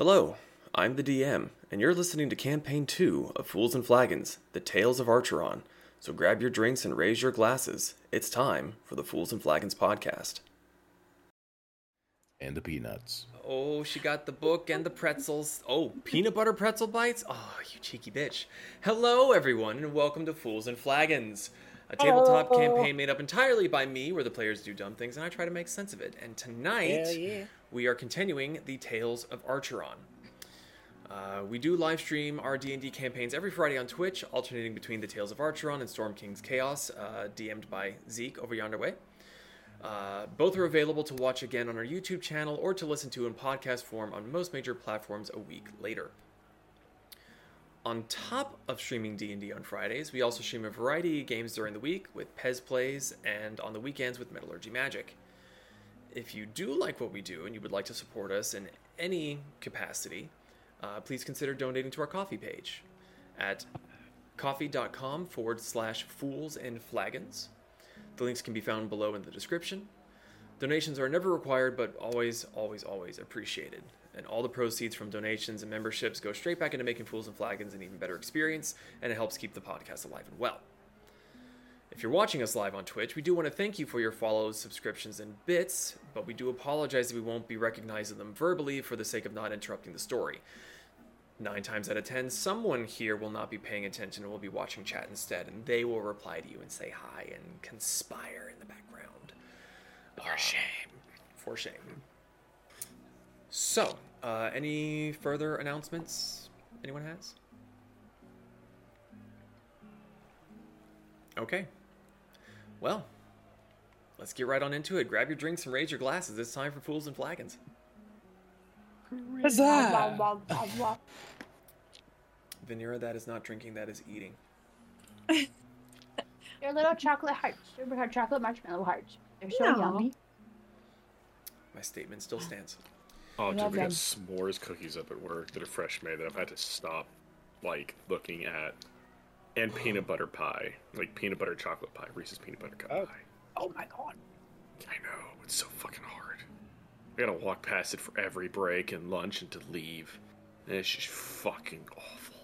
Hello, I'm the DM, and you're listening to Campaign 2 of Fools and Flagons, The Tales of Archeron. So grab your drinks and raise your glasses. It's time for the Fools and Flagons podcast. and the peanuts. Oh, she got the book and the pretzels. Oh, peanut butter pretzel bites? Oh, you cheeky bitch. Hello, everyone, and welcome to Fools and Flagons, a tabletop campaign made up entirely by me where the players do dumb things and I try to make sense of it. And tonight, we are continuing the Tales of Archeron. Uh, we do live stream our D&D campaigns every Friday on Twitch, alternating between the Tales of Archeron and Storm King's Chaos, uh, DM'd by Zeke over yonder way. Uh, both are available to watch again on our YouTube channel or to listen to in podcast form on most major platforms a week later. On top of streaming D&D on Fridays, we also stream a variety of games during the week with Pez Plays and on the weekends with Metallurgy Magic. If you do like what we do and you would like to support us in any capacity, uh, please consider donating to our Ko-Fi page at ko-fi.com forward slash fools and flagons. The links can be found below in the description. Donations are never required, but always, always, always appreciated. And all the proceeds from donations and memberships go straight back into making Fools and Flagons an even better experience, and it helps keep the podcast alive and well. If you're watching us live on Twitch, we do want to thank you for your follows, subscriptions, and bits, but we do apologize that we won't be recognizing them verbally for the sake of not interrupting the story. Nine times out of ten, someone here will not be paying attention and will be watching chat instead, and they will reply to you and say hi and conspire in the background. For shame. For shame. So, uh, any further announcements anyone has? Okay. Well, let's get right on into it. Grab your drinks and raise your glasses. It's time for Fools and Flagons. Vanera, that is not drinking, that is eating. Your little chocolate hearts, your hot chocolate marshmallow hearts. They're so No. yummy. My statement still stands. Oh, dude, we got s'mores cookies up at work that are fresh made that I've had to stop, like, looking at. And peanut butter pie. Like, peanut butter chocolate pie. Reese's peanut butter cup Oh. pie. Oh my god. I know, it's so fucking hard. I gotta walk past it for every break and lunch and to leave. And it's just fucking awful.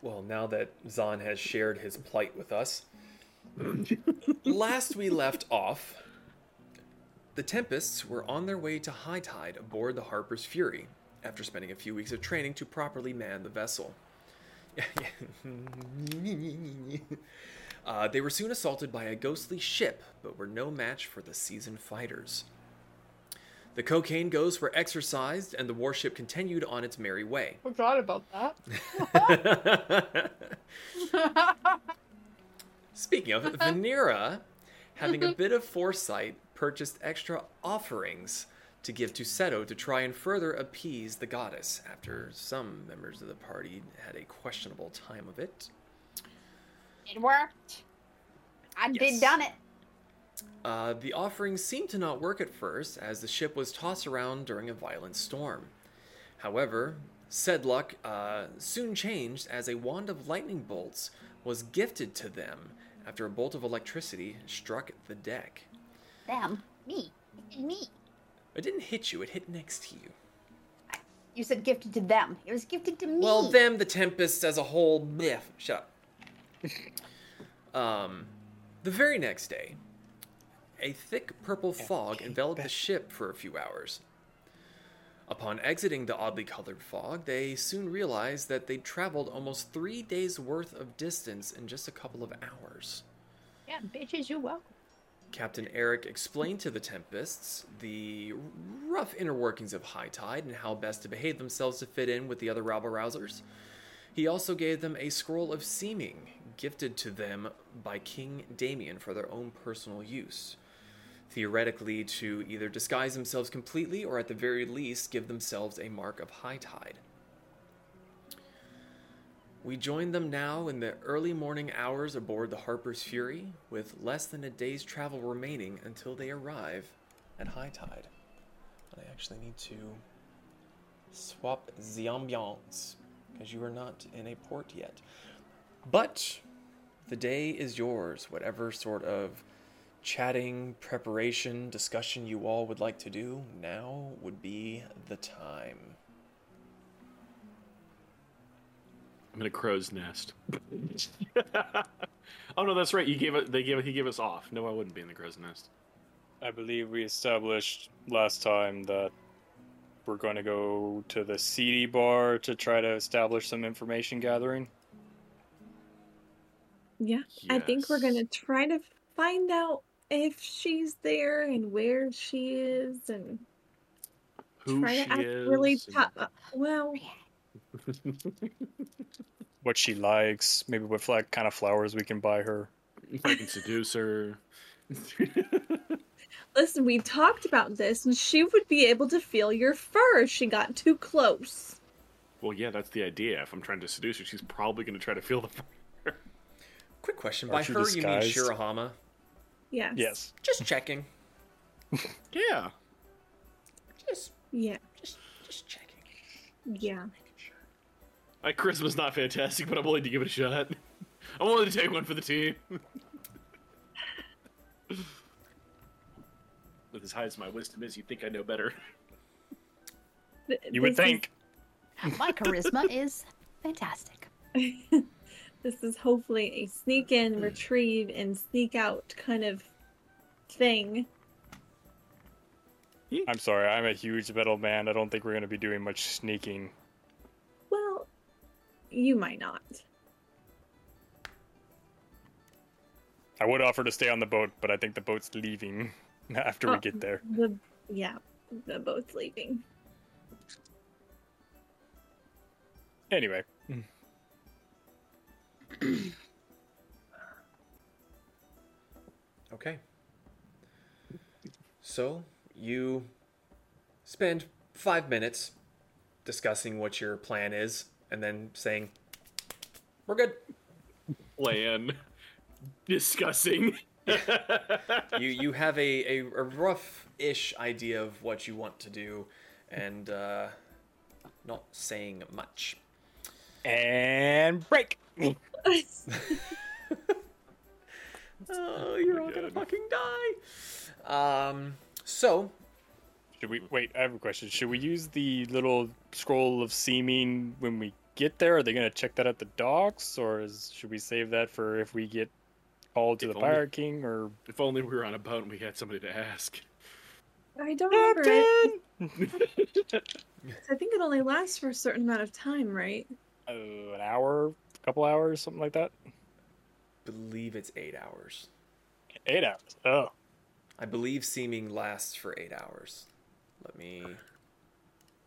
Well, now that Zahn has shared his plight with us, last we left off, the Tempests were on their way to high tide aboard the Harper's Fury after spending a few weeks of training to properly man the vessel. uh, they were soon assaulted by a ghostly ship, but were no match for the seasoned fighters. The cocaine ghosts were exorcised, and the warship continued on its merry way. Forgot about that. Speaking of, Vanera, having a bit of foresight, purchased extra offerings to give to Ceto to try and further appease the goddess after some members of the party had a questionable time of it. It worked. I Yes. did done it. Uh, the offerings seemed to not work at first, as the ship was tossed around during a violent storm. However, said luck uh, soon changed as a wand of lightning bolts was gifted to them after a bolt of electricity struck the deck. Them. Me. Me. It didn't hit you, it hit next to you. You said gifted to them. It was gifted to me. Well, them, the Tempest as a whole, bleh, shut up. um, the very next day, a thick purple fog enveloped the ship for a few hours. Upon exiting the oddly colored fog, they soon realized that they'd traveled almost three days' worth of distance in just a couple of hours. Yeah, bitches, you're welcome. Captain Eirik explained to the Tempests the rough inner workings of High Tide and how best to behave themselves to fit in with the other rabble rousers. He also gave them a scroll of seeming, gifted to them by King Damien for their own personal use. Theoretically, to either disguise themselves completely or at the very least give themselves a mark of High Tide. We join them now in the early morning hours aboard the Harper's Fury, with less than a day's travel remaining until they arrive at high tide. I actually need to swap the ambiance because you are not in a port yet. But the day is yours, whatever sort of chatting, preparation, discussion you all would like to do, now would be the time. I'm in a crow's nest. oh no, that's right. You gave it. They gave it. He gave us off. No, I wouldn't be in the crow's nest. I believe we established last time that we're going to go to the CD bar to try to establish some information gathering. Yeah, I think we're gonna try to find out if she's there and where she is, and Who try she to act is? really and- tough. Well, What she likes, maybe what like kind of flowers we can buy her. if I can seduce her. listen, we talked about this, and she would be able to feel your fur if she got too close. well, yeah, that's the idea. If I'm trying to seduce her, she's probably going to try to feel the fire. Quick question. Aren't By you her, you mean? Shirahama? Yes. Yes. Just checking. Yeah. Just, Yeah. just, just checking. Yeah. Making sure. My charisma's not fantastic, but I'm willing to give it a shot. I'm willing to take one for the team. With as high as my wisdom is, you think I know better. Th- You would this is- think. My charisma is fantastic. this is hopefully a sneak in, retrieve, and sneak out kind of thing. I'm sorry, I'm a huge metal man. I don't think we're going to be doing much sneaking. Well, you might not. I would offer to stay on the boat, but I think the boat's leaving after we Oh. get there. The yeah, the boat's leaving. Anyway, Okay. So, you spend five minutes discussing what your plan is, and then saying, We're good. Plan. Discussing. You, you have a, a, a rough ish idea of what you want to do, and uh, not saying much. and break. Oh, you're all gonna fucking die. Um, so, Should we wait? I have a question. Should we use the little scroll of seeming when we get there? Are they going to check that at the docks, or is, should we save that for if we get called to If the only- Pirate King? Or if only we were on a boat and we had somebody to ask. I don't remember it. I think it only lasts for a certain amount of time, right? uh, an hour, a couple hours, something like that. believe it's eight hours. Eight hours. Oh, I believe seeming lasts for eight hours. Let me.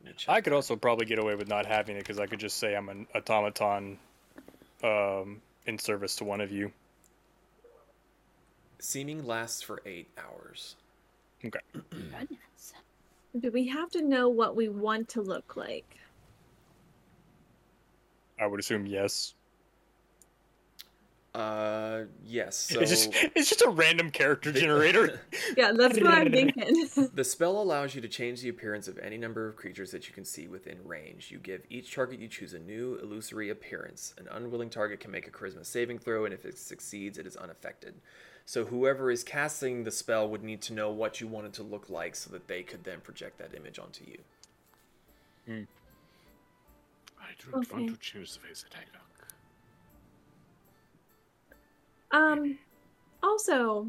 Let I could also probably get away with not having it because I could just say I'm an automaton, um, in service to one of you. Seeming lasts for eight hours. Okay. Goodness. Do we have to know what we want to look like? I would assume yes. Uh, yes. So it's just it's just a random character generator. Yeah, that's what I'm thinking. the spell allows you to change the appearance of any number of creatures that you can see within range. You give each target you choose a new illusory appearance. An unwilling target can make a charisma saving throw, and if it succeeds, it is unaffected. So whoever is casting the spell would need to know what you want it to look like, so that they could then project that image onto you. I do not want to change the face that um, also,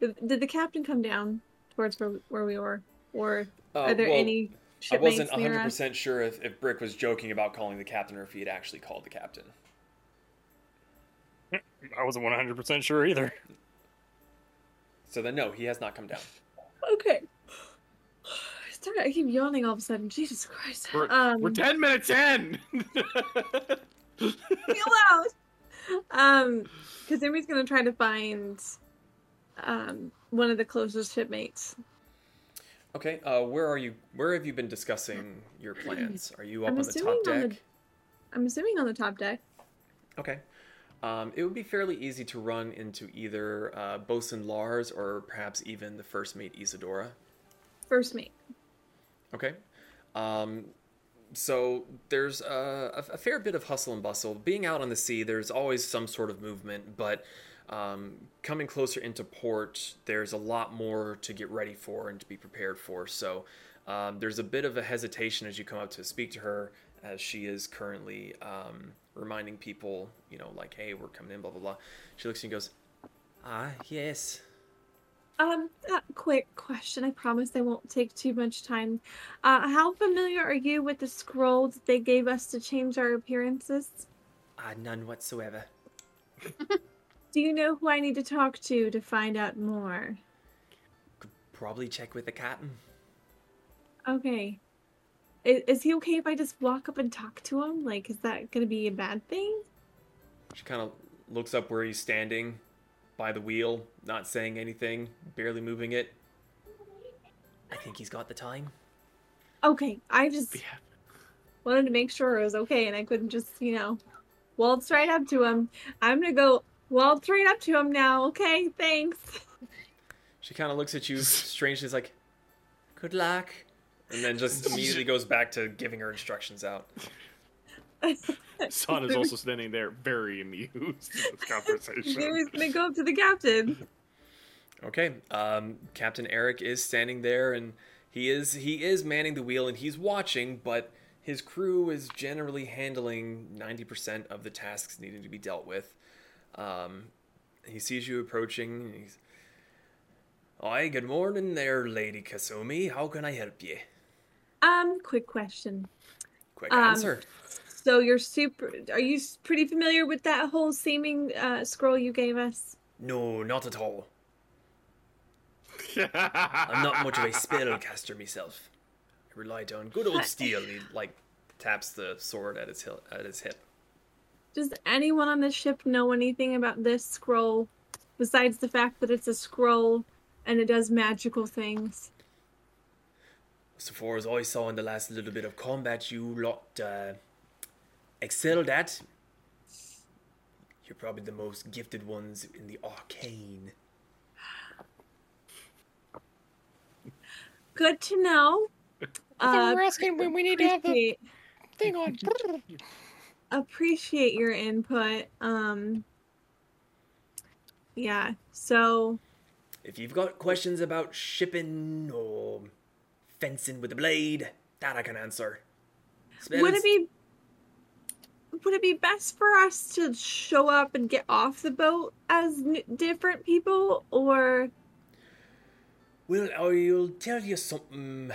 did, did the captain come down towards where, where we were, or Uh, are there well, any I wasn't near 100 us? percent sure if, if Brick was joking about calling the captain or if he had actually called the captain. I wasn't 100 percent sure either. So then, no, he has not come down. Okay. Sorry, I keep yawning all of a sudden. Jesus Christ. We're, um, we're 10 minutes in! Out. Um, because Emmy's gonna try to find um one of the closest shipmates. Okay, uh, where are you? Where have you been discussing your plans? Are you up I'm on the top on the- deck? I'm assuming on the top deck. Okay. Um, it would be fairly easy to run into either uh, Bosun Lars or perhaps even the first mate Isadora. First mate. Okay. Um, so there's a, a, fair bit of hustle and bustle. Being out on the sea, there's always some sort of movement, but um, coming closer into port, there's a lot more to get ready for and to be prepared for. So um, there's a bit of a hesitation as you come up to speak to her, as she is currently um, reminding people, you know, like, hey, we're coming in, blah, blah, blah. She looks and goes, ah, yes. Um, a quick question. I promise I won't take too much time. Uh, how familiar are you with the scroll that they gave us to change our appearances? Ah, none whatsoever. Do you know who I need to talk to to find out more? Could probably check with the captain. Okay. Is, is he okay if I just walk up and talk to him? Like, is that gonna be a bad thing? She kind of looks up where he's standing by the wheel, not saying anything, barely moving it. I think he's got the time. Okay, I just Yeah. wanted to make sure it was okay and I couldn't just, you know, waltz right up to him. I'm gonna go waltz right up to him now, okay? Thanks. She kind of looks at you strangely, is like, "Good luck," and then just immediately goes back to giving her instructions out. Son is also standing there, very amused at this conversation. Gary's gonna go up to the captain. Okay, um, Captain Eirik is standing there, and he is he is manning the wheel, and he's watching, but his crew is generally handling ninety percent of the tasks needing to be dealt with. Um, he sees you approaching, and he's, "Hi, good morning, there, Lady Kasumi. How can I help you?" Um, quick question. Quick Um, answer. So you're super. Are you pretty familiar with that whole seeming uh, scroll you gave us? No, not at all. I'm not much of a spellcaster myself. I relied on good old steel. He like taps the sword at his hip, at his hip. Does anyone on the ship know anything about this scroll, besides the fact that it's a scroll and it does magical things? So far as I saw in the last little bit of combat you lot uh, excelled at, you're probably the most gifted ones in the arcane. Good to know. Uh, we're asking when we need to have the appreciate, thing on. appreciate your input. Um, yeah. So If you've got questions about shipping or fencing with a blade, that I can answer. would it be would it be best for us to show up and get off the boat as n- different people or Well, I'll tell you something.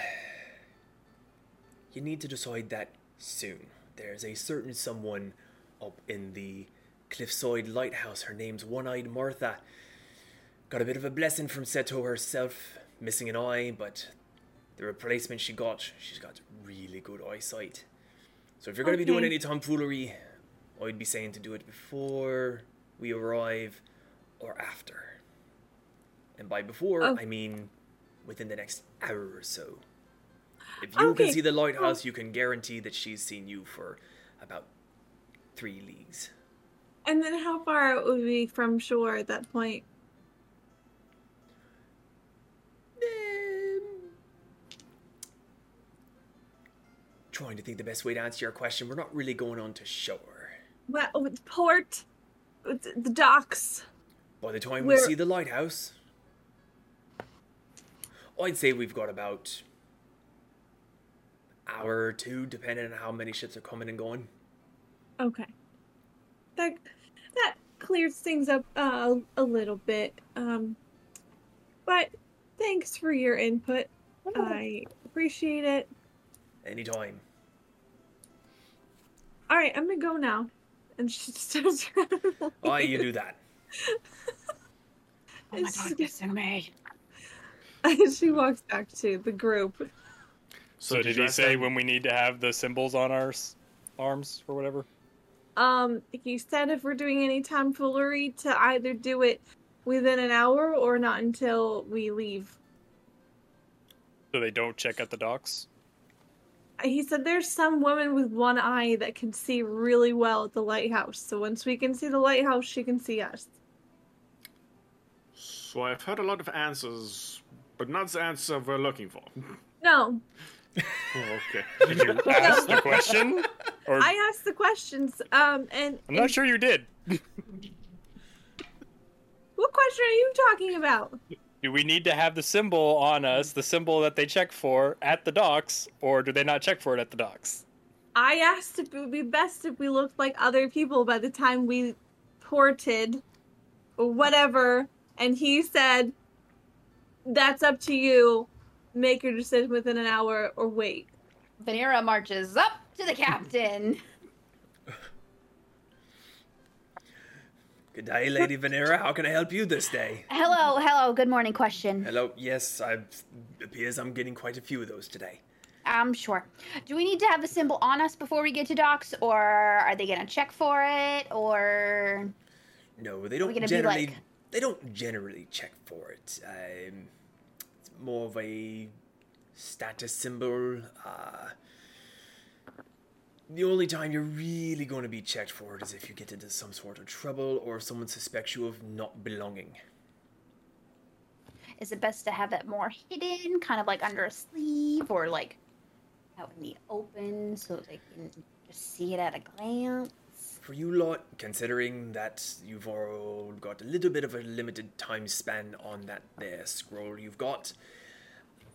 You need to decide that soon. There's a certain someone up in the Cliffside Lighthouse. Her name's One Eyed Martha. Got a bit of a blessing from Ceto herself, missing an eye, but the replacement she got, she's got really good eyesight. So if you're going to be doing any tomfoolery, I'd be saying to do it before we arrive or after. And by before, Oh. I mean within the next hour or so. If you Okay, can see the lighthouse, you can guarantee that she's seen you for about three leagues. and then how far it would be from shore at that point trying to think the best way to answer your question. We're not really going on to shore. well with port with the docks By the time Where- we see the lighthouse, I'd say we've got about hour or two, depending on how many ships are coming and going. okay that that clears things up uh, a little bit um but thanks for your input i appreciate it Anytime. all right i'm gonna go now and she just turns around Oh, you do that. Oh my god, Kasumi. and she walks back to the group So, did did he say when we need to have the symbols on our s- arms or whatever? Um, he said if we're doing any tomfoolery to either do it within an hour or not until we leave. So they don't check at the docks. He said there's some woman with one eye that can see really well at the lighthouse. So once we can see the lighthouse, she can see us. So I've heard a lot of answers, but not the answer we're looking for. No, Oh, okay. Did you ask the question? Or I asked the questions. Um, and, I'm not and sure you did. What question are you talking about? Do we need to have the symbol on us, the symbol that they check for at the docks, or do they not check for it at the docks? I asked if it would be best if we looked like other people by the time we ported or whatever, and he said, "That's up to you. Make your decision within an hour or wait." Vanera marches up to the captain. Good day, Lady Vanera. How can I help you this day? hello, hello. Good morning. Question. Hello. Yes, I appears I'm getting quite a few of those today. I'm sure. Do we need to have the symbol on us before we get to docks, or are they gonna check for it, or No, they don't generally. like- They don't generally check for it. Um, it's more of a status symbol. Uh, the only time you're really going to be checked for it is if you get into some sort of trouble or someone suspects you of not belonging. is it best to have it more hidden, kind of like under a sleeve, or like out in the open so they can just see it at a glance? For you lot, considering that you've all got a little bit of a limited time span on that there scroll you've got,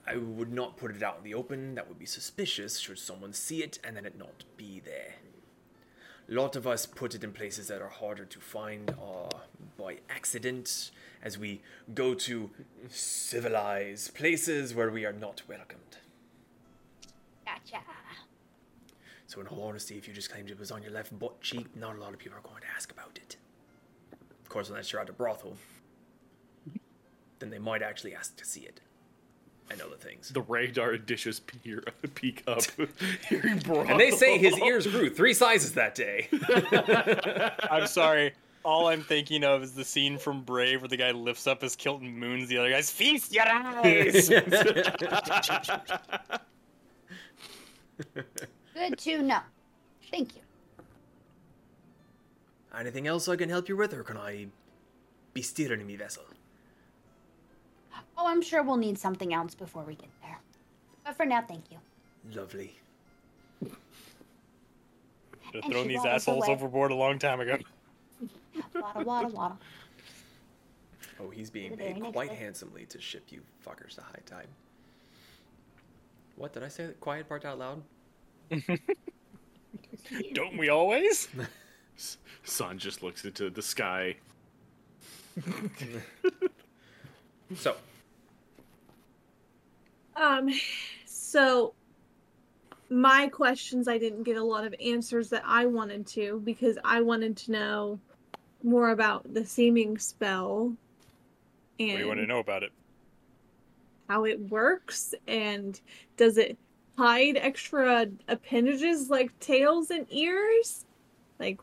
I would not put it out in the open. That would be suspicious should someone see it and then it not be there. A lot of us put it in places that are harder to find or by accident as we go to civilized places where we are not welcomed. Gotcha. So, in all honesty, if you just claimed it was on your left butt cheek, not a lot of people are going to ask about it. Of course, unless you're at a brothel, then they might actually ask to see it and other things. The radar dishes peer, peek up. hearing Bravo. And they say his ears grew three sizes that day. I'm sorry. All I'm thinking of is the scene from Brave where the guy lifts up his kilt and moons the other guy's feast your eyes. Good to know. Thank you. Anything else I can help you with, or can I be steering me vessel? Oh, I'm sure we'll need something else before we get there. But for now, thank you. Lovely. Should have thrown these assholes away. overboard a long time ago. Wada wada wada. Oh, he's being paid quite day. Eh? handsomely to ship you fuckers to high tide. What did I say? The quiet part out loud? Don't we always? Sun just looks into the sky. So, Um, so my questions, I didn't get a lot of answers that I wanted to because I wanted to know more about the seeming spell and What do you want to know about it? how it works and does it hide extra appendages like tails and ears? Like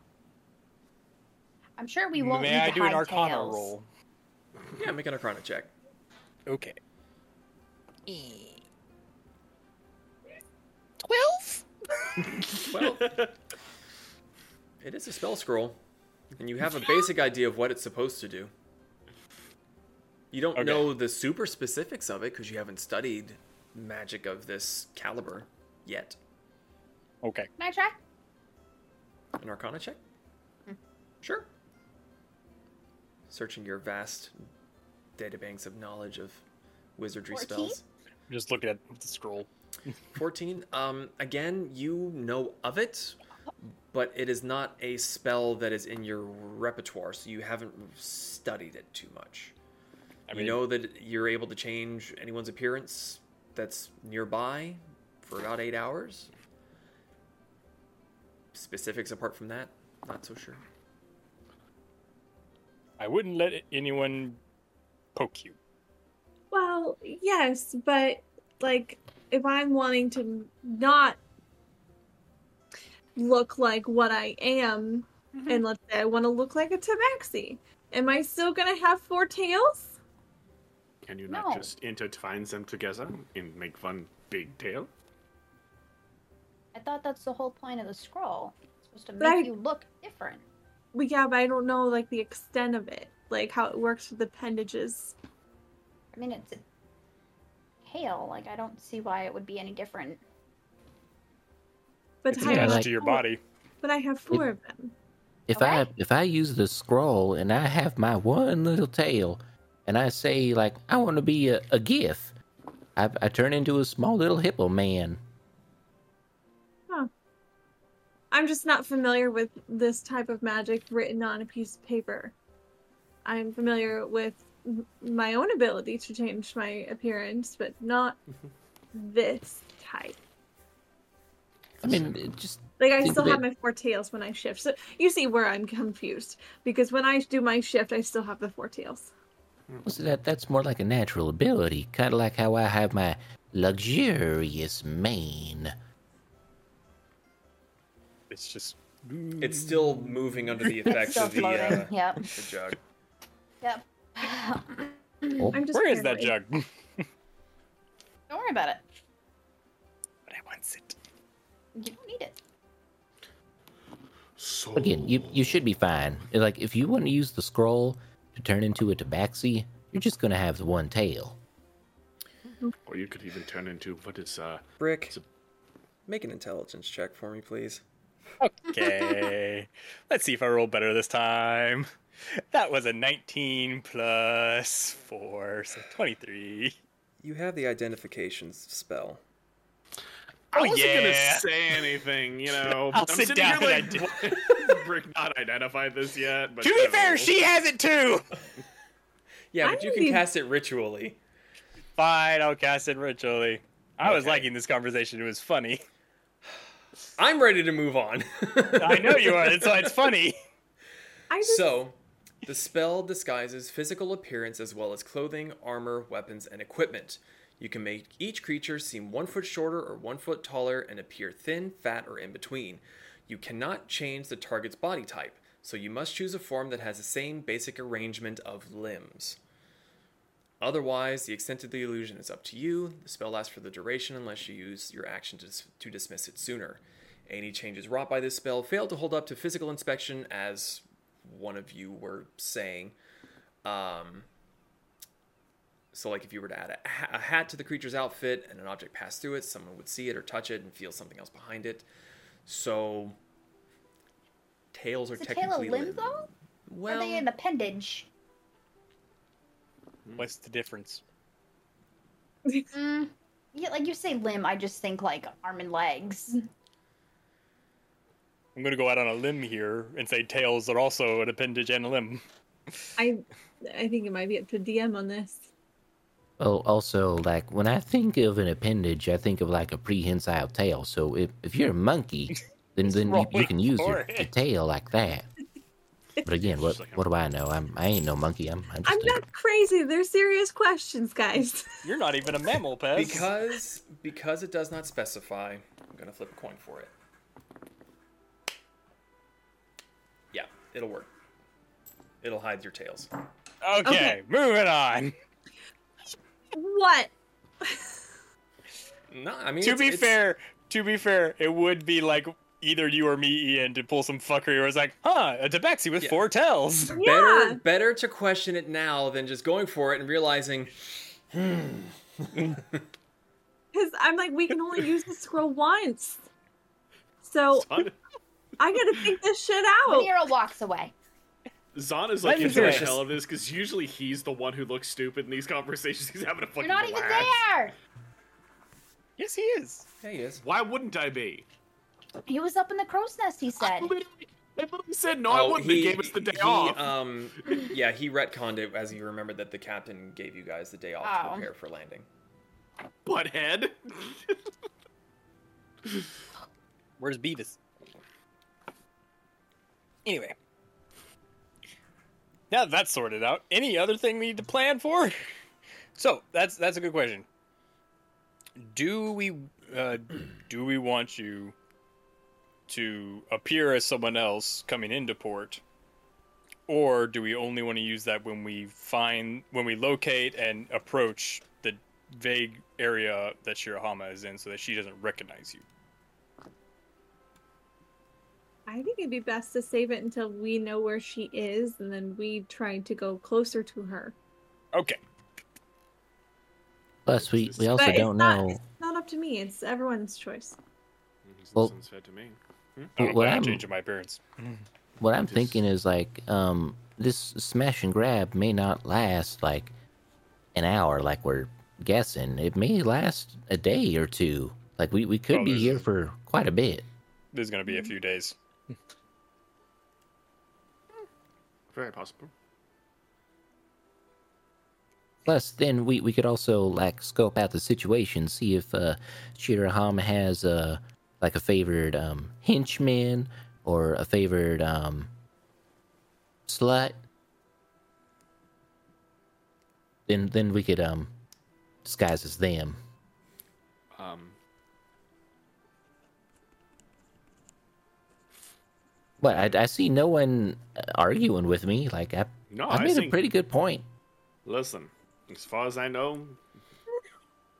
I'm sure we won't May need I to do an hide Arcana tails. roll? yeah, make an Arcana check. Okay. Twelve. Well, it is a spell scroll, and you have a basic idea of what it's supposed to do. You don't Okay. know the super specifics of it because you haven't studied magic of this caliber yet. Okay. Can I try? An Arcana check? Hmm. Sure. Searching your vast databanks of knowledge of wizardry 14? spells. I'm just looking at the scroll. 14. Um, again, you know of it, but it is not a spell that is in your repertoire, so you haven't studied it too much. I you know that you're able to change anyone's appearance that's nearby for about eight hours. Specifics apart from that, not so sure. I wouldn't let anyone poke you. Well, yes, but like if I'm wanting to not look like what I am, Mm-hmm. and let's say I want to look like a tabaxi, am I still gonna have four tails? Can you not No. just intertwine them together and make one big tail? I thought that's the whole point of the scroll. It's supposed to But make I- you look different. But yeah, but I don't know like the extent of it, like how it works with appendages. I mean, it's a tail. Like, I don't see why it would be any different. But It's I have attached like- to your four- body. But I have four of them. if I if I use the scroll and I have my one little tail, and I say like I want to be a, a giff, I, I turn into a small little hippo man. I'm just not familiar with this type of magic written on a piece of paper. I'm familiar with m- my own ability to change my appearance, but not this type. I mean, it just Like I still have my four tails when I shift. So you see where I'm confused because when I do my shift, I still have the four tails. what's that? That's more like a natural ability, kind of like how I have my luxurious mane. It's just. It's still moving under the effects of the, floating. uh, Yep. the jug. Yep. Oh, I'm just Where is that jug? Don't worry about it. But I want it. You don't need it. So again, you you should be fine. Like if you want to use the scroll to turn into a tabaxi, you're just gonna have the one tail. Or you could even turn into what is uh Brick, It's a- make an intelligence check for me, please. Okay. Let's see if I roll better this time. That was a 19 plus 4, so 23. You have the identification spell. I Oh, wasn't yeah. gonna say anything, you know. I'll I'm sit sitting down here and like, I Brick not identified this yet. But To you be know. fair, she has it too! Yeah, I but you can need- cast it ritually. Fine, I'll cast it ritually. I was Okay. liking this conversation, it was funny. I'm ready to move on. I know you are, that's why it's funny. I just, So, the spell disguises physical appearance as well as clothing, armor, weapons, and equipment. You can make each creature seem one foot shorter or one foot taller and appear thin, fat, or in between. You cannot change the target's body type, so you must choose a form that has the same basic arrangement of limbs. Otherwise, the extent of the illusion is up to you. The spell lasts for the duration unless you use your action to, dis- to dismiss it sooner. Any changes wrought by this spell fail to hold up to physical inspection, as one of you were saying. Um, so, like, if you were to add a, a hat to the creature's outfit and an object passed through it, someone would see it or touch it and feel something else behind it. So, tails are Is a tail a technically limb, limb- though? Well, Are they an appendage? What's the difference? Mm, yeah, like you say limb, I just think like arm and legs. I'm gonna go out on a limb here and say tails are also an appendage and a limb. I, I think it might be up to DM on this. Well, also, like when I think of an appendage, I think of like a prehensile tail. So if, if you're a monkey, then then you, you can use your, your tail like that. But again, what like what do I know? I'm I ain't no monkey. I'm I'm just I'm a- not crazy. They're serious questions, guys. You're not even a mammal, Pez. Because because it does not specify, I'm gonna flip a coin for it. It'll work. It'll hide your tails. Okay, Okay. moving on. what? No, I mean to it's- be it's- fair, to be fair, it would be like either you or me, Ian, to pull some fuckery where it's like, huh, a tabaxi with Yeah. four tails. Better Yeah. better to question it now than just going for it and realizing Because I'm like, we can only use the scroll once. So Zon, I gotta think this shit out. Nero walks away. Zon is like me into the hell of this because usually he's the one who looks stupid in these conversations. He's having a fucking You're not even there. Yes, he is. Yeah, he is. Why wouldn't I be? He was up in the crow's nest. He said. literally, I literally said no. I wouldn't. He, gave us the day Oh, he, off. Um, yeah, he retconned it as he remembered that the captain gave you guys the day off to Oh. prepare for landing. Butthead. Where's Beavis? Anyway. Now that that's sorted out, any other thing we need to plan for? So that's that's a good question. Do we uh, do we want you to appear as someone else coming into port, or do we only want to use that when we find when we locate and approach the vague area that Shirahama is in, so that she doesn't recognize you? I think it'd be best to save it until we know where she is, and then we try to go closer to her. Okay. Plus, we we also but don't it's not, know. It's not up to me. It's everyone's choice. Mm-hmm. Well- Sounds fair to me. Hmm? Oh, I don't What I'm- changing my appearance. what I'm Just- thinking is like, um, this smash and grab may not last like an hour, like we're guessing. It may last a day or two. Like we, we could Oh, be here for quite a bit. There's gonna be a mm-hmm. few days. Very possible. Plus, then we, we could also like scope out the situation, see if uh, Shirahama has uh, like a favored um, henchman or a favored um, slut. Then then we could um, disguise as them. Um, But I, I see no one uh, arguing with me. Like I, No, I I made a pretty good point. listen, as far as I know,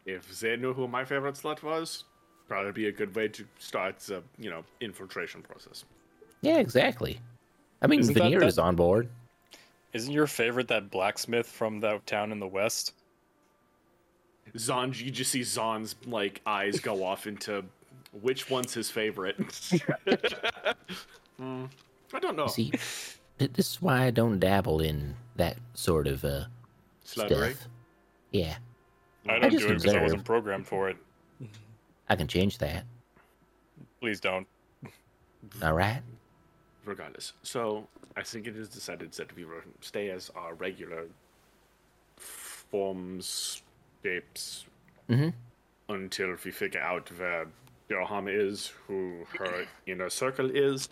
if they knew who my favorite slut was, probably be a good way to start the you know infiltration process. Yeah, exactly. I mean, Isn't that- that- is on board. Isn't your favorite that blacksmith from that town in the west? Zon, you just see Zon's like eyes go off into which one's his favorite. Hmm, I don't know. See, this is why I don't dabble in that sort of uh, Sluttery. stuff. Yeah, I don't just do it because I wasn't programmed for it. I can change that. Please don't. All right. Regardless, so I think it is decided that we will stay as our regular forms, shapes, Mm-hmm. until we figure out where Yohama is, who her inner circle is,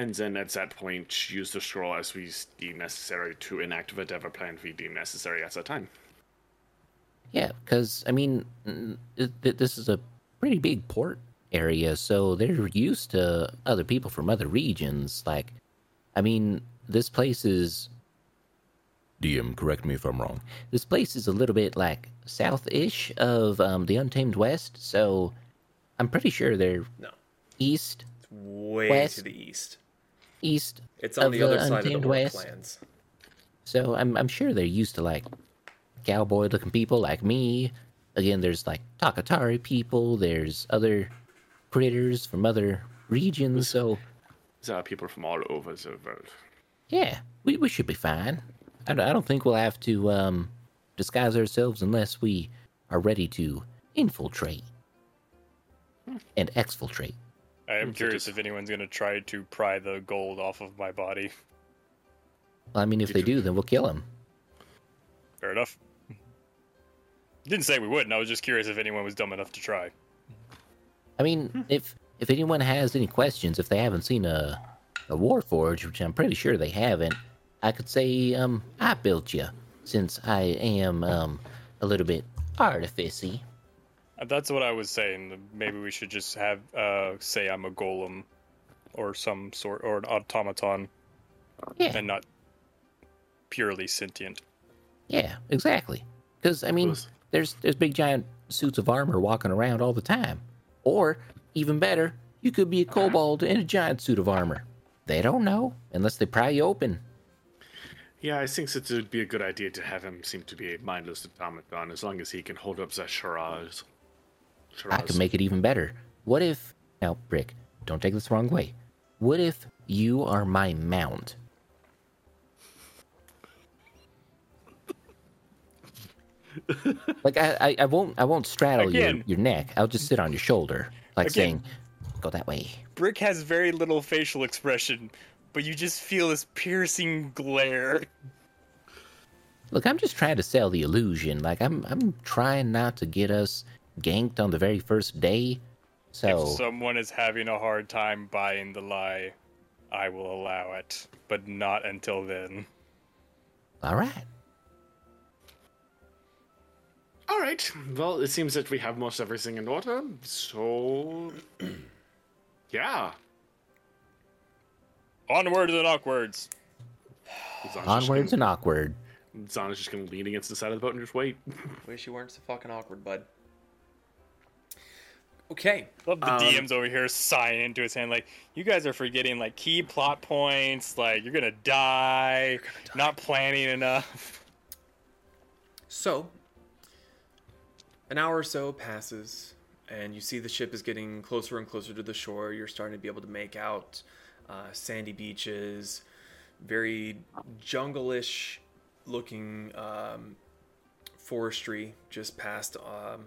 and then at that point use the scroll as we deem necessary to enact whatever plan we deem necessary at that time. Yeah, because I mean, th- th- this is a pretty big port area, so they're used to other people from other regions. Like, I mean, this place is. DM, correct me if I'm wrong. This place is a little bit like south-ish of um, the Untamed West, so I'm pretty sure they're No, east, it's way West. to the east. East. It's on of the other side of the Untamed War West. clans. So I'm I'm sure they're used to like cowboy looking people like me. Again, there's like Takatari people, there's other critters from other regions, so There are people from all over the world. yeah, we, we should be fine. I don't, I don't think we'll have to um, disguise ourselves unless we are ready to infiltrate and exfiltrate. I am curious if anyone's gonna try to pry the gold off of my body. I mean, if Did they you- do, then we'll kill them. Fair enough. Didn't say we wouldn't. I was just curious if anyone was dumb enough to try. I mean, if if anyone has any questions, if they haven't seen a a Warforge, which I'm pretty sure they haven't, I could say um I built you, since I am um a little bit artificey. That's what I was saying. Maybe we should just have uh, say I'm a golem, or some sort, or an automaton, Yeah, and not purely sentient. yeah, exactly. Because I mean, there's there's big giant suits of armor walking around all the time, or even better, you could be a kobold in a giant suit of armor. They don't know unless they pry you open. Yeah, I think that it would be a good idea to have him seem to be a mindless automaton as long as he can hold up that I could make it even better. What if now, Brick, don't take this the wrong way. What if you are my mount? like I, I, I won't I won't straddle your, your neck. I'll just sit on your shoulder, like Again. saying, "Go that way." Brick has very little facial expression, but you just feel this piercing glare. Look, I'm just trying to sell the illusion. Like I'm I'm trying not to get us ganked on the very first day. So If someone is having a hard time buying the lie, I will allow it, but not until then. all right. All right. Well, it seems that we have most everything in order. So, yeah. Onwards and awkwards. Zon's just Onwards and gonna- awkward. Zon is just going to lean against the side of the boat and just wait. Wish you weren't so fucking awkward, bud. Okay. Love the Um, DMs over here sighing into his hand, like you guys are forgetting like key plot points. Like you're gonna die, not planning enough. So, an hour or so passes, and you see the ship is getting closer and closer to the shore. You're starting to be able to make out uh, sandy beaches, very jungle-ish looking um, forestry just past um,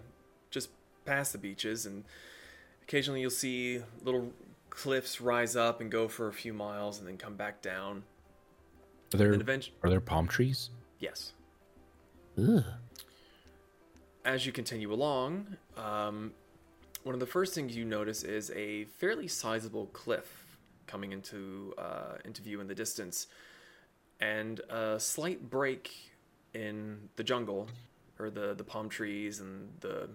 past the beaches, and occasionally you'll see little cliffs rise up and go for a few miles and then come back down. Are there eventually, are there palm trees? yes. Ugh. as you continue along, um, one of the first things you notice is a fairly sizable cliff coming into uh, into view in the distance, and a slight break in the jungle, or the the palm trees and the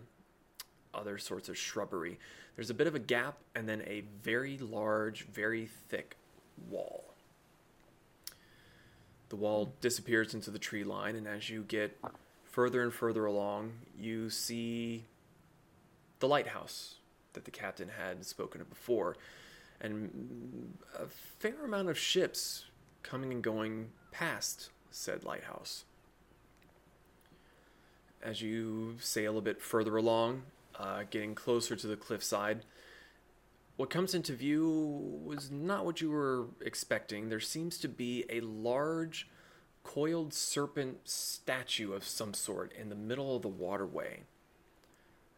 other sorts of shrubbery. There's a bit of a gap, and then a very large, very thick wall. The wall disappears into the tree line, and as you get further and further along, you see the lighthouse that the captain had spoken of before, and a fair amount of ships coming and going past said lighthouse. As you sail a bit further along, uh, getting closer to the cliffside, what comes into view was not what you were expecting. There seems to be a large coiled serpent statue of some sort in the middle of the waterway.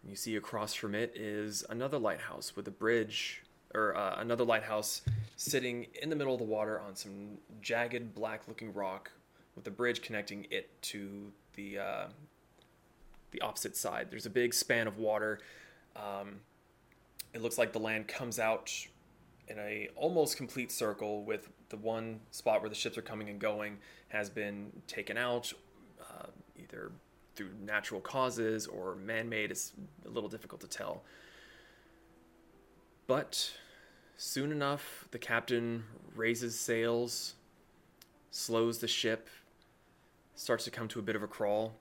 And you see across from it is another lighthouse with a bridge, or uh, another lighthouse sitting in the middle of the water on some jagged black looking rock with a bridge connecting it to the, uh, the opposite side. There's a big span of water. Um, it looks like the land comes out in a almost complete circle with the one spot where the ships are coming and going has been taken out uh, either through natural causes or man-made it's a little difficult to tell but soon enough the captain raises sails slows the ship starts to come to a bit of a crawl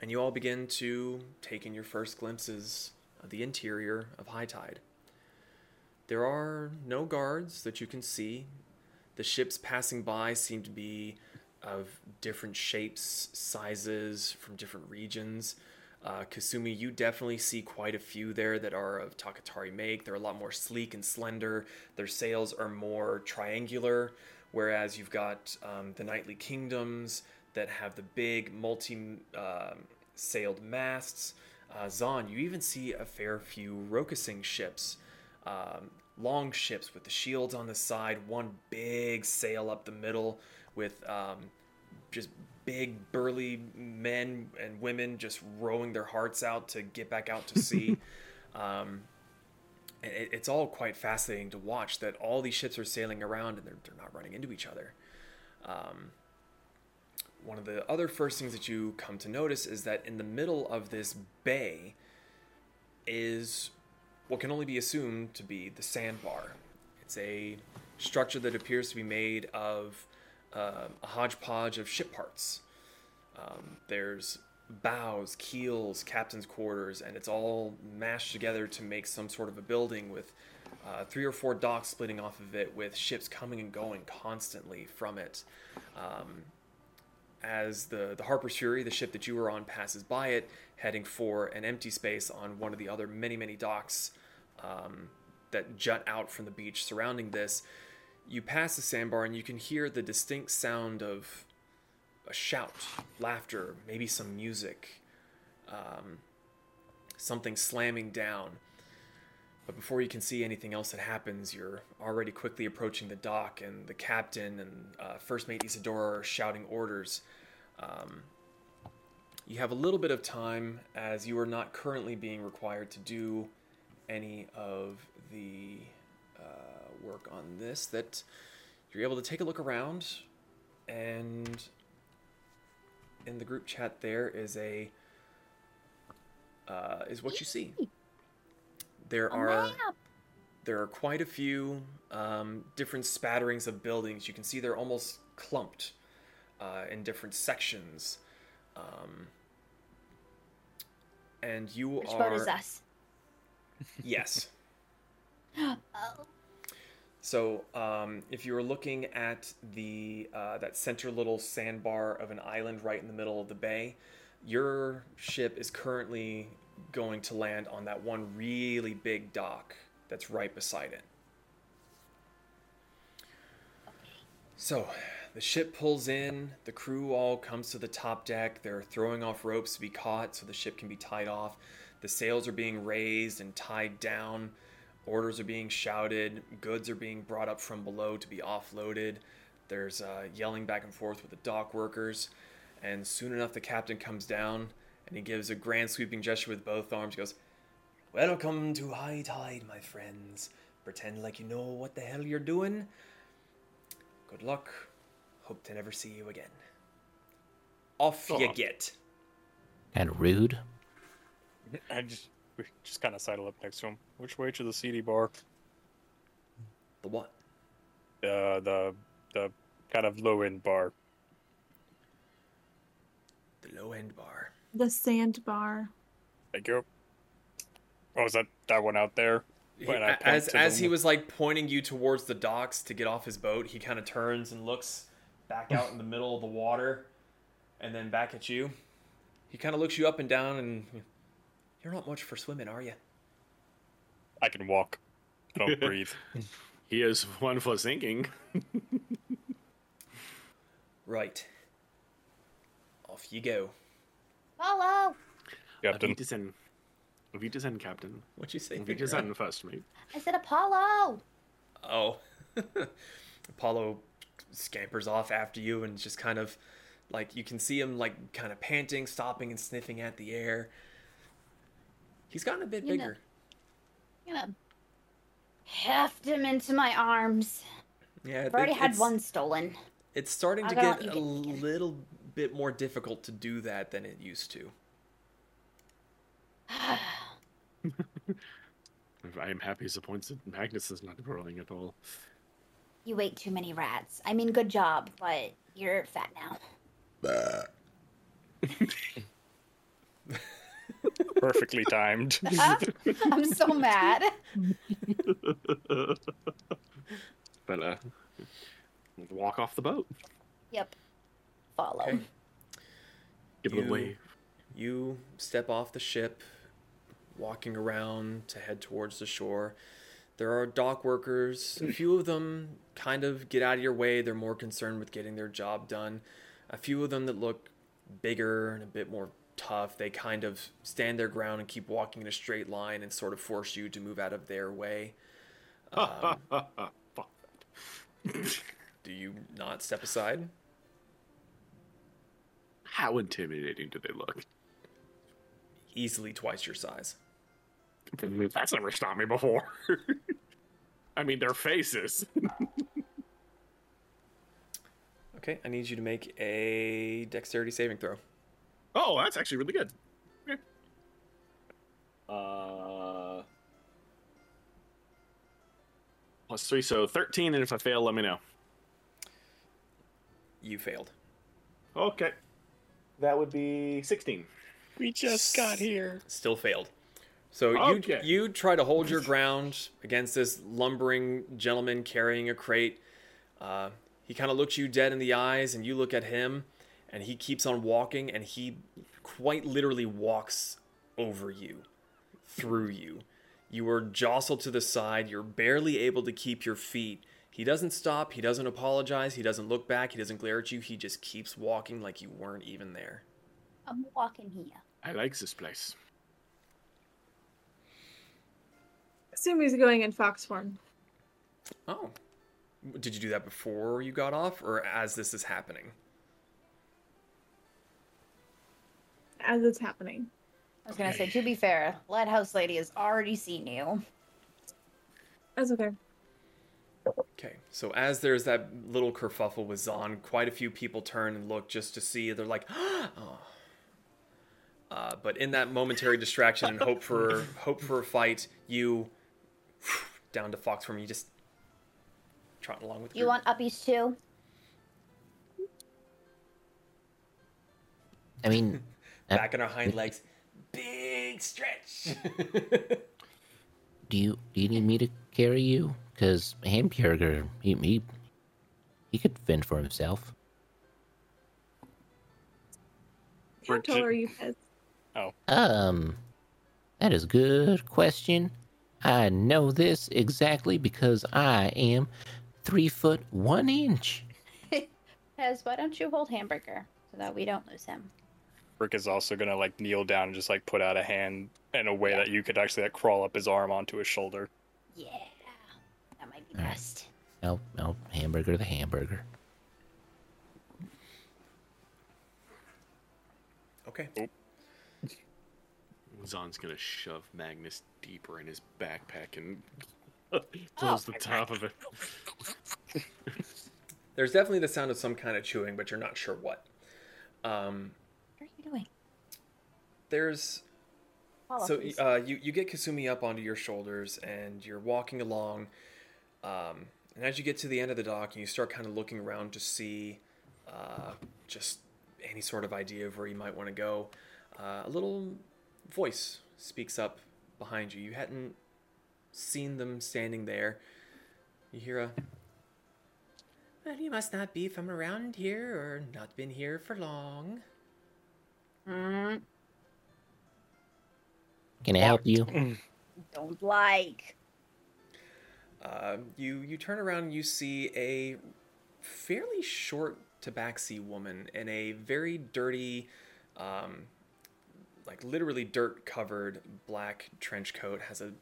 and you all begin to take in your first glimpses of the interior of high tide there are no guards that you can see. The ships passing by seem to be of different shapes, sizes, from different regions. Uh, Kasumi, you definitely see quite a few there that are of Takatari make. They're a lot more sleek and slender. Their sails are more triangular, whereas you've got um, the Knightly Kingdoms that have the big multi um sailed masts. Uh, Zon, you even see a fair few Rokusing ships um, long ships with the shields on the side, one big sail up the middle with um, just big burly men and women just rowing their hearts out to get back out to sea. um, it, it's all quite fascinating to watch that all these ships are sailing around and they're, they're not running into each other. Um, one of the other first things that you come to notice is that in the middle of this bay is what can only be assumed to be the sandbar. It's a structure that appears to be made of uh, a hodgepodge of ship parts. Um, there's bows, keels, captain's quarters, and it's all mashed together to make some sort of a building with uh, three or four docks splitting off of it, with ships coming and going constantly from it. Um, as the, the Harper's Fury, the ship that you were on, passes by it, heading for an empty space on one of the other many, many docks um, that jut out from the beach surrounding this, you pass the sandbar and you can hear the distinct sound of a shout, laughter, maybe some music, um, something slamming down. But before you can see anything else that happens, you're already quickly approaching the dock, and the captain and uh, first mate Isadora are shouting orders. Um, you have a little bit of time as you are not currently being required to do any of the uh, work on this that you're able to take a look around and in the group chat there is a uh, is what you see there are there are quite a few um, different spatterings of buildings. You can see they're almost clumped uh, in different sections. Um, and you Which are boat is us? yes. Oh, So, um, if you were looking at the uh, that center little sandbar of an island right in the middle of the bay, your ship is currently going to land on that one really big dock that's right beside it. So, the ship pulls in, the crew all comes to the top deck. They're throwing off ropes to be caught so the ship can be tied off. The sails are being raised and tied down. Orders are being shouted. Goods are being brought up from below to be offloaded. There's uh, yelling back and forth with the dock workers. And soon enough, the captain comes down and he gives a grand sweeping gesture with both arms. He goes, Welcome to high tide, my friends. Pretend like you know what the hell you're doing. Good luck. Hope to never see you again. Off you get. And rude. I just we just kind of sidle up next to him. Which way to the CD bar? The what? Uh, the the kind of low end bar. The low end bar. The sandbar. Thank you. Oh, is that that one out there? He- When I as as the- he was like pointing you towards the docks to get off his boat, he kind of turns and looks back out in the middle of the water, and then back at you. He kind of looks you up and down, and you're not much for swimming, are you? I can walk. I don't breathe. He is one for sinking. Right. Off you go. Follow. Captain. Avitasen. Avitasen, Captain. What'd you say? Avitasen first, mate. I said Apollo. Oh. Apollo scampers off after you and just kind of like you can see him like kind of panting, stopping and sniffing at the air. He's gotten a bit You know- bigger. I'm gonna heft him into my arms. Yeah, I've already it- had one stolen. It's starting I to get a get- little bit more difficult to do that than it used to. I am happy as a disappointed Magnus is not growing at all. You ate too many rats. I mean, good job, but you're fat now. Perfectly timed. I'm so mad. But uh, walk off the boat. Yep. Follow. Okay. Give it You- a wave. You step off the ship, walking around to head towards the shore. There are dock workers. A few of them kind of get out of your way. They're more concerned with getting their job done. A few of them that look bigger and a bit more tough, they kind of stand their ground and keep walking in a straight line and sort of force you to move out of their way. Um, Fuck. do you not step aside? How intimidating do they look? Easily twice your size. That's never stopped me before. I mean, their faces. Okay, I need you to make a dexterity saving throw. Oh, that's actually really good. Okay. Uh, plus three, so thirteen. And if I fail, let me know. You failed. Okay. That would be sixteen. we just got here. Still failed. So Okay. you you try to hold your ground against this lumbering gentleman carrying a crate. Uh, he kind of looks you dead in the eyes, and you look at him, and he keeps on walking, and he quite literally walks over you, through you. You are jostled to the side. You're barely able to keep your feet. He doesn't stop. He doesn't apologize. He doesn't look back. He doesn't glare at you. He just keeps walking like you weren't even there. I'm walking here. I like this place. Assume he's going in fox form. Oh. Did you do that before you got off or as this is happening? as it's happening. I was gonna say, to be fair, Lighthouse Lady has already seen you. That's okay. Okay. So as there's that little kerfuffle with Zon, quite a few people turn and look just to see. They're like, oh. Uh, but in that momentary distraction and hope for hope for a fight, you down to fox form. You just trotting along with the You group. want uppies too? I mean, back on our hind legs. Big stretch. do you do you need me to carry you? Because Hamburger, he, he he could fend for himself. How We're tall are you, Pez? Oh. Um, that is a good question. I know this exactly because I am three foot one inch. Pez, why don't you hold Hamburger so that we don't lose him? Rick is also gonna like kneel down and just like put out a hand in a way that you could actually like crawl up his arm onto his shoulder. Yeah, that might be Alright. best. No, no, hamburger the hamburger. Okay. Zon's gonna shove Magnus deeper in his backpack and close the top of it. There's definitely the sound of some kind of chewing, but you're not sure what. Um, What are you doing? there's Follow, so please. uh, you you get Kasumi up onto your shoulders, and you're walking along. Um, and as you get to the end of the dock, and you start kind of looking around to see uh, just any sort of idea of where you might want to go, uh, a little voice speaks up behind you. You hadn't seen them standing there. You hear a. Well, you must not be from around here, or not been here for long. Mm, Can I help you? don't like. Uh, you you turn around and you see a fairly short tabaxi woman in a very dirty, um, like literally dirt covered black trench coat. Has a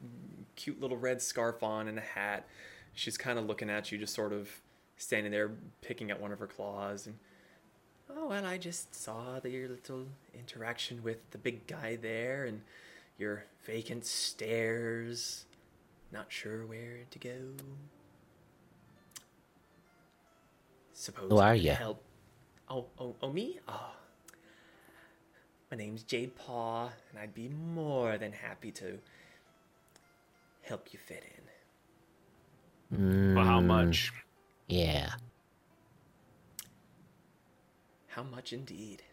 cute little red scarf on and a hat. She's kind of looking at you, just sort of standing there, picking at one of her claws. And oh well, I just saw the, your little interaction with the big guy there, and your vacant stares. Not sure where to go. Suppose Who are could ya? Help. Oh, oh, oh, me? Oh. My name's Jade Paw, and I'd be more than happy to help you fit in. Well, how Mm, much? Yeah. How much indeed?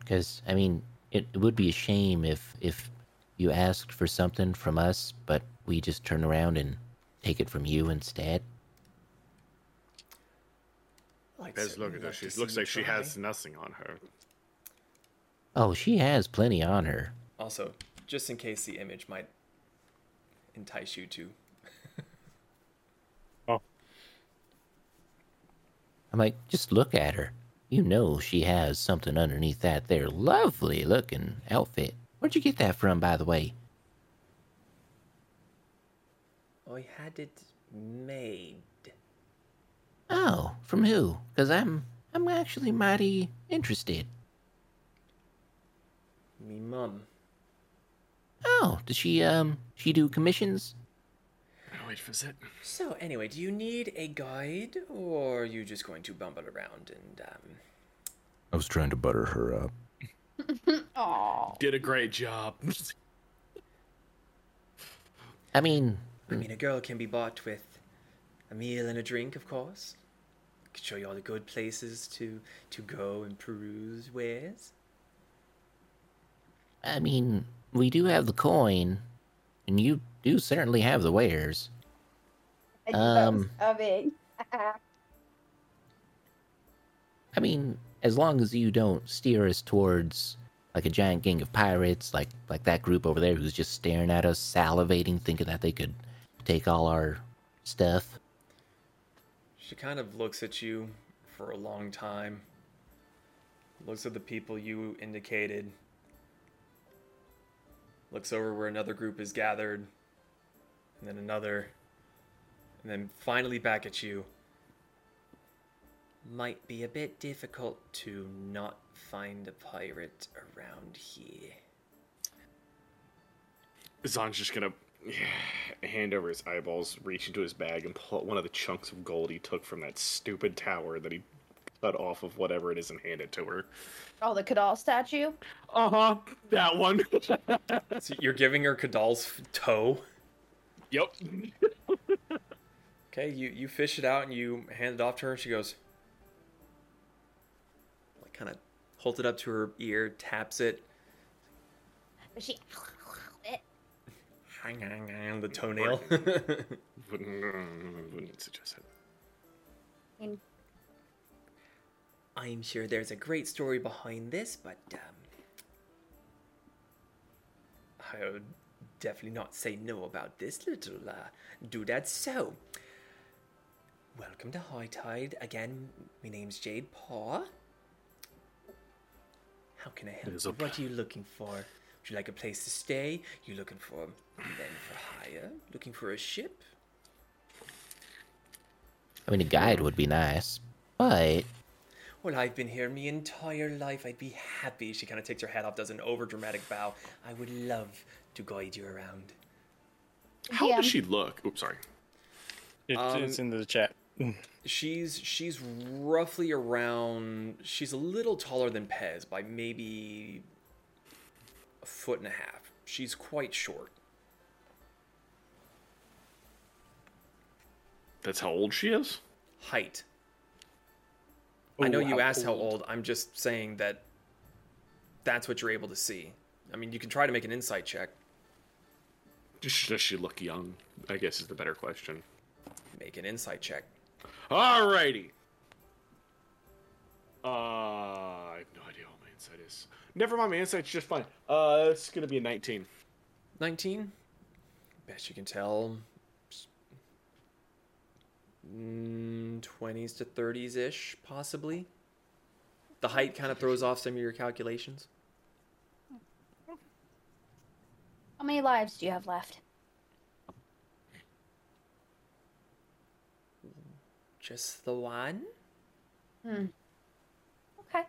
Because I mean, it, it would be a shame if if you asked for something from us, but we just turn around and take it from you instead. Well, I'd Pez, look at her. She looks you like she try. has nothing on her. Oh, she has plenty on her. Also, just in case the image might entice you to. Oh, I'm like, just look at her. You know she has something underneath that there lovely looking outfit. Where'd you get that from, by the way? I had it made. Oh, from who? Because I'm I'm actually mighty interested. Me mum. Oh, does she um she do commissions? Oh, wait, was it? So anyway, do you need a guide, or are you just going to bumble around and um? I was trying to butter her up. Oh, Did a great job. I mean, I mean, a girl can be bought with a meal and a drink, of course. Could show you all the good places to to go and peruse wares. I mean, we do have the coin, and you do certainly have the wares. I knew that was Um. I mean, as long as you don't steer us towards like a giant gang of pirates, like like that group over there who's just staring at us, salivating, thinking that they could take all our stuff. She kind of looks at you for a long time. Looks at the people you indicated. Looks over where another group is gathered. And then another. And then finally back at you. Might be a bit difficult to not find a pirate around here. Zon's just gonna hand over his eyeballs, reach into his bag, and pull out one of the chunks of gold he took from that stupid tower that he cut off of whatever it is and hand it to her. Oh, the Kadal statue? Uh huh. That one. So you're giving her Kadal's toe. yep. Okay, you, you fish it out and you hand it off to her, and she goes, like, kind of holds it up to her ear, taps it, But she. It. hang, hang, hang, the toenail. Wouldn't, wouldn't suggest it. In- I'm sure there's a great story behind this, but um, I would definitely not say no about this little uh, doodad. So, welcome to High Tide. Again, my name's Jade Paw. How can I help you? What are you looking for? Would you like a place to stay? You looking for men for hire? Looking for a ship? I mean, a guide would be nice, but Well, I've been here my entire life. I'd be happy. She kind of takes her head off, does an over dramatic bow. I would love to guide you around. How DM. does she look? Oops, sorry. It's, Um, it's in the chat. She's she's roughly around. She's a little taller than Pez by maybe a foot and a half. She's quite short. That's how old she is? Height. I oh, know you how asked how old? old. I'm just saying that that's what you're able to see. I mean, you can try to make an insight check. Does does she look young? I guess is the better question. Make an insight check. Alrighty. Uh, I have no idea what my insight is. Never mind, my insight's just fine. Uh, it's gonna be a 19. 19 best you can tell mm, 20s to 30s ish possibly the height kind of throws off some of your calculations How many lives do you have left? Just the one Hmm. Okay.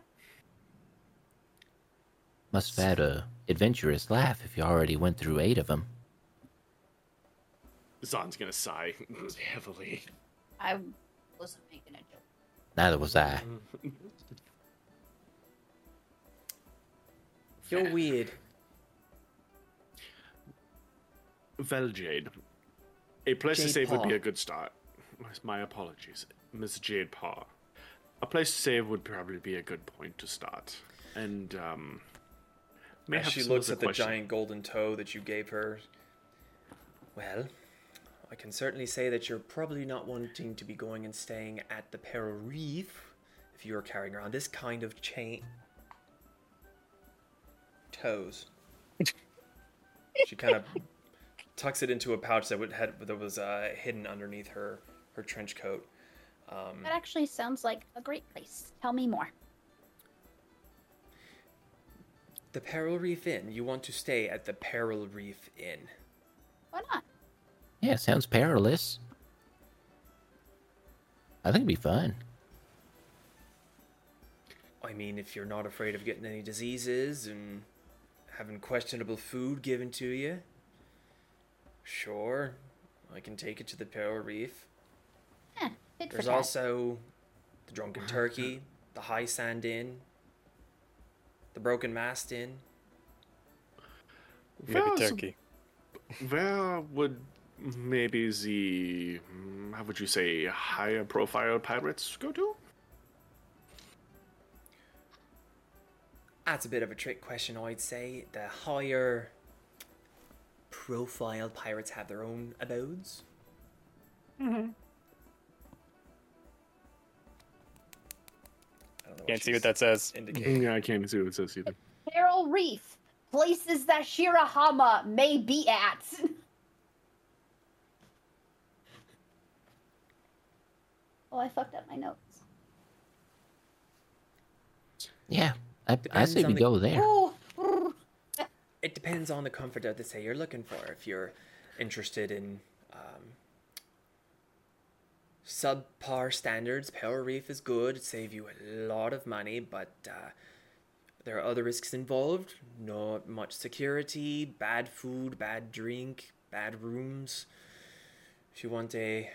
must have had a adventurous laugh if you already went through eight of them. Zon's gonna sigh heavily. I wasn't making a joke. Neither was I. you're weird Veljade. A place to Jade save would be a good start. My apologies, Miss Jade Paw. A place to save would probably be a good point to start. And um, may as she looks at the question- giant golden toe that you gave her well i can certainly say that you're probably not wanting to be going and staying at the peril reef if you're carrying around this kind of chain toes she kind of tucks it into a pouch that would had that was uh, hidden underneath her her trench coat um, That actually sounds like a great place. Tell me more. the peril reef inn you want to stay at the peril reef inn Why not? Yeah, sounds perilous. I think it'd be fun. I mean, if you're not afraid of getting any diseases and having questionable food given to you, sure, I can take it to the Peril Reef. Tit There's also the Drunken Turkey, the High Sand Inn, the Broken Mast Inn. Maybe Well, turkey. Where would maybe the mm, how would you say higher profile pirates go to? That's a bit of a trick question, I'd say. The higher profile pirates have their own abodes. I Can't see what that says. indicating. Mm, yeah, I can't see what it says either. Peril Reef. Places that Shirahama may be at. oh, I fucked up my notes. Yeah, I, I say we the- go there. Ooh. It depends on the comfort of the stay you're looking for. If you're interested in subpar standards, Peril Reef is good. It save you a lot of money, but uh, there are other risks involved. Not much security, bad food, bad drink, bad rooms. If you want a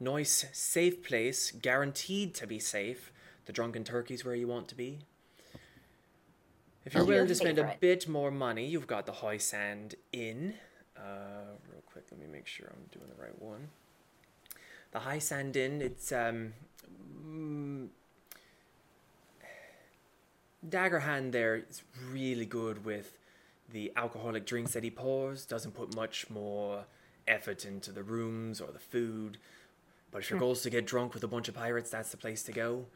nice, safe place, guaranteed to be safe, the Drunken Turkey's where you want to be. If you're willing to spend a bit more money, you've got the High Sand Inn. Uh, real quick, let me make sure I'm doing the right one. The High Sand Inn, it's um, mm, Daggerhand there is really good with the alcoholic drinks that he pours. Doesn't put much more effort into the rooms or the food. But if your goal is to get drunk with a bunch of pirates, that's the place to go.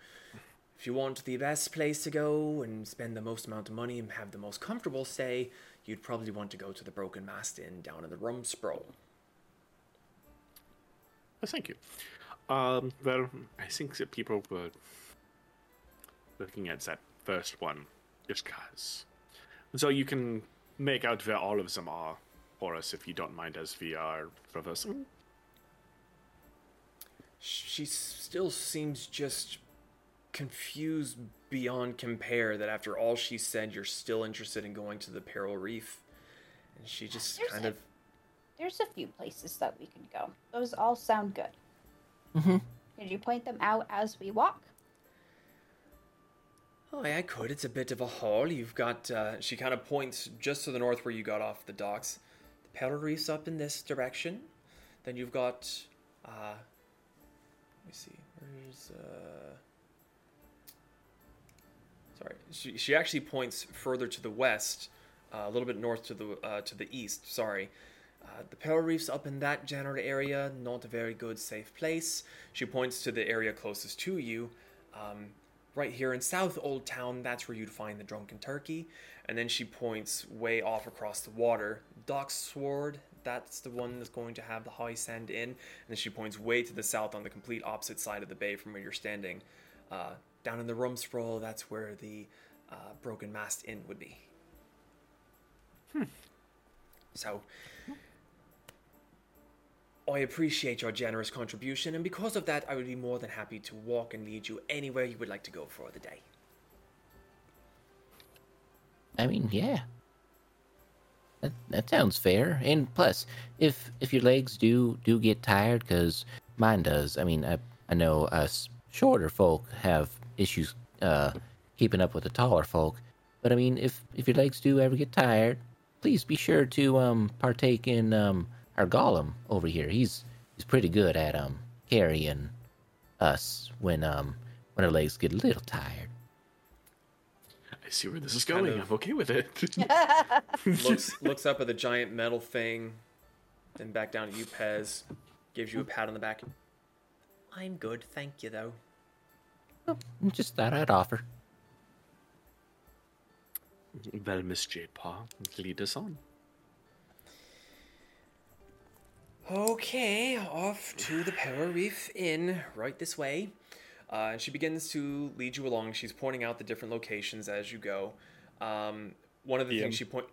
If you want the best place to go and spend the most amount of money and have the most comfortable stay, you'd probably want to go to the Broken Mast Inn down in the Rum Sprawl. Oh, thank you. Um, well, I think that people were looking at that first one just cause. So you can make out where all of them are for us if you don't mind as we are traversing. She still seems just confused beyond compare that after all she said, you're still interested in going to the Peril Reef. And she just There's kind a- of. There's a few places that we can go. Those all sound good. Mm-hmm. Could you point them out as we walk? Oh, yeah, I could. It's a bit of a haul. You've got. Uh, she kind of points just to the north where you got off the docks. The Peril Reef's up in this direction. Then you've got. Uh, let me see. Where's. Uh, sorry. She, she actually points further to the west, uh, a little bit north to the uh, to the east. Sorry. Uh, the Peril Reef's up in that general area, not a very good, safe place. She points to the area closest to you. Um, right here in South Old Town, that's where you'd find the Drunken Turkey. And then she points way off across the water. Dock Sword, that's the one that's going to have the High Sand Inn. And then she points way to the south on the complete opposite side of the bay from where you're standing. Uh, down in the rum sprawl, that's where the uh, Broken Mast Inn would be. Hmm. So, I appreciate your generous contribution, and because of that, I would be more than happy to walk and lead you anywhere you would like to go for the day. I mean, yeah. That, that sounds fair. And plus, if if your legs do do get tired, because mine does. I mean, I I know us shorter folk have issues uh, keeping up with the taller folk. But I mean, if if your legs do ever get tired, please be sure to um partake in um our golem over here. He's he's pretty good at um carrying us when um when our legs get a little tired. I see where this is Kind going. of- I'm okay with it. looks looks up at the giant metal thing, then back down at you, Pez. Gives you a pat on the back. I'm good, thank you, though. Just thought I'd offer. well, Miss Jade Paw, lead us on. Okay, off to the Peril Reef Inn, right this way. Uh, and she begins to lead you along. She's pointing out the different locations as you go. Um, one of the Yeah. things she point.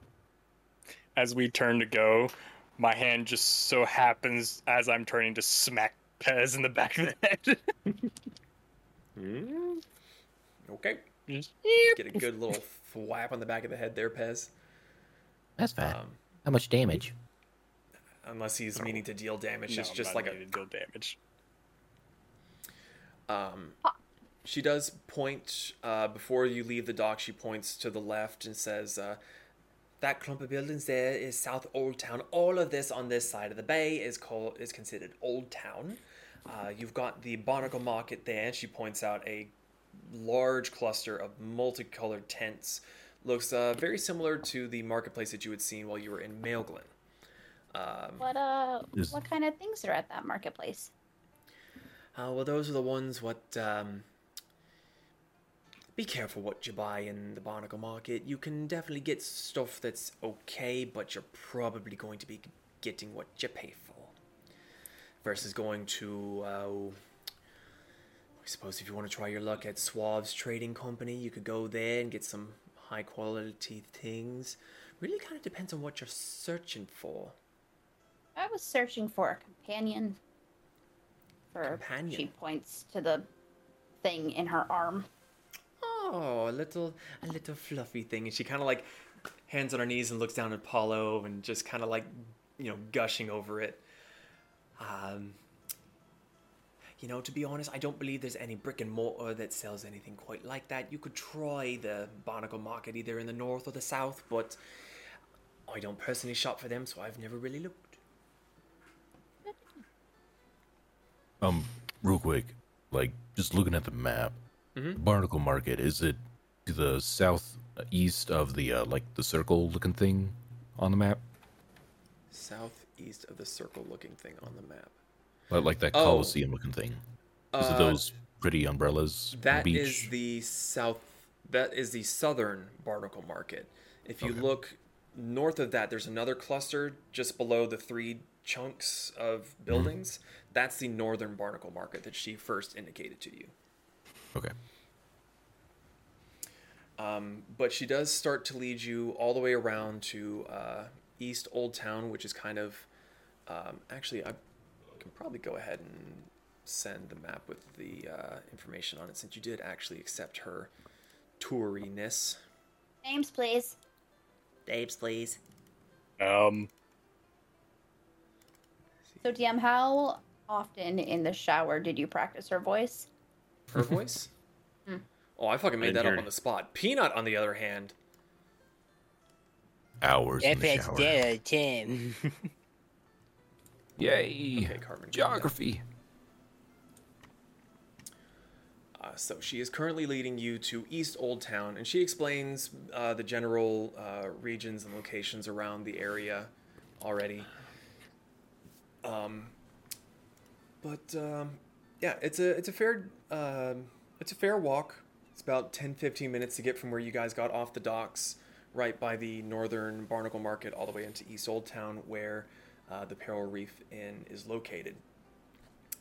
As we turn to go, my hand just so happens as I'm turning to smack Pez in the back of the head. Hmm? Okay, Just, get a good little thwap on the back of the head there, Pez. That's fine. Um, How much damage? Unless he's meaning to deal damage, no, it's just like a to deal damage. Um, she does point uh, before you leave the dock. She points to the left and says, uh, "That clump of buildings there is South Old Town. All of this on this side of the bay is called is considered Old Town. Uh, you've got the Barnacle Market there." And she points out a large cluster of multicolored tents. Looks uh, very similar to the marketplace that you had seen while you were in Mailglen. Um, What uh Is- what kind of things are at that marketplace? Uh, well, those are the ones what. Um, be careful what you buy in the Barnacle Market. You can definitely get stuff that's okay, but you're probably going to be getting what you pay for. Versus going to. Uh, I suppose if you want to try your luck at Suave's Trading Company, you could go there and get some high quality things. Really kind of depends on what you're searching for. I was searching for a companion. For Companion? she points to the thing in her arm. Oh, a little, a little fluffy thing, and she kind of like hands on her knees and looks down at Paulo and just kind of like, you know, gushing over it. Um, you know, to be honest, I don't believe there's any brick and mortar that sells anything quite like that. You could try the Barnacle Market either in the north or the south, but I don't personally shop for them, so I've never really looked. Um, real quick, like just looking at the map, Mhm. the Barnacle Market is it to the southeast of the uh, like the circle-looking thing on the map, Southeast of the circle-looking thing on the map. like, like that Oh. Coliseum-looking thing. Is Uh, it those pretty umbrellas? on the beach? is the south. That is the southern Barnacle Market. If you Okay. look north of that, there's another cluster just below the three chunks of buildings. That's the northern barnacle market that she first indicated to you. Okay. Um, but she does start to lead you all the way around to uh, East Old Town, which is kind of. Um, actually, I can probably go ahead and send the map with the uh, information on it since you did actually accept her touriness. Names, please. Names, please. Um, So, DM, how often in the shower did you practice her voice? Her voice? Hmm. Oh, I fucking made I that up hear- on the spot. Peanut, on the other hand, Hours in the shower. ten. Yay! Okay, Carmen. Geography. Uh, so she is currently leading you to East Old Town, and she explains uh, the general uh, regions and locations around the area already. Um, but um, yeah, it's a it's a fair um it's a fair walk. It's about 10, 15 minutes to get from where you guys got off the docks, right by the northern Barnacle Market, all the way into East Old Town, where uh, the Peril Reef Inn is located.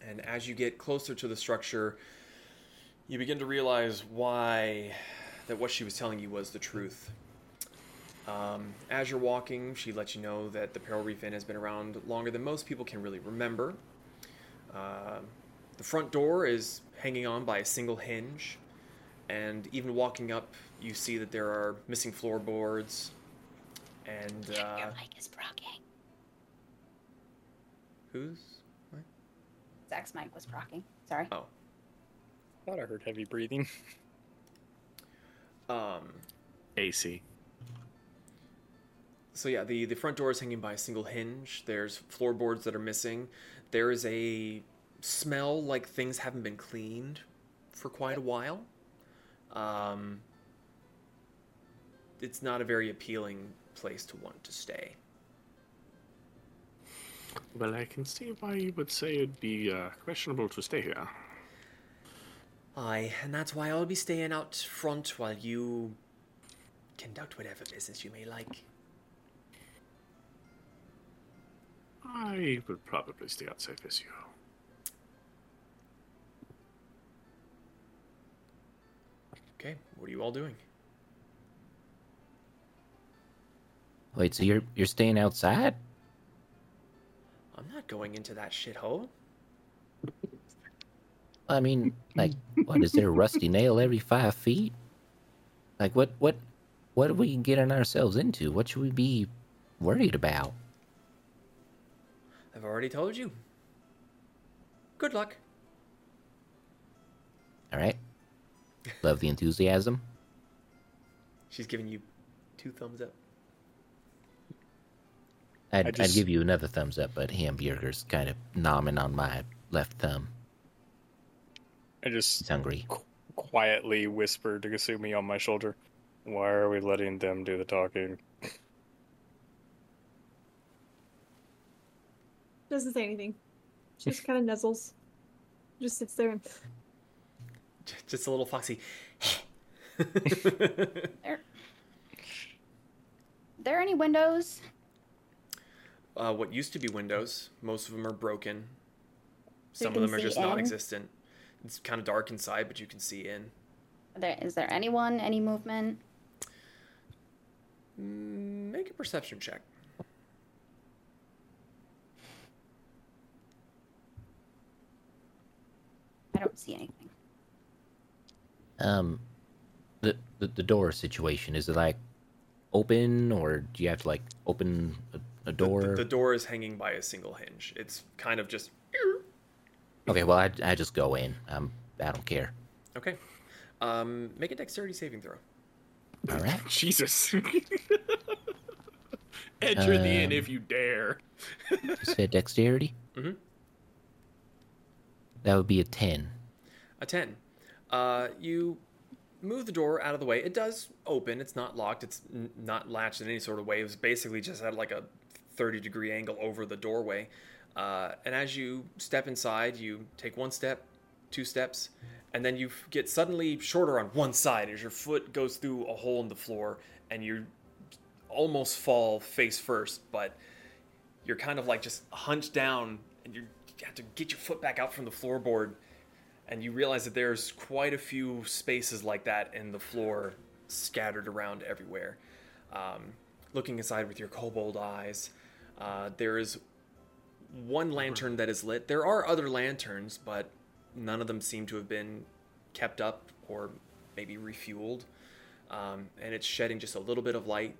And as you get closer to the structure, you begin to realize why that what she was telling you was the truth. Um, as you're walking, she lets you know that the Peril Reef Inn has been around longer than most people can really remember. Uh, the front door is hanging on by a single hinge, and even walking up, you see that there are missing floorboards. And Your uh, mic is brocking. who's? What? Zach's mic was brocking. Sorry. Oh, Thought I heard heavy breathing. um, AC. So yeah, the the front door is hanging by a single hinge. There's floorboards that are missing. There is a smell like things haven't been cleaned for quite a while. Um, it's not a very appealing place to want to stay. Well, I can see why you would say it'd be uh, questionable to stay here. Aye, and that's why I'll be staying out front while you conduct whatever business you may like. I would probably stay outside with you. Okay, what are you all doing? Wait, so you're you're staying outside? I'm not going into that shithole. I mean, like, what is there a rusty nail every five feet? Like, what what what are we getting ourselves into? What should we be worried about? I've already told you. Good luck. All right. Love the enthusiasm. She's giving you two thumbs up. I'd, I I'd give you another thumbs up, but Hamburger's kind of nomming on my left thumb. I just He's hungry. qu- quietly whispered to Kasumi on my shoulder. Why are we letting them do the talking? Doesn't say anything. She just kind of nuzzles. Just sits there and Just a little foxy. There. There any windows? uh, what used to be windows, most of them are broken. Some of them are just in? non-existent. It's kind of dark inside, but you can see in. Are there is there anyone? Any movement? Mm, Make a perception check. I don't see anything. Um, the, the the door situation is it like open or do you have to like open a, a door? The, the door is hanging by a single hinge. It's kind of just Okay, well I I just go in. Um, I don't care. okay. Um, make a dexterity saving throw. All right. Jesus. Enter the inn Um, if you dare. You said dexterity. Mhm. That would be a ten. A 10. Uh, you move the door out of the way. It does open. It's not locked. It's n- not latched in any sort of way. It was basically just at like a 30 degree angle over the doorway. Uh, and as you step inside, you take one step, two steps, and then you get suddenly shorter on one side as your foot goes through a hole in the floor and you're almost fall face first, but you're kind of like just hunched down and you're, you have to get your foot back out from the floorboard and you realize that there's quite a few spaces like that in the floor scattered around everywhere. Um, looking inside with your kobold eyes, uh, there is one lantern that is lit. There are other lanterns, but none of them seem to have been kept up or maybe refueled. Um, and it's shedding just a little bit of light.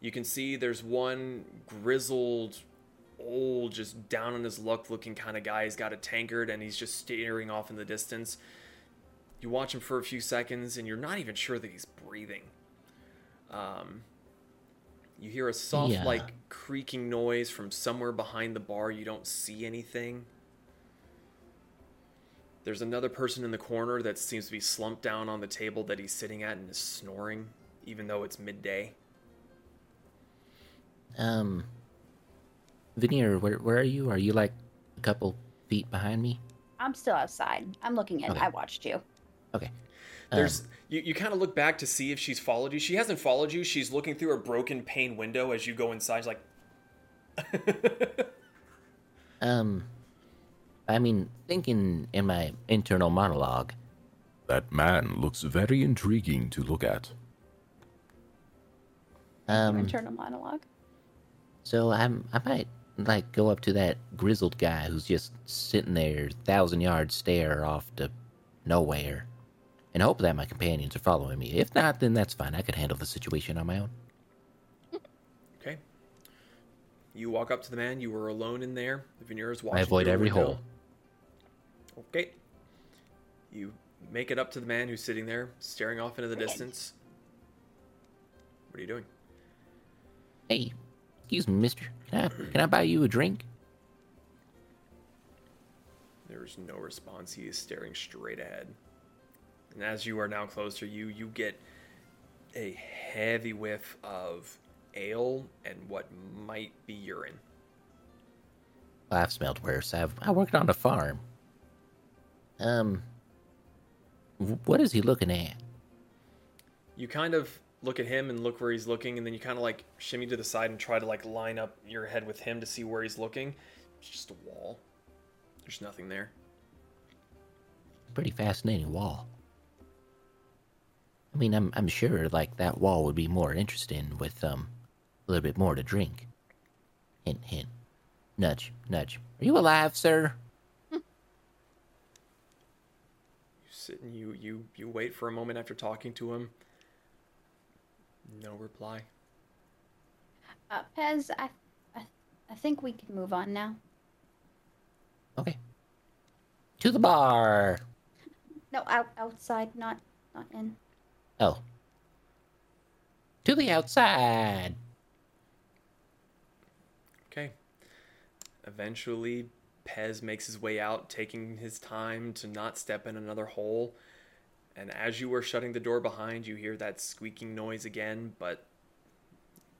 You can see there's one grizzled, old, just down on his luck looking kind of guy. He's got a tankard and he's just staring off in the distance. You watch him for a few seconds and you're not even sure that he's breathing. Um, you hear a soft, Yeah. like creaking noise from somewhere behind the bar. You don't see anything. There's another person in the corner that seems to be slumped down on the table that he's sitting at and is snoring, even though it's midday. Um, Vanera, where where are you? Are you like a couple feet behind me? I'm still outside. I'm looking in. Okay. I watched you. Okay. Um, There's you, you kind of look back to see if she's followed you. She hasn't followed you. She's looking through a broken pane window as you go inside. She's like, um, I mean, thinking in my internal monologue. That man looks very intriguing to look at. Um, Internal monologue. So I'm I might like go up to that grizzled guy who's just sitting there, thousand yard stare off to nowhere, and hope that my companions are following me. If not, then that's fine. I could handle the situation on my own. okay. You walk up to the man. You were alone in there. The Vanera is watching. I avoid every window. hole. Okay. You make it up to the man who's sitting there, staring off into the distance. What are you doing? Hey, excuse me, Mister. Can I can I buy you a drink? There's no response. He is staring straight ahead. And as you are now close to you, you get a heavy whiff of ale and what might be urine. I've smelled worse. I've I worked on a farm. Um, what is he looking at? You kind of look at him and look where he's looking, and then you kind of like shimmy to the side and try to like line up your head with him to see where he's looking. It's just a wall. There's nothing there. Pretty fascinating wall. I mean, I'm I'm sure like that wall would be more interesting with um a little bit more to drink. Hint, hint. Nudge, nudge. Are you alive, sir? You sit and you you you wait for a moment after talking to him. No reply. Uh, Pez, I, I, I think we can move on now. Okay. To the bar. No, out outside, not not in. Oh. To the outside. Okay. Eventually, Pez makes his way out, taking his time to not step in another hole. And as you were shutting the door behind, you hear that squeaking noise again, but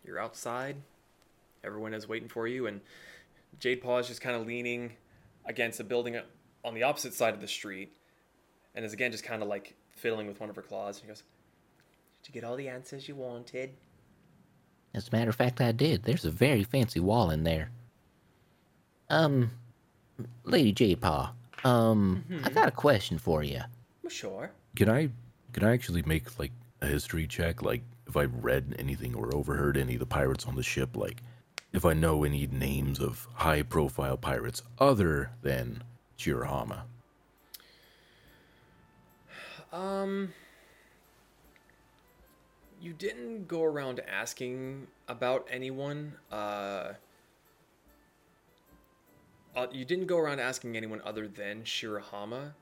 you're outside. Everyone is waiting for you, and Jade Paw is just kind of leaning against a building on the opposite side of the street, and is again just kind of like fiddling with one of her claws. And he goes, Did you get all the answers you wanted? As a matter of fact, I did. There's a very fancy wall in there. Um, Lady J Paw, um, I got a question for you. Well, sure. Can I can I actually make like a history check? Like if I've read anything or overheard any of the pirates on the ship, like if I know any names of high profile pirates other than Chirahama. Um, you didn't go around asking about anyone. Uh, uh, you didn't go around asking anyone other than Shirahama.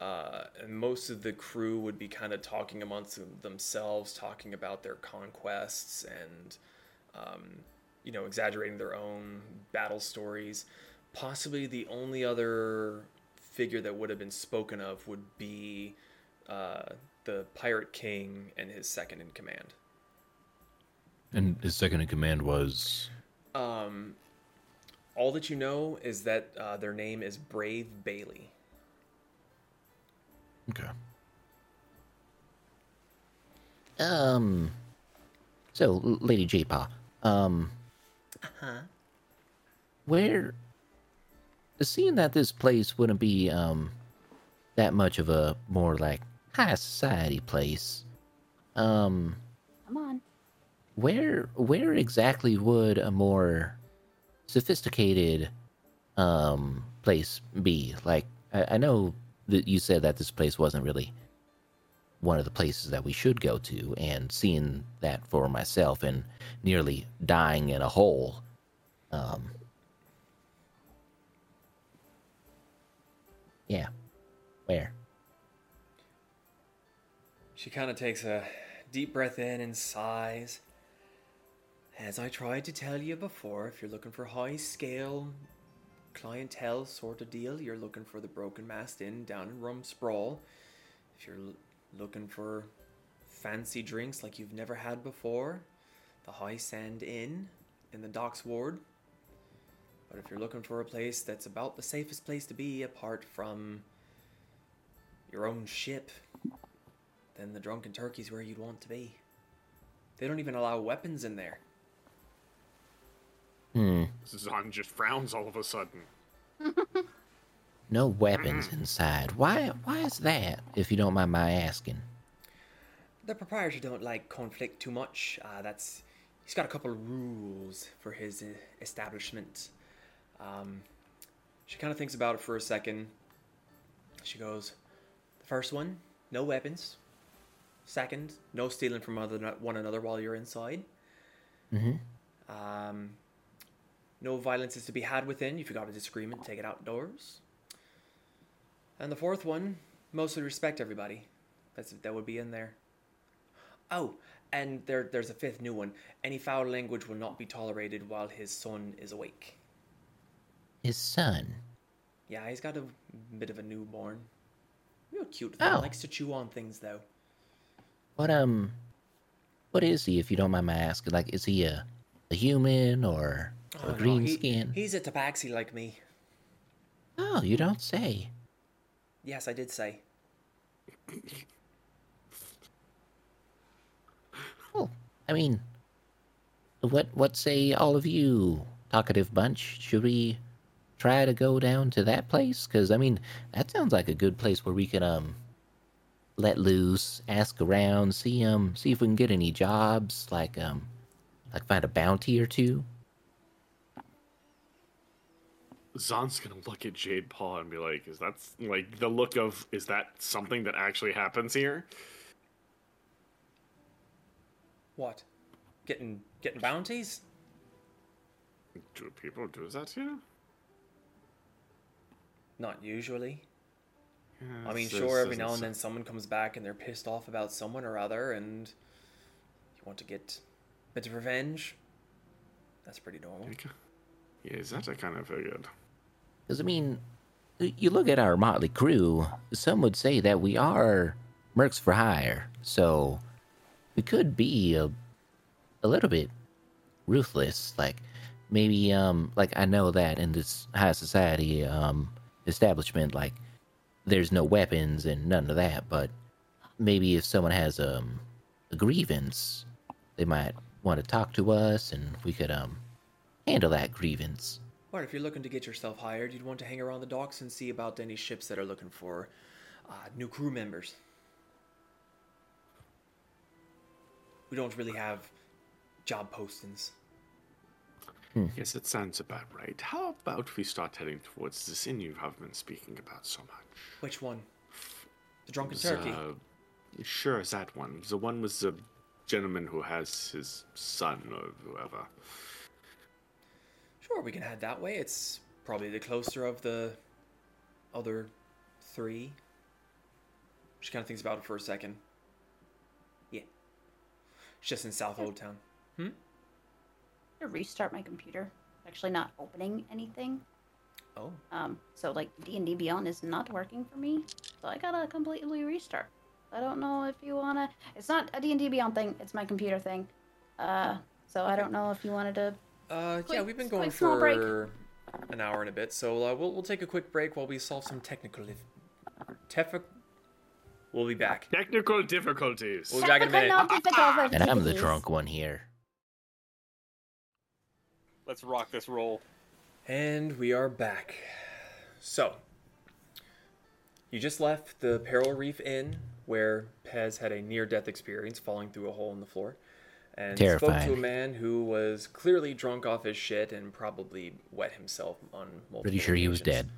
Uh, and most of the crew would be kind of talking amongst themselves, talking about their conquests and, um, you know, exaggerating their own battle stories. Possibly the only other figure that would have been spoken of would be uh, the Pirate King and his second in command. And his second in command was Um, all that you know is that uh, their name is Brave Bailey. Okay. Um, So, Lady J-Paw, um, Uh-huh. where, seeing that this place wouldn't be, um, that much of a more like high society place, um, Come on. where, where exactly would a more sophisticated, um, place be? Like, I, I know that you said that this place wasn't really one of the places that we should go to, and seeing that for myself and nearly dying in a hole, um, yeah, where? She kind of takes a deep breath in and sighs. As I tried to tell you before, if you're looking for high scale clientele sort of deal, you're looking for the Broken Mast Inn down in Rum Sprawl. If you're l- looking for fancy drinks like you've never had before, the High Sand Inn in the Docks Ward. But if you're looking for a place that's about the safest place to be apart from your own ship, then the Drunken Turkey's where you'd want to be. They don't even allow weapons in there. Hmm. Zahn just frowns all of a sudden. No weapons inside. Why? Why is that? If you don't mind my asking. The proprietor don't like conflict too much. Uh, that's he's got a couple of rules for his uh, establishment. Um, she kind of thinks about it for a second. She goes, "The first one, no weapons. Second, no stealing from other, one another while you're inside. Mm-hmm. Um, no violence is to be had within. If you've got a disagreement, take it outdoors. And the fourth one, mostly respect everybody. That's that would be in there. Oh, and there there's a fifth new one. Any foul language will not be tolerated while his son is awake. His son. Yeah, he's got a bit of a newborn. Real cute. Thing. Oh. Likes to chew on things though. What um? What is he? If you don't mind my asking, like, is he a, a human or Oh, a no, green he- skin? He's a tabaxi like me. Oh, you don't say. Yes, I did say. Well, I mean, what what say all of you, talkative bunch? Should we try to go down to that place? Because I mean, that sounds like a good place where we can um let loose, ask around, see um see if we can get any jobs, like um like find a bounty or two. Zahn's gonna look at Jade Paw and be like, "Is that like the look of? Is that something that actually happens here?" What? Getting getting bounties? Do people do that here? Not usually. I mean, sure, every now and then someone comes back and they're pissed off about someone or other, and you want to get a bit of revenge. That's pretty normal. Yeah, is that I kind of figured. Because I mean, you look at our motley crew. Some would say that we are mercs for hire, so we could be a a little bit ruthless. Like maybe, um, like I know that in this high society um establishment, like there's no weapons and none of that. But maybe if someone has um a grievance, they might want to talk to us, and we could um handle that grievance. Or if you're looking to get yourself hired, you'd want to hang around the docks and see about any ships that are looking for uh, new crew members. We don't really have job postings. Yes, it sounds about right. How about we start heading towards this inn you have been speaking about so much? Which one? The drunken turkey. Uh, sure, is that one. The one with the gentleman who has his son or whoever. Sure, we can head that way. It's probably the closer of the other three. She kind of thinks about it for a second. Yeah. It's just in South Old Town. Hmm? to restart my computer. It's actually not opening anything. Oh. Um, so like D and D Beyond is not working for me. So I gotta completely restart. I don't know if you wanna. It's not a D and D Beyond thing. It's my computer thing. Uh, so I don't know if you wanted to. Uh, yeah, we've been going small break. for an hour and a bit, so uh, we'll, we'll take a quick break while we solve some technical. If... Tef- We'll be back. Technical difficulties. We'll be back in a minute. Technical difficulties. And I'm the drunk one here. Let's rock this roll. And we are back. So, you just left the Peril Reef Inn, where Pez had a near-death experience, falling through a hole in the floor, and spoke to a man who was clearly drunk off his shit and probably wet himself on multiple. Pretty sure he was dead.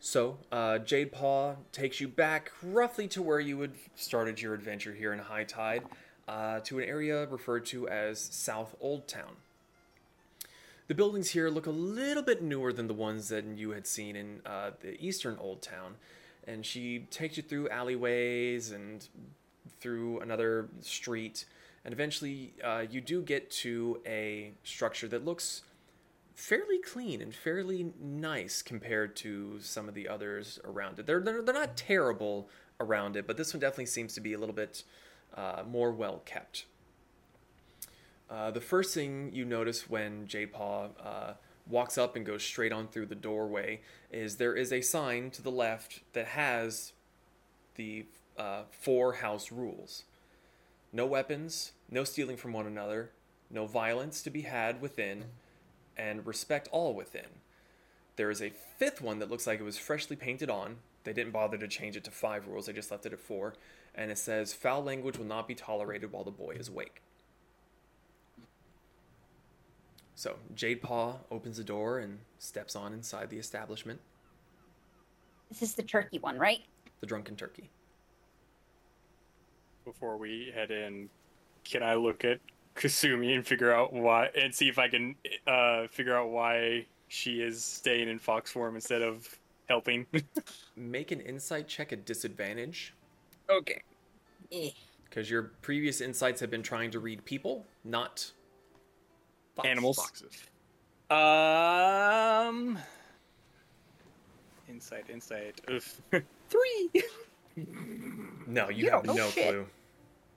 So, uh, Jade Paw takes you back roughly to where you had started your adventure here in High Tide, uh, to an area referred to as South Old Town. The buildings here look a little bit newer than the ones that you had seen in uh, the Eastern Old Town, and she takes you through alleyways and through another street, and eventually uh, you do get to a structure that looks fairly clean and fairly nice compared to some of the others around it. They're they're, they're not terrible around it, but this one definitely seems to be a little bit uh, more well kept. Uh, the first thing you notice when J-Paw uh, walks up and goes straight on through the doorway is there is a sign to the left that has the uh, four house rules. No weapons, no stealing from one another, no violence to be had within, and respect all within. There is a fifth one that looks like it was freshly painted on. They didn't bother to change it to five rules, they just left it at four. And it says, Foul language will not be tolerated while the boy is awake. So, Jade Paw opens the door and steps on inside the establishment, This is the turkey one, right? the drunken turkey. Before we head in, can I look at Kasumi and figure out why, and see if I can uh, figure out why she is staying in fox form instead of helping? Make an insight check at disadvantage, okay. because your previous insights have been trying to read people, not fox- Animals. Boxes. Um. Insight, insight. Oof. Three. No, you, You have no shit. clue.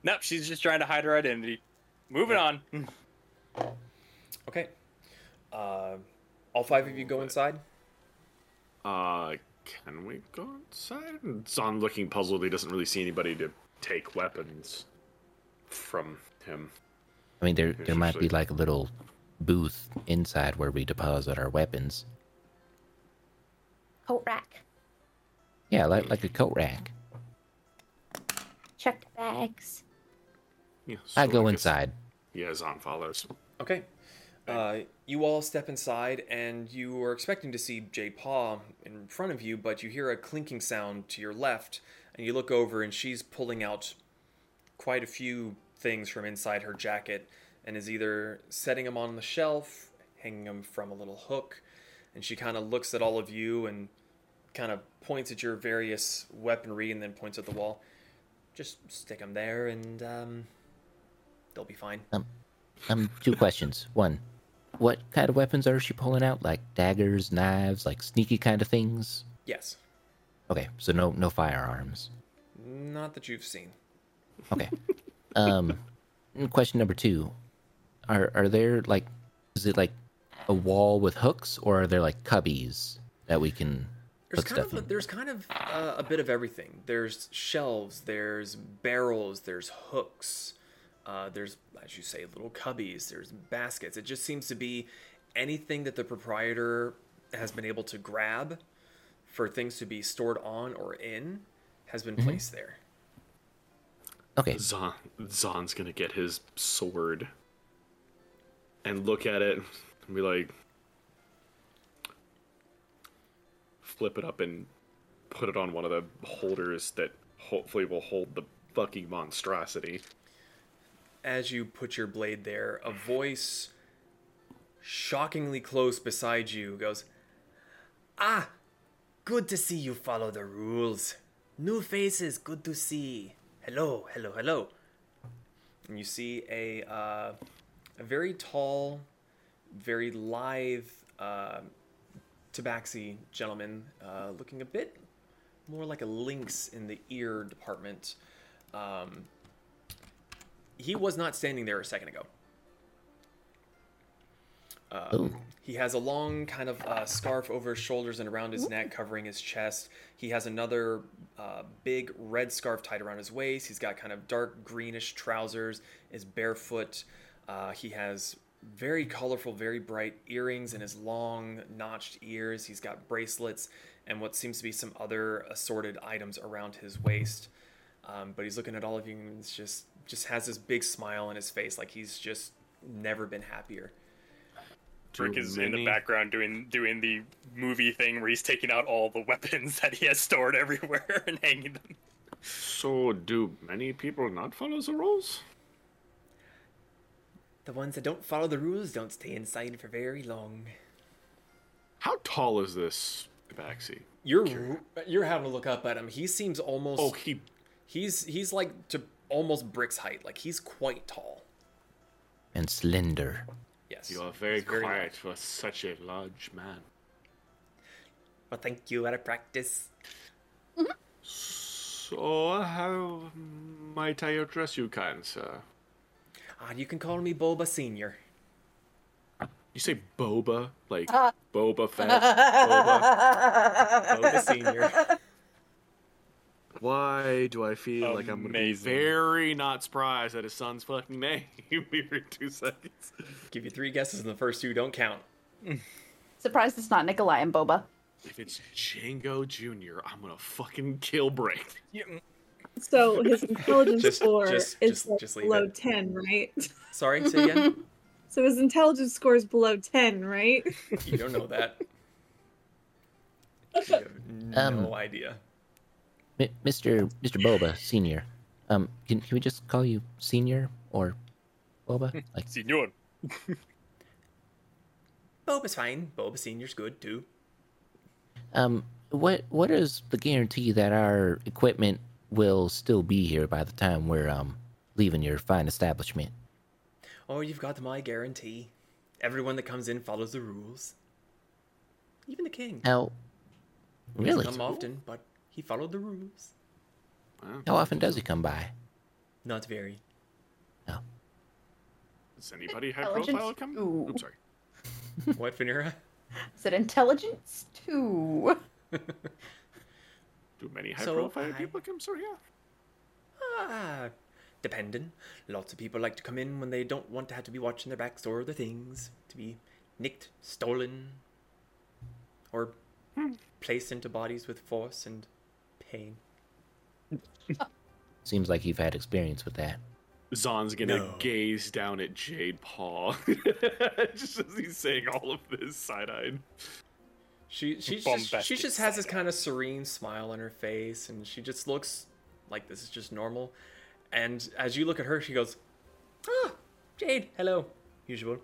nope, she's just trying to hide her identity. Moving on. Okay. Uh, all five of you go inside. Uh, can we go outside? Zon looking puzzled. He doesn't really see anybody to take weapons from him. I mean, there there might be like a little booth inside where we deposit our weapons. Coat rack. Yeah, like like a coat rack. Checked bags. Yeah, I go guess- inside. Yeah, Zon follows. Okay. Uh, you all step inside, and you are expecting to see Jade Paw in front of you, but you hear a clinking sound to your left, and you look over, and she's pulling out quite a few things from inside her jacket, and is either setting them on the shelf, hanging them from a little hook, and she kind of looks at all of you and kind of points at your various weaponry, and then points at the wall. Just stick them there, and um, they'll be fine. Um, two questions. One, what kind of weapons are she pulling out? Like daggers, knives, like sneaky kind of things? Yes. Okay, so no no firearms. Not that you've seen. Okay. um, question number two: Are are there like, is it like a wall with hooks, or are there like cubbies that we can There's kind stuff of a, there's kind of uh, a bit of everything. There's shelves, there's barrels, there's hooks, uh, there's as you say little cubbies, there's baskets. It just seems to be anything that the proprietor has been able to grab for things to be stored on or in has been Mm-hmm. placed there. Okay. Zon, Zon's gonna get his sword and look at it and be like, flip it up and put it on one of the holders that hopefully will hold the fucking monstrosity. As you put your blade there, a voice shockingly close beside you goes, Ah, good to see you follow the rules. New faces, good to see. Hello, hello, hello. And you see a uh, a very tall, very lithe uh, tabaxi gentleman, uh, looking a bit more like a lynx in the ear department. Um, he was not standing there a second ago. Ooh. he has a long kind of uh, scarf over his shoulders and around his neck, covering his chest. He has another uh, big red scarf tied around his waist. He's got kind of dark greenish trousers. Is barefoot. Uh, he has very colorful, very bright earrings in his long notched ears. He's got bracelets and what seems to be some other assorted items around his waist. Um, but he's looking at all of you and it's just just has this big smile on his face, like he's just never been happier. Brick Do is in the background doing doing the movie thing where he's taking out all the weapons that he has stored everywhere and hanging them. So, do many people not follow the rules? The ones that don't follow the rules don't stay inside for very long. How tall is this Tabaxi? You're you're having to look up at him. He seems almost Oh, he. he's he's like to almost brick's height. Like he's quite tall. And slender. Yes. You are very He's very quiet for such a large man. Well, thank you. Out of practice. So, how might I address you, kind sir? Ah, you can call me Boba Senior. You say boba, like Ah. Boba Fett. boba. Boba Senior. Why do I feel like I'm gonna be very not surprised at his son's fucking name every two seconds? Give you three guesses, and the first two don't count. Surprised it's not Nikolai and Boba. If it's Django Jr., I'm gonna fucking kill Break. So his intelligence Just- score just- is just- like just below it. 10, right? Sorry, say again. So his intelligence score is below 10, right? you don't know that. You have no Um, idea. M- Mr. Mr. Boba Senior. Um, can, can we just call you Senior or Boba? Like, Senior. Boba's fine. Boba Senior's good too. um, what what is the guarantee that our equipment will still be here by the time we're um leaving your fine establishment? Oh, you've got my guarantee. Everyone that comes in follows the rules. Even the king. How? He Really? Come often, but he followed the rules. How often does he come by? Not very. No. Has anybody high profile come? two. Oops, sorry. What, Vanera? Is it intelligence two? Do many high So, profile I- people come through here? Ah, depending. Lots of people like to come in when they don't want to have to be watching their backs or their things to be nicked, stolen, or placed into bodies with force and pain. Seems like you've had experience with that. Zon's gonna No. gaze down at Jade Paw just as he's saying all of this side-eyed. She she just, she just has this kind of serene smile on her face, and she just looks like this is just normal. And as you look at her, she goes, "Ah, Jade, hello, usual.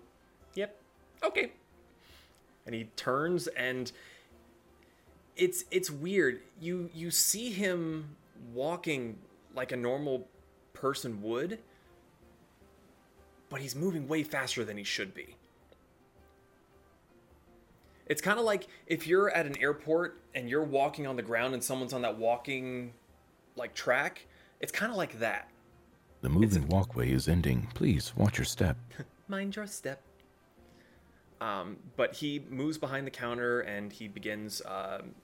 Yep, okay." And he turns, and it's it's weird. You you see him walking like a normal person would, but he's moving way faster than he should be. It's kind of like if you're at an airport and you're walking on the ground and someone's on that walking like track. It's kind of like that. The moving walkway is ending. Please watch your step. Mind your step. Um, but he moves behind the counter and he begins um,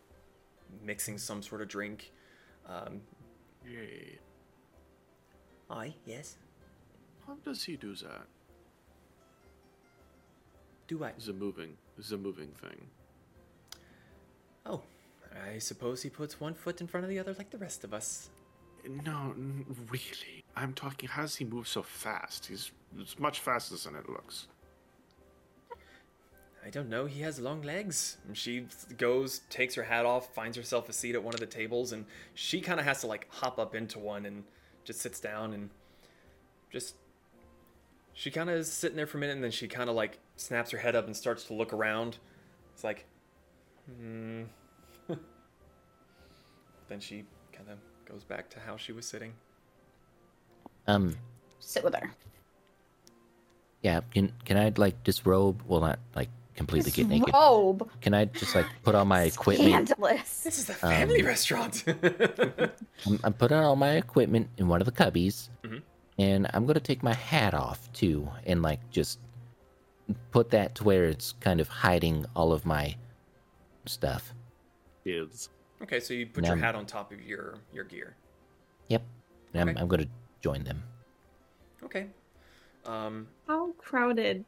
mixing some sort of drink. Um, Yay. Aye, yes. How does he do that? Do I? It's a moving, it's a moving thing. Oh, I suppose he puts one foot in front of the other like the rest of us. No, n- really. I'm talking. How does he move so fast? He's it's much faster than it looks. I don't know. He has long legs. And She goes, takes her hat off, finds herself a seat at one of the tables, and she kind of has to like hop up into one and just sits down and just. She kind of is sitting there for a minute, and then she kind of like snaps her head up and starts to look around. It's like, hmm. then she kind of goes back to how she was sitting. Um, Sit with her. yeah. Can can I like disrobe? Well, not like completely get naked. Robe. Can I just like put on my equipment? Scandalous. This is the family Um, restaurant. I'm, I'm putting all my equipment in one of the cubbies, Mhm. and I'm gonna take my hat off too, and like just put that to where it's kind of hiding all of my stuff. Is Okay, so you put your Now- hat on top of your your gear. Yep. And I'm, I'm going to join them. Okay. Um, How crowded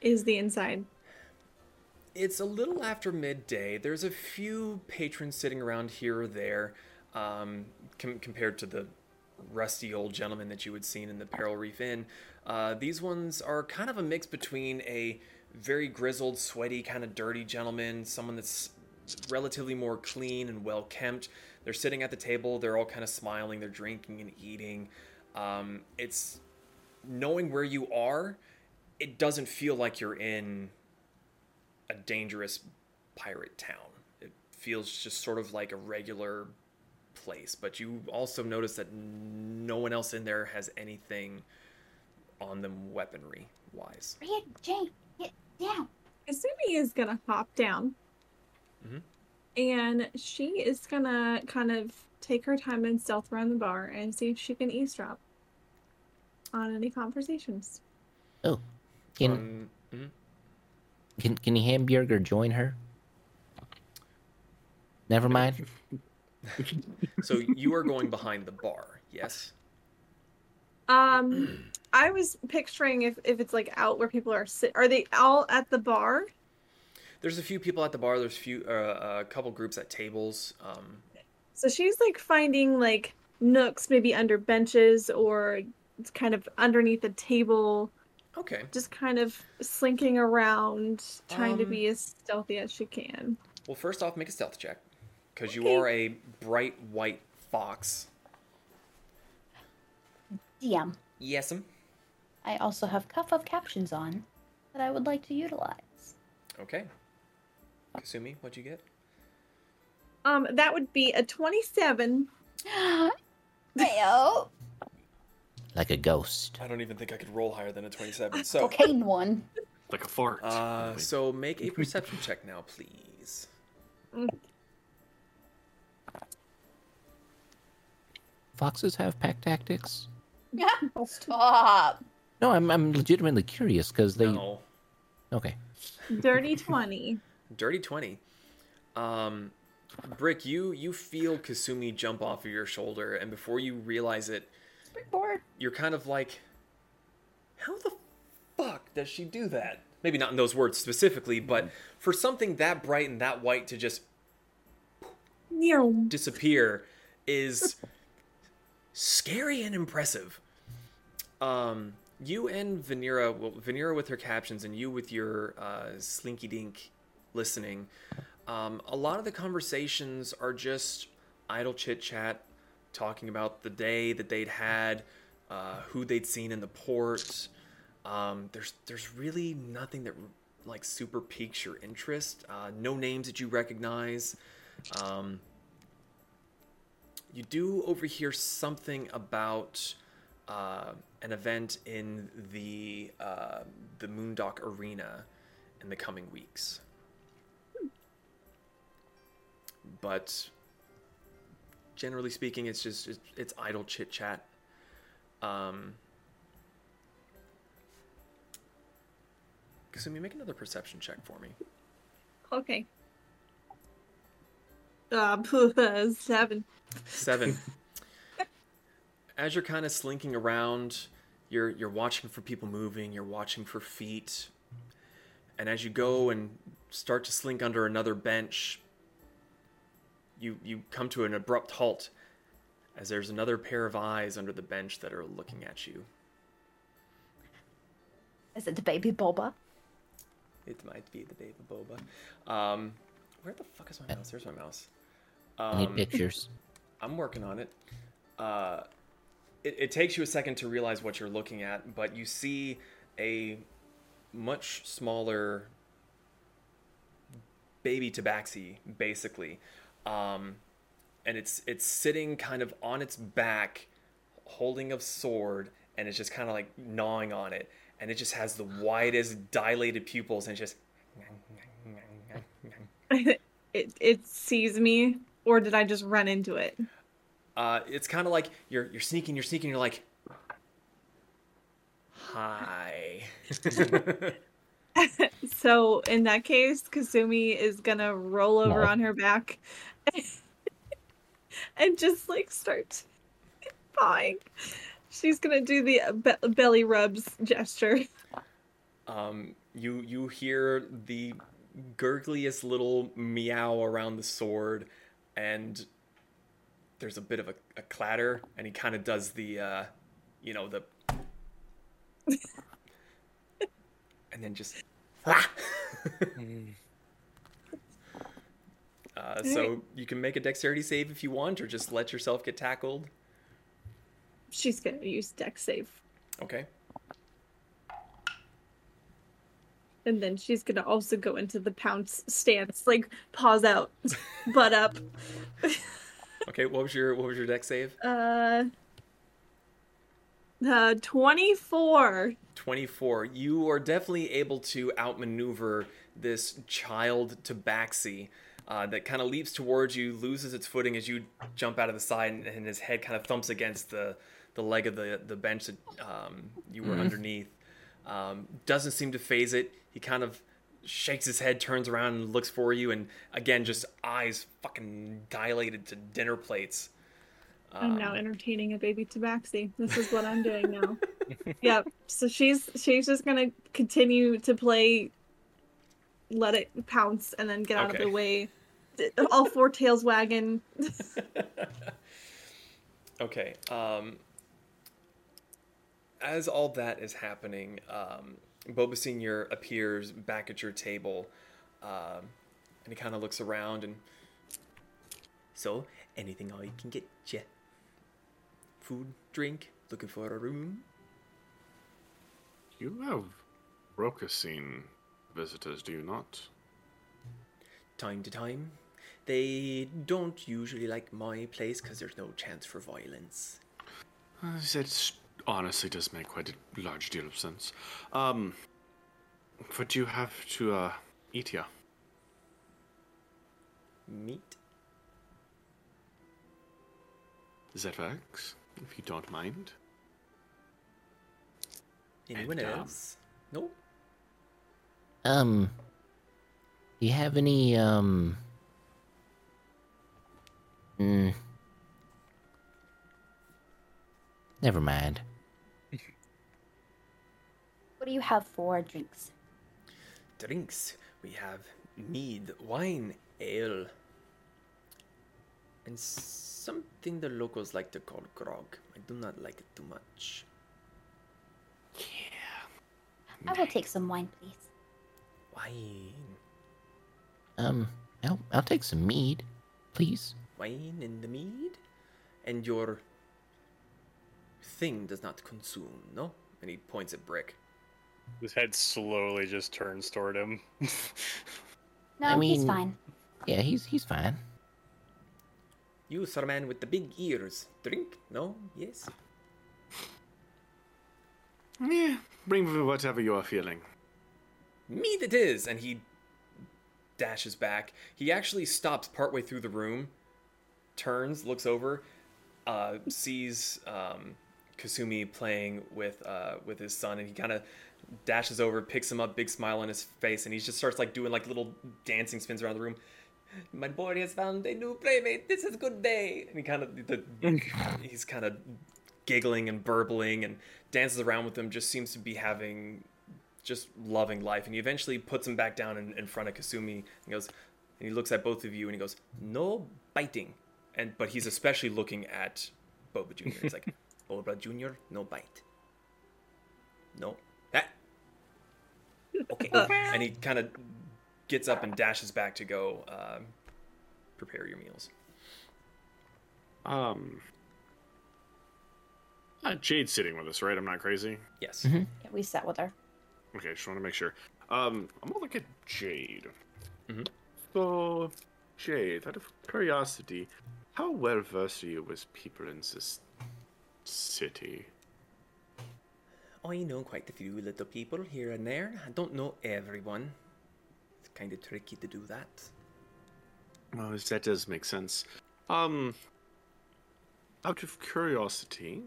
is the inside? it's a little after midday. There's a few patrons sitting around here or there, um, com- compared to the rusty old gentleman that you had seen in the Peril Reef Inn. Uh, these ones are kind of a mix between a very grizzled, sweaty, kind of dirty gentleman, someone that's relatively more clean and well kempt. They're sitting at the table. They're all kind of smiling. They're drinking and eating. Um, it's knowing where you are. It doesn't feel like you're in a dangerous pirate town. It feels just sort of like a regular place, but you also notice that no one else in there has anything on them weaponry wise. Rick, Jane, get down. Kasumi is gonna hop down, Mhm. and she is gonna kind of take her time and stealth around the bar and see if she can eavesdrop on any conversations. Oh, can Um, can can Hamburger join her? Never mind. So you are going behind the bar, yes? Um, I was picturing if if it's like out where people are sit. Are they all at the bar? There's a few people at the bar. There's a few, uh, a couple groups at tables. Um, So she's like finding like nooks, maybe under benches or it's kind of underneath a table, okay. just kind of slinking around, trying to Um, be as stealthy as she can. Well, first off, make a stealth check because you are a bright white fox. DM. Yes'm. I also have cuff of captions on that I would like to utilize. Okay. Kasumi, what'd you get? Um, that would be a twenty-seven. Heyo. Like a ghost. I don't even think I could roll higher than a 27. So, Cocaine one. like a fart. uh, so make a perception check now, please. Foxes have pack tactics? Yeah, Stop. No, I'm I'm legitimately curious because they. No. Okay. Dirty twenty. Dirty 20. Um, Brick, you you feel Kasumi jump off of your shoulder, and before you realize it, Springboard. you're kind of like, how the fuck does she do that? Maybe not in those words specifically, but for something that bright and that white to just Meow. disappear is scary and impressive. Um, you and Vanera, well, Vanera with her captions, and you with your uh, slinky dink listening. Um, a lot of the conversations are just idle chit chat, talking about the day that they'd had, uh, who they'd seen in the port. Um, there's there's really nothing that like super piques your interest. Uh, no names that you recognize. Um, you do overhear something about uh, an event in the uh, the Moondock Arena in the coming weeks. But generally speaking, it's just it's, it's idle chit chat. Um, Kasumi, make another perception check for me. Okay. Uh, seven. Seven. As you're kind of slinking around, you're you're watching for people moving. You're watching for feet, and as you go and start to slink under another bench, you you come to an abrupt halt, as there's another pair of eyes under the bench that are looking at you. Is it the baby Boba? It might be the baby boba. Um, where the fuck is my mouse? There's my mouse. I need Um, pictures. I'm working on it. Uh, it. It takes you a second to realize what you're looking at, but you see a much smaller baby tabaxi, basically, um, and it's it's sitting kind of on its back, holding a sword, and it's just kind of like gnawing on it, and it just has the widest dilated pupils, and it's just. it it sees me, or did I just run into it? Uh, it's kind of like you're you're sneaking, you're sneaking, you're like, hi. so in that case, Kasumi is gonna roll over Aw. on her back and just like start pawing. She's gonna do the uh, be- belly rubs gesture. Um, you you hear the gurgliest little meow around the sword, and there's a bit of a, a clatter, and he kind of does the, uh, you know, the, and then just. uh, so you can make a dexterity save if you want, or just let yourself get tackled. She's gonna use dex save. Okay. And then she's gonna also go into the pounce stance, like paws out, butt up. Okay. What was your what was your dex save? Uh, uh, twenty-four. 24. You are definitely able to outmaneuver this child tabaxi uh, that kind of leaps towards you, loses its footing as you jump out of the side, and, and his head kind of thumps against the, the leg of the, the bench that um, you were underneath. Um, doesn't seem to phase it. He kind of shakes his head, turns around, and looks for you, and again, just eyes fucking dilated to dinner plates. I'm now entertaining a baby tabaxi. This is what I'm doing now. yep. So she's she's just gonna continue to play, let it pounce, and then get out Okay. of the way. All four tails wagging. Okay. Um, as all that is happening, um, Boba Senior appears back at your table, um, and he kind of looks around and. So, anything I can get you? Food, drink, looking for a room? You have Rokasine visitors, do you not? Time to time. They don't usually like my place because there's no chance for violence. Uh, that honestly does make quite a large deal of sense. Um, what do you have to uh, eat here? Meat? Zetvax, if you don't mind. Anyone And, um, else? No? Um, do you have any, um, mm, never mind. What do you have for drinks? Drinks. We have mead, wine, ale, and something the locals like to call grog. I do not like it too much. Yeah. I will take some wine, please. Wine. Um, I'll, I'll take some mead, please. Wine and the mead? And your thing does not consume, no? And he points at Brick. His head slowly just turns toward him. No, I mean, he's fine. Yeah, he's, he's fine. You, sir man with the big ears. Drink? No? Yes? Yeah, bring me whatever you are feeling. Me that is! And he dashes back. He actually stops partway through the room, turns, looks over, uh, sees um, Kasumi playing with uh, with his son, and he kind of dashes over, picks him up, big smile on his face, and he just starts like doing like little dancing spins around the room. My boy has found a new playmate. This is a good day. And he kind of the, he's kind of giggling and burbling and dances around with them. Just seems to be having just loving life. And he eventually puts him back down in, in front of Kasumi and goes, and he looks at both of you and he goes, "No biting." And but he's especially looking at Boba Junior. He's like, "Boba Junior, no bite." No. Okay. and he kind of gets up and dashes back to go uh, prepare your meals. Um, uh, Jade's sitting with us, right? I'm not crazy. Yes. Yeah, we sat with her. Okay, just want to make sure. Um, I'm gonna look at Jade. Mhm. So, Jade, out of curiosity, how well versed are you with people in this city? I know quite a few little people here and there. I don't know everyone. It's kind of tricky to do that. Oh, that does make sense. Um, out of curiosity,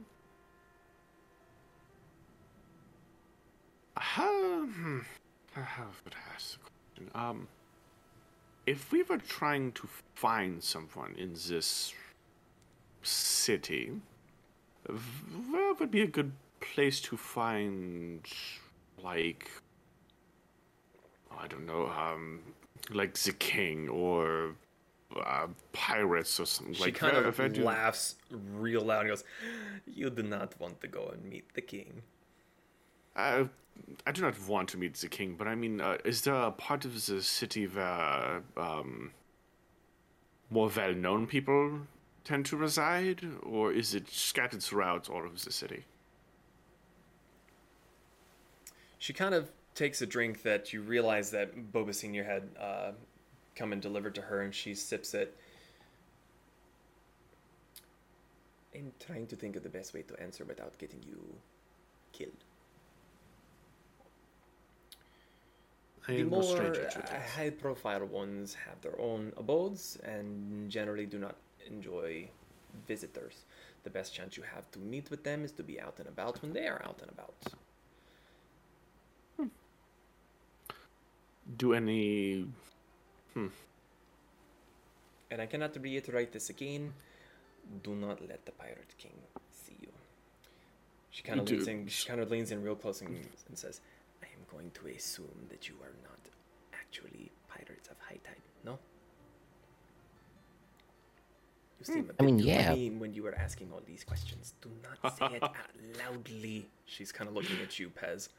hmm, I would ask a question. Um, if we were trying to find someone in this city, where would be a good place to find, like, I don't know, um, like the king or uh, pirates or something She like kind of laughs real loud and goes, "You do not want to go and meet the king." Uh, I do not want to meet the king, but I mean, uh, is there a part of the city where um, more well-known people tend to reside, or is it scattered throughout all of the city? She kind of takes a drink that you realize that Boba Senior had uh, come and delivered to her, and she sips it. I'm trying to think of the best way to answer without getting you killed. I The more uh, high-profile ones have their own abodes and generally do not enjoy visitors. The best chance you have to meet with them is to be out and about when they are out and about. Do any? Hmm. And I cannot reiterate this again. Do not let the Pirate King see you. She kind of leans in. She kind of leans in real close and, and says, "I am going to assume that you are not actually pirates of High Tide, no?" You seem a bit I mean, too yeah. mean when you were asking all these questions. Do not say it out loudly. She's kind of looking at you, Pez.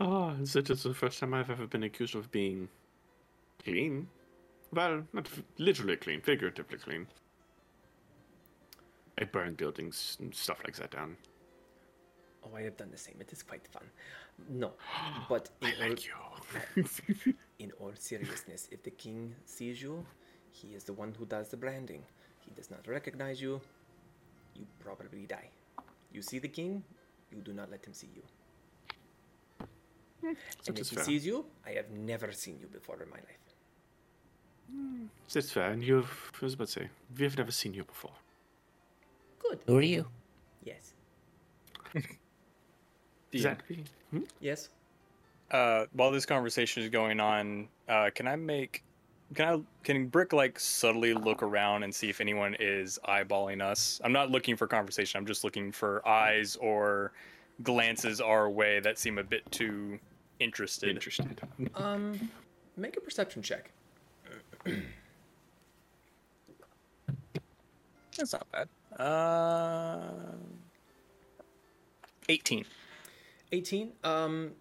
Ah, that is the first time I've ever been accused of being clean. Well, not f- literally clean, figuratively clean. I burn buildings and stuff like that down. Oh, I have done the same. It is quite fun. No, but in I all- like you. In all seriousness, if the king sees you, he is the one who does the branding. He does not recognize you, you probably die. You see the king, you do not let him see you. And if he fair. sees you, I have never seen you before in my life. That's fair, and you've, I was about to say, we've never seen you before. Good. Who are you? Yes. Exactly. Hmm? Yes. Uh, while this conversation is going on, uh, can I make can I can Brick like subtly look around and see if anyone is eyeballing us? I'm not looking for conversation. I'm just looking for eyes or glances our way that seem a bit too interested. Interested. Um, make a perception check. That's not bad. Uh, 18. 18 um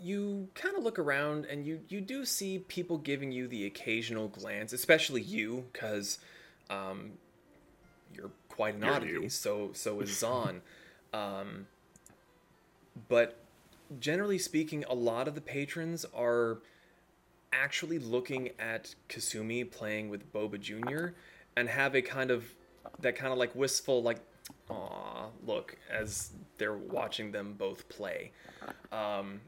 you kind of look around and you you do see people giving you the occasional glance especially you because um you're quite an oddity you. so so is zon um but generally speaking a lot of the patrons are actually looking at kasumi playing with boba jr and have a kind of that kind of like wistful like aw look as they're watching them both play. Um,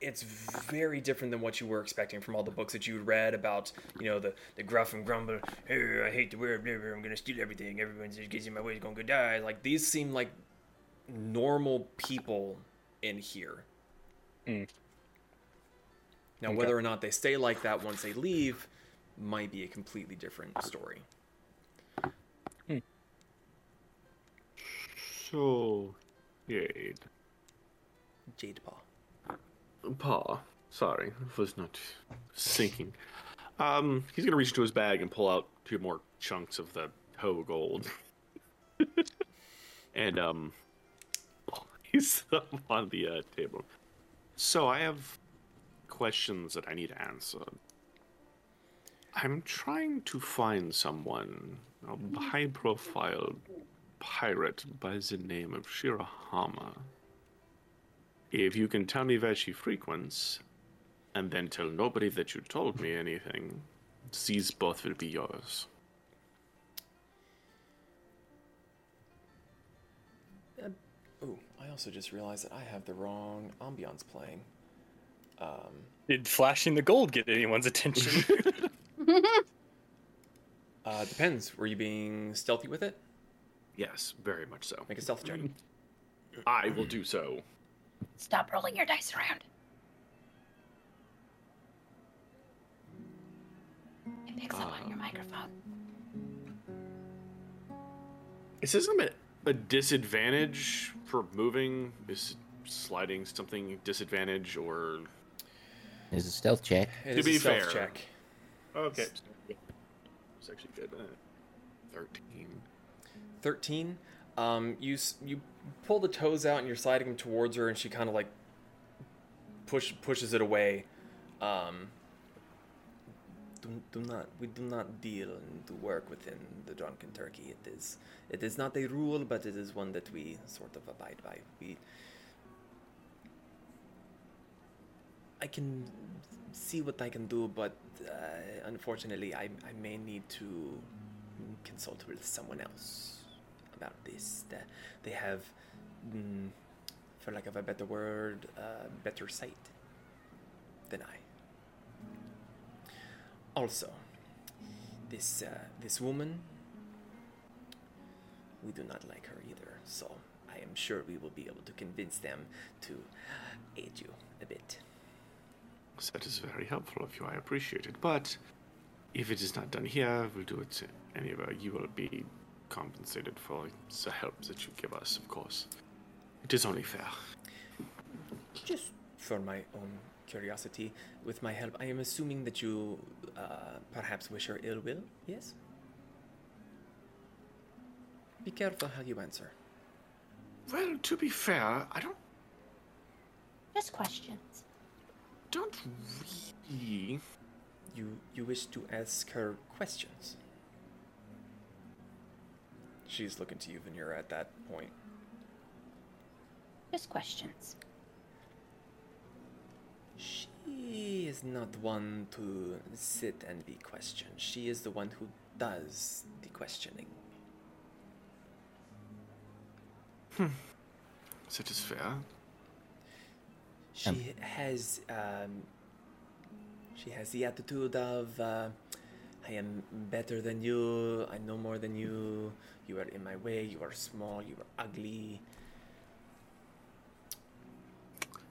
it's very different than what you were expecting from all the books that you read about you know the, the gruff and grumble hey i hate the blah, i'm gonna steal everything everyone's just gets in my way is gonna go die like these seem like normal people in here Mm. now Okay. whether or not they stay like that once they leave might be a completely different story So, Jade. jade paw Paw. Sorry, was not sinking. Um, he's gonna reach into his bag and pull out two more chunks of the toe gold. and um, he's on the uh, table. So I have questions that I need answered. I'm trying to find someone, a high-profile pirate by the name of Shirahama. If you can tell me where she frequents, and then tell nobody that you told me anything, these both will be yours. also just realized that I have the wrong ambiance playing. Um, Did flashing the gold get anyone's attention? uh, depends. Were you being stealthy with it? Yes, very much so. Make a stealth check. I will do so. Stop rolling your dice around. It picks up on your um, microphone. Is this a, a disadvantage for moving? Is sliding something disadvantage or? Is a stealth check. It To is be a stealth fair. check. Okay. It's actually good. Uh, Thirteen. 13 um you you pull the toes out and you're sliding them towards her and she kind of like push pushes it away um do, do not we do not deal and do work within the drunken turkey it is it is not a rule but it is one that we sort of abide by we I can see what I can do, but uh, unfortunately, I, I may need to consult with someone else about this. The- They have, mm, for lack of a better word, uh, better sight than I. Also, this uh, this woman, we do not like her either. So I am sure we will be able to convince them to aid you a bit. That is very helpful of you. I appreciate it. But if it is not done here, we'll do it anywhere. You will be compensated for the help that you give us, of course. It is only fair. Just for my own curiosity, with my help, I am assuming that you uh, perhaps wish her ill will, yes? Be careful how you answer. Well, to be fair, I don't Just questions. don't really. You you wish to ask her questions. She's looking to you, Veneer, at that point. Just questions. She is not one to sit and be questioned. She is the one who does the questioning. Hmm. Such That is fair. She has um, she has the attitude of uh, I am better than you. I know more than you. You are in my way. You are small. You are ugly.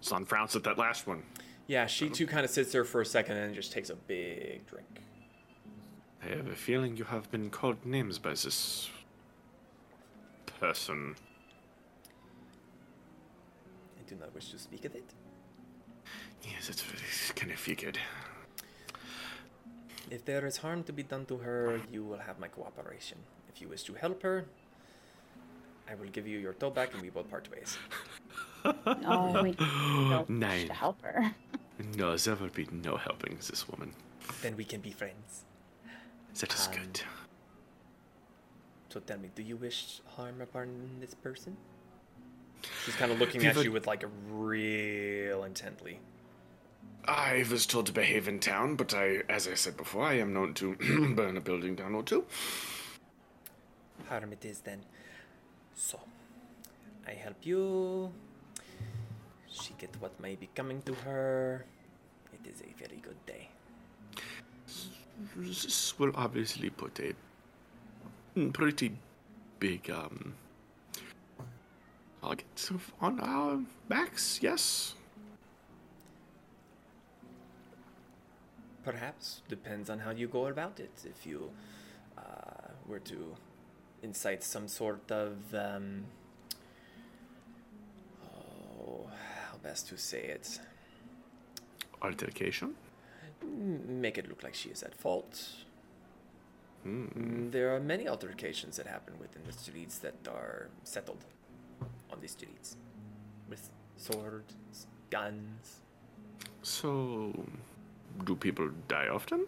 Son frowns at that last one. Yeah, she too kind of sits there for a second and just takes a big drink. I have a feeling you have been called names by this person. I do not wish to speak of it. Yes, it's, what I kind of figured. If there is harm to be done to her, you will have my cooperation. If you wish to help her, I will give you your toe back and we will part ways. No, we don't wish to help her. No, there will be no helping this woman. Then we can be friends. That is Um, good. So tell me, do you wish harm upon this person? She's kind of looking We've at a- you with like a real intently. I was told to behave in town, but I, as I said before, I am known to burn a building down or two. Harm it is then. So, I help you. She get what may be coming to her. It is a very good day. This will obviously put a pretty big um target on our backs. Yes. Perhaps depends on how you go about it. If you uh, were to incite some sort of um, oh, how best to say it, Altercation. Make it look like she is at fault. Mm, There are many altercations that happen within the streets that are settled on the streets with swords, guns. So, do people die often?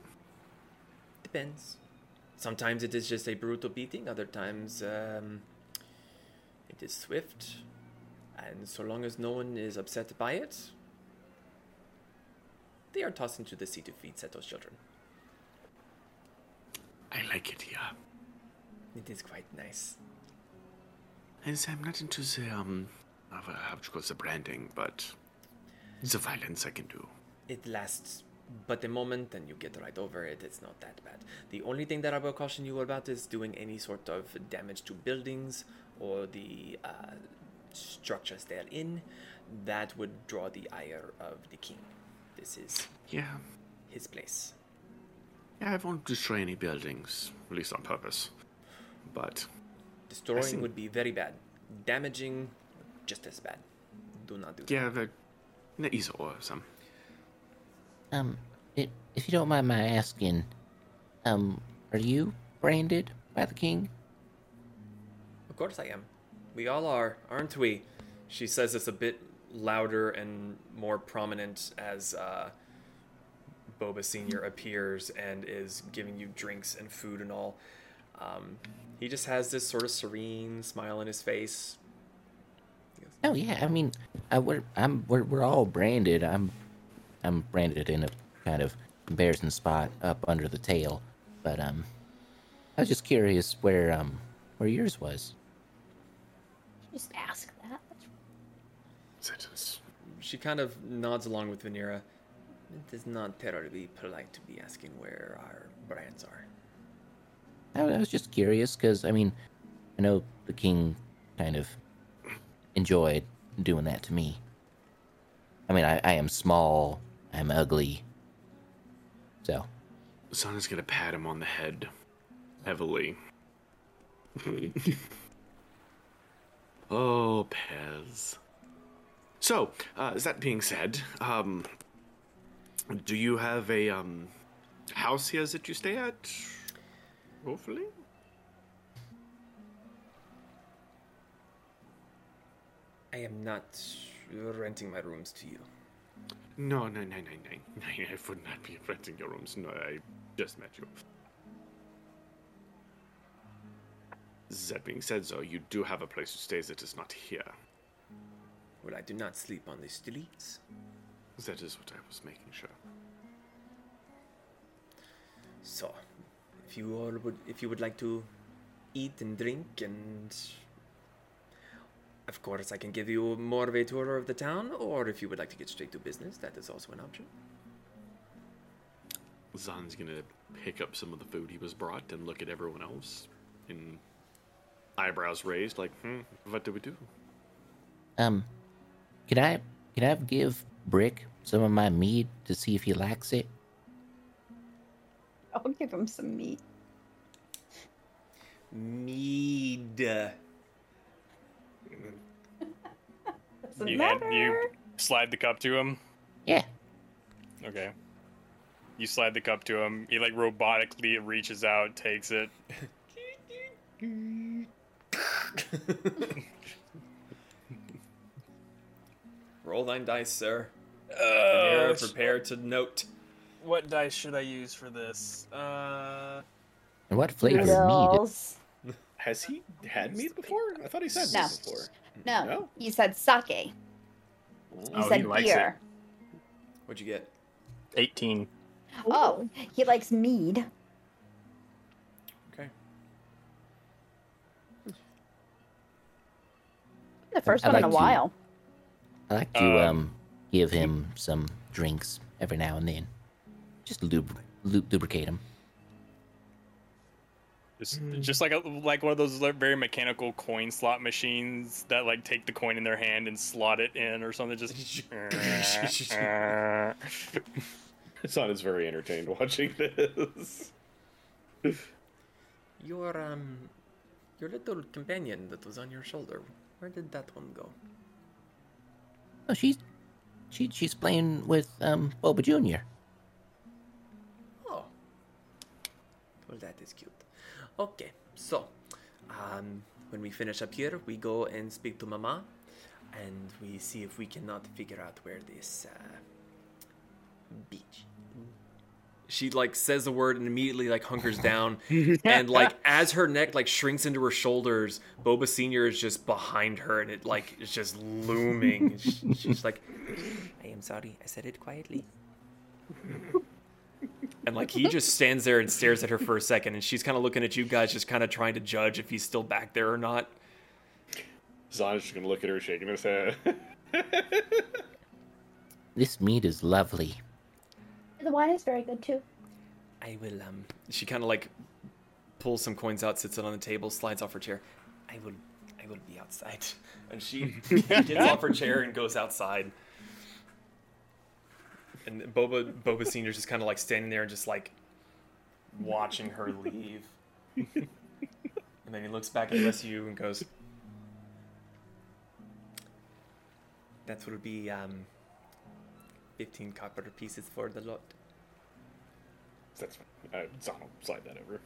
Depends. Sometimes it is just a brutal beating, other times um, it is swift. And so long as no one is upset by it, they are tossed into the sea to feed Ceto's children. I like it here. It is quite nice. And I'm not into the um, how to call it, the branding, but the violence I can do. It lasts but a moment and you get right over it. It's not that bad. The only thing that I will caution you about is doing any sort of damage to buildings or the uh, structures they're in. That would draw the ire of the king. This is Yeah. his place. Yeah, I won't destroy any buildings, at least on purpose. But Destroying see. would be very bad. Damaging, just as bad. Do not do that. yeah, the the either or some. Um, i if you don't mind my asking, um, are you branded by the king? Of course I am. We all are, aren't we? She says this a bit louder and more prominent as uh, Boba Senior appears and is giving you drinks and food and all. Um, he just has this sort of serene smile on his face. Oh yeah, I mean, I, we're I'm we're we're all branded. I'm I'm branded in a kind of embarrassing spot up under the tail, but um, I was just curious where um where yours was. Just ask that. That is She kind of nods along with Vanera. It is not terribly polite to be asking where our brands are. I, I was just curious because I mean, I know the king kind of enjoyed doing that to me. I mean, I, I am small, I'm ugly, so Zana's gonna pat him on the head heavily. oh, Pez. So, uh, that being said, um, do you have a um, house here that you stay at? Hopefully. I am not renting my rooms to you. No, no, no, no, no, no. I would not be renting your rooms. No, I just met you. That being said, though, you do have a place to stay that is not here. Well, I do not sleep on the streets. That is what I was making sure. So, if you all would, if you would like to eat and drink, and of course, I can give you more of a tour of the town, or if you would like to get straight to business, that is also an option. Zan's gonna pick up some of the food he was brought and look at everyone else, and eyebrows raised, like, hmm, what do we do? um, can I can I give Brick some of my mead to see if he likes it? I'll give him some meat. Mead. Doesn't You hand, matter. you slide the cup to him. Yeah. Okay. You slide the cup to him. He like robotically reaches out, takes it. Roll thine dice, sir. Uh, Vanera, prepare to note. what dice should I use for this? Uh, And what flavor of mead? Has he had meat before? I thought he said No. meat before. No, No? you said sake. You Oh, he said likes beer. What'd you get? 18. Oh, he likes mead. The first I'd one in a to- while. I like to Um, um give him some drinks every now and then, just lub- lu- lubricate him. Just, just like a, like one of those very mechanical coin slot machines that like take the coin in their hand and slot it in or something. Just Zan is very entertained watching this. Your um, your little companion that was on your shoulder. Where did that one go? Oh, she's she she's playing with um Boba Junior. Oh. Well, that is cute. Okay, so um, when we finish up here, we go and speak to Mama, and we see if we cannot figure out where this uh, beach. She like says the word and immediately like hunkers down, and like as her neck like shrinks into her shoulders, Boba Senior is just behind her, and it like is just looming. She's like, "I am sorry, I said it quietly." And like he just stands there and stares at her for a second, and she's kind of looking at you guys, just kind of trying to judge if he's still back there or not. Zan's just gonna look at her, shaking his head. This meat is lovely. The wine is very good too. I will. Um, she kind of like pulls some coins out, sits it on the table, slides off her chair. I will. I will be outside, and she gets off her chair and goes outside. And Boba Boba Senior's just kind of like standing there and just like watching her leave. and then he looks back at the rest of you and goes, That will be um, 15 copper pieces for the lot. That's fine. Uh, Zahn will slide that over.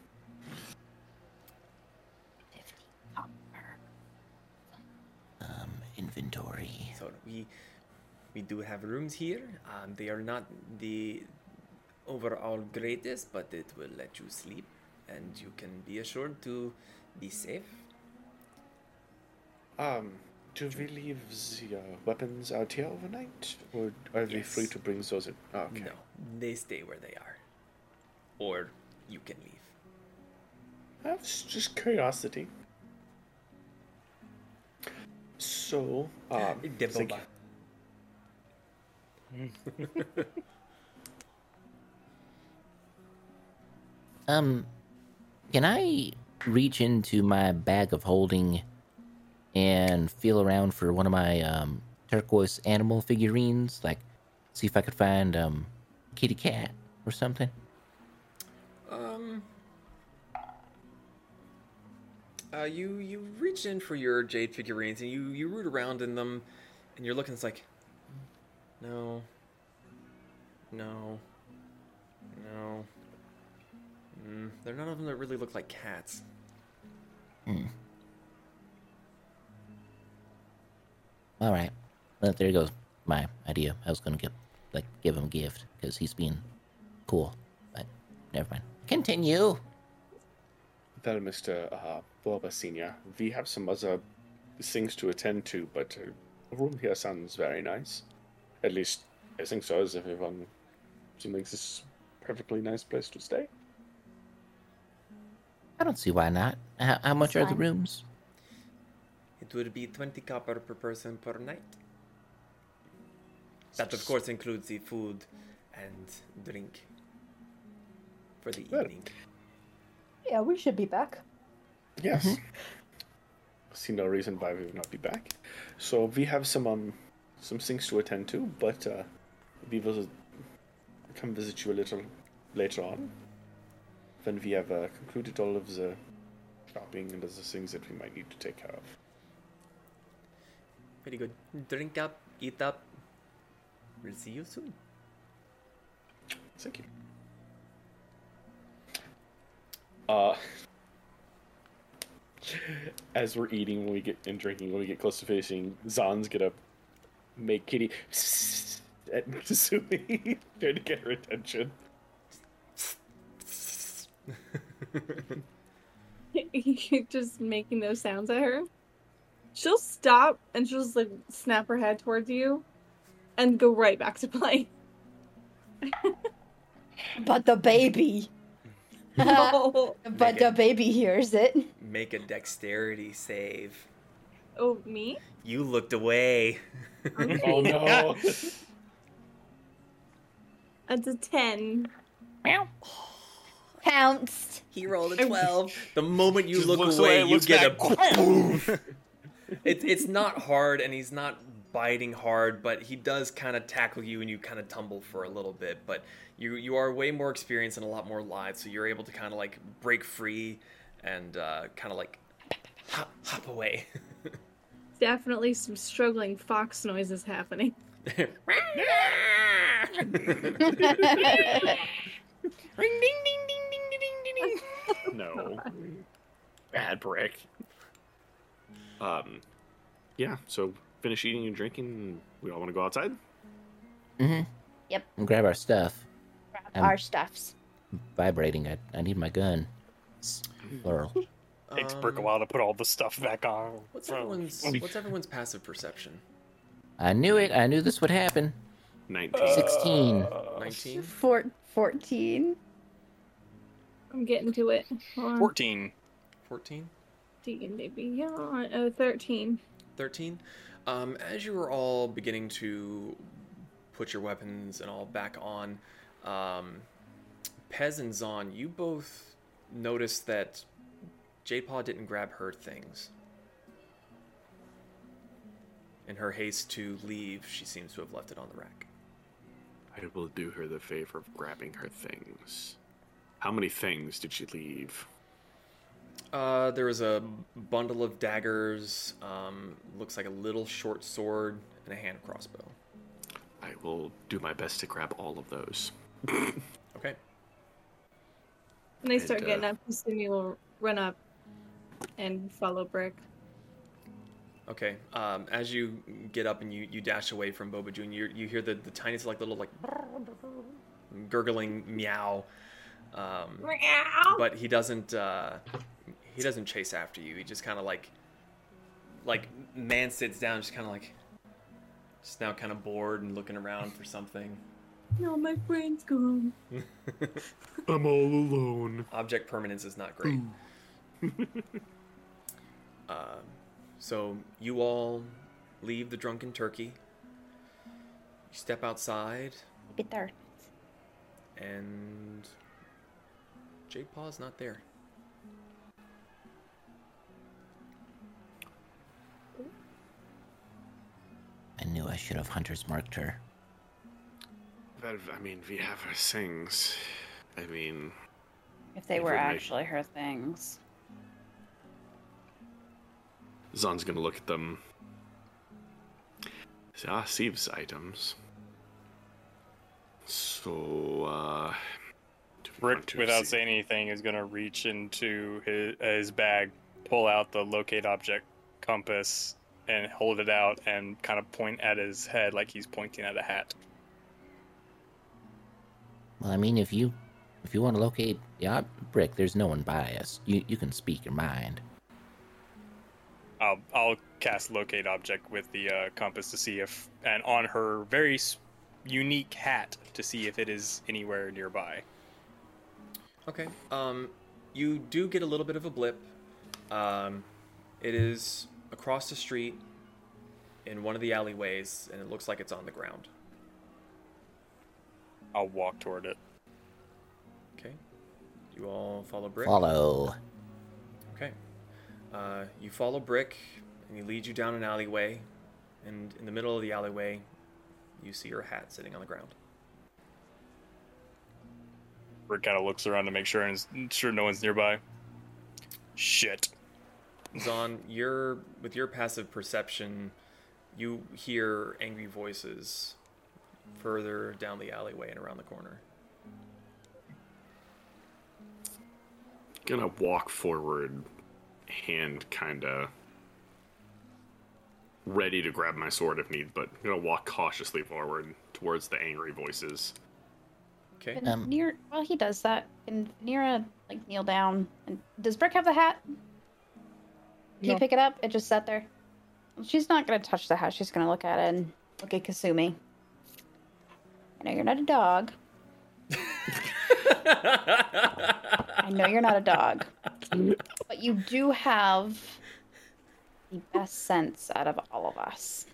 Um, inventory. So we we do have rooms here. Um, they are not the overall greatest, but it will let you sleep, and you can be assured to be safe. Um, do we leave the uh, weapons out here overnight, or are we free to bring those in? Oh, okay. No, they stay where they are, or you can leave. That's just curiosity. So, um, Deboba. think- Um, can I reach into my bag of holding and feel around for one of my um turquoise animal figurines? Like, see if I could find um kitty cat or something. Um. Uh, you you reach in for your jade figurines and you you root around in them, and you're looking. It's like, no, no, no. Mm, there are none of them that really look like cats. All right. Well, there goes my idea. I was gonna give like give him a gift because he's being cool, but never mind. Continue. Well, Mr. Uh, Boba Senior, we have some other things to attend to, but uh, the room here sounds very nice. At least, I think so, as everyone seems like this is a perfectly nice place to stay. I don't see why not. How, how much are the rooms? It would be twenty copper per person per night. That of course includes the food and drink for the Good. evening. Yeah, we should be back. Yes. See no reason why we would not be back. So we have some um some things to attend to, but uh, we will come visit you a little later on when we have uh, concluded all of the shopping and other things that we might need to take care of. Very good. Drink up, eat up. We'll see you soon. Thank you. Uh, as we're eating, when we get and drinking, when we get close to finishing, Zan's gonna make Kitty at Sumi, trying to get her attention. You're just making those sounds at her. She'll stop and she'll just like snap her head towards you and go right back to play. But the baby. oh, but the baby hears it. Make a dexterity save. oh, me? You looked away. Oh no! That's a 10. Pounced. he rolled a 12. The moment you Just look away, away, you get back. a boom. It, it's not hard, and he's not biting hard, but he does kind of tackle you, and you kind of tumble for a little bit. But you you are way more experienced and a lot more live, so you're able to kind of like break free and uh, kind of like hop, hop away. Definitely some struggling fox noises happening. no, bad brick. Um, yeah. So finish eating and drinking. We all want to go outside. Mm-hmm. Yep. And grab our stuff. Um, Our stuffs. Vibrating. I, I need my gun. It's plural. Takes Brick a Um, while to put all the stuff back on. What's everyone's What's everyone's passive perception? I knew it. I knew this would happen. Nineteen. 16. Nineteen. Four, 14. I'm getting to it. Hold on. 14. Fourteen. D&D Beyond. Oh, 13. 13 um, as you were all beginning to put your weapons and all back on um, pez and zon you both noticed that jade paw didn't grab her things in her haste to leave she seems to have left it on the rack I will do her the favor of grabbing her things. How many things did she leave? Uh, there was a bundle of daggers. Um, looks like a little short sword and a hand crossbow. I will do my best to grab all of those. Okay. When they start And, getting uh, up, Kasumi will run up and follow Brick. Okay. Um, as you get up and you, you dash away from Boba Jun, you you hear the, the tiniest like little like gurgling meow. Um, but he doesn't uh, he doesn't chase after you. He just kind of like like man sits down, just kind of like just now kind of bored and looking around for something. No, my friend's gone. I'm all alone. Object permanence is not great. uh, so you all leave the drunken turkey. You step outside, Bit there. and Jade Paw's not there. Knew I should have hunter's marked her. Well, I mean, we have her things. I mean, If they were would make- actually her things. Zon's gonna look at them. Say, ah, Sieve's items. So, uh. do we want Rick, without saying anything, is gonna reach into his, his bag, pull out the locate object compass, and hold it out and kind of point at his head like he's pointing at a hat. Well, I mean, if you if you want to locate the ob- brick, there's no one by us. You you can speak your mind. I'll I'll cast locate object with the uh, compass to see if, and on her very unique hat to see if it is anywhere nearby. Okay. Um, you do get a little bit of a blip. Um, it is across the street in one of the alleyways, and it looks like it's on the ground. I'll walk toward it. Okay. You all follow Brick. Follow. Okay. Uh, you follow Brick, and he leads you down an alleyway, and in the middle of the alleyway, you see her hat sitting on the ground. Brick kind of looks around to make sure and sure no one's nearby. Shit. Zon, you're with your passive perception, you hear angry voices further down the alleyway and around the corner. Gonna walk forward, hand kinda ready to grab my sword if need, but gonna walk cautiously forward towards the angry voices. Okay. Um, Near, while he does that, can Nira like kneel down? And does Brick have the hat? Can you No. pick it up? It just sat there. She's not gonna touch the hat. She's gonna look at it and look at Kasumi. I know you're not a dog. I know you're not a dog, but you do have the best sense out of all of us.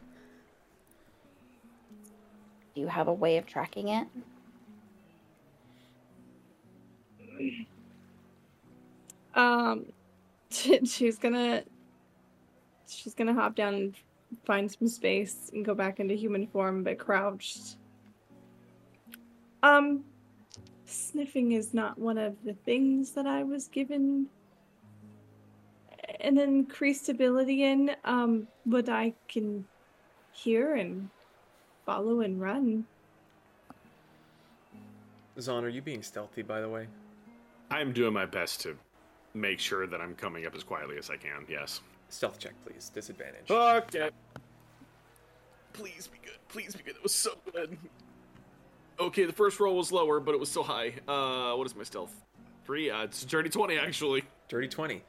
Do you have a way of tracking it? Um, she's gonna she's gonna hop down and find some space and go back into human form, but crouched. Um, sniffing is not one of the things that I was given an increased ability in. Um, but I can hear and follow and run. Zon, are you being stealthy, by the way? I'm doing my best to make sure that I'm coming up as quietly as I can, yes. Stealth check, please. Disadvantage. Fuck Okay. Please be good. Please be good. It was so good. Okay, the first roll was lower, but it was still high. Uh, what is my stealth? Three? Uh, it's dirty 20, actually. Dirty twenty.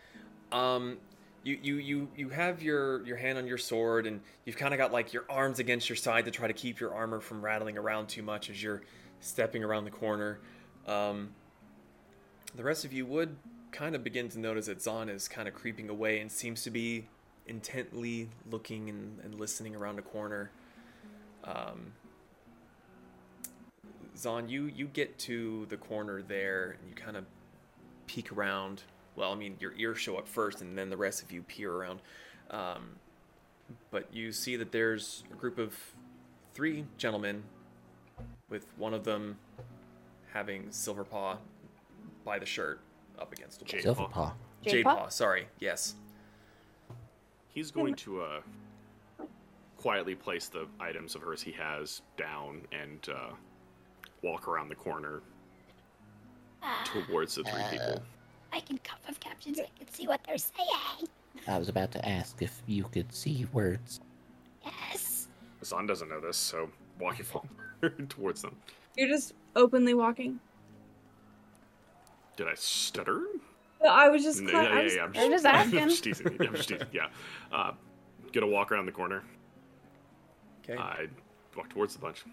Um, you you you you have your your hand on your sword, and you've kind of got like your arms against your side to try to keep your armor from rattling around too much as you're stepping around the corner. Um, the rest of you would kind of begin to notice that Zon is kind of creeping away and seems to be intently looking and, and listening around a corner. Um, Zon, you you get to the corner there, and you kind of peek around. Well, I mean, your ears show up first, and then the rest of you peer around. Um, but you see that there's a group of three gentlemen, with one of them having Silverpaw by the shirt up against the wall. Jade Paw. paw. Jade Jade Paw? Paw, sorry. Yes. He's going to uh, quietly place the items of hers he has down and uh, walk around the corner towards the three people. I can cough up captions. I can see what they're saying. I was about to ask if you could see words. Yes. Zahn doesn't know this, so walking forward towards them. You're just openly walking. Did I stutter? No, I was just. Cla- yeah, I yeah, was- yeah. I'm They're just asking. I'm just teasing. I'm just teasing. Yeah. Uh, gonna walk around the corner. Okay. I walk towards the bunch.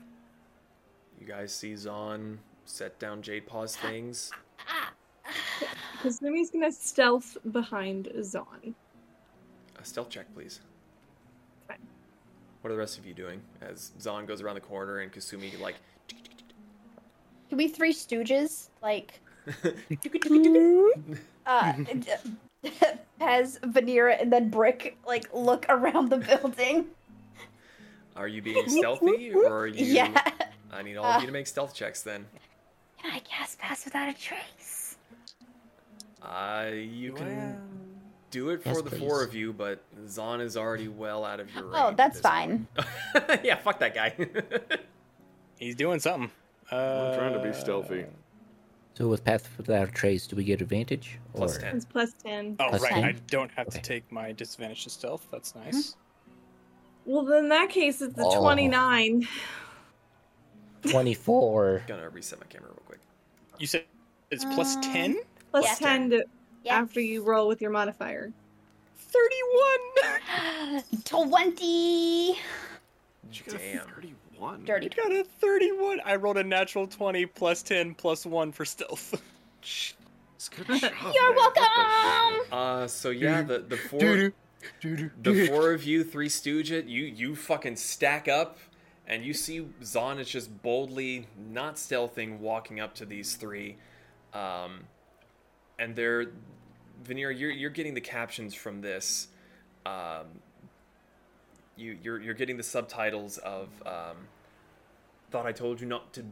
you guys see Zon set down Jade Paw's things. Kasumi's gonna stealth behind Zon. A stealth check, please. Fine. What are the rest of you doing as Zon goes around the corner and Kasumi like Can we three stooges like uh has Vanera and then Brick like look around the building? Are you being stealthy or are you Yeah. I need all of you to make stealth checks then. Can I cast pass without a trace? Uh you can do it for Yes, the four of you, but Zahn is already well out of your range. Oh, that's fine. yeah, fuck that guy. He's doing something. Uh, I'm trying to be stealthy. So with pass without a trace, do we get advantage? Or... 10. It's plus ten. Oh, Plus right. 10? I don't have to take my disadvantage to stealth. That's nice. Well, then in that case, it's the Oh. twenty-nine. Twenty-four. Gonna reset my camera real quick. You said it's plus Um, 10? Plus Yeah. ten to, Yeah. after you roll with your modifier. 31! 20 She got a Damn. 31. Dirty. Got a 31. I rolled a natural 20 plus 10 plus 1 for stealth. It's good job, You're man. Welcome. Uh so yeah, the the four the four of you, three stooge it, you you fucking stack up and you see Zahn is just boldly not stealthing walking up to these three. Um and they're Veneer, you're you're getting the captions from this. Um you you're you're getting the subtitles of um thought I told you not to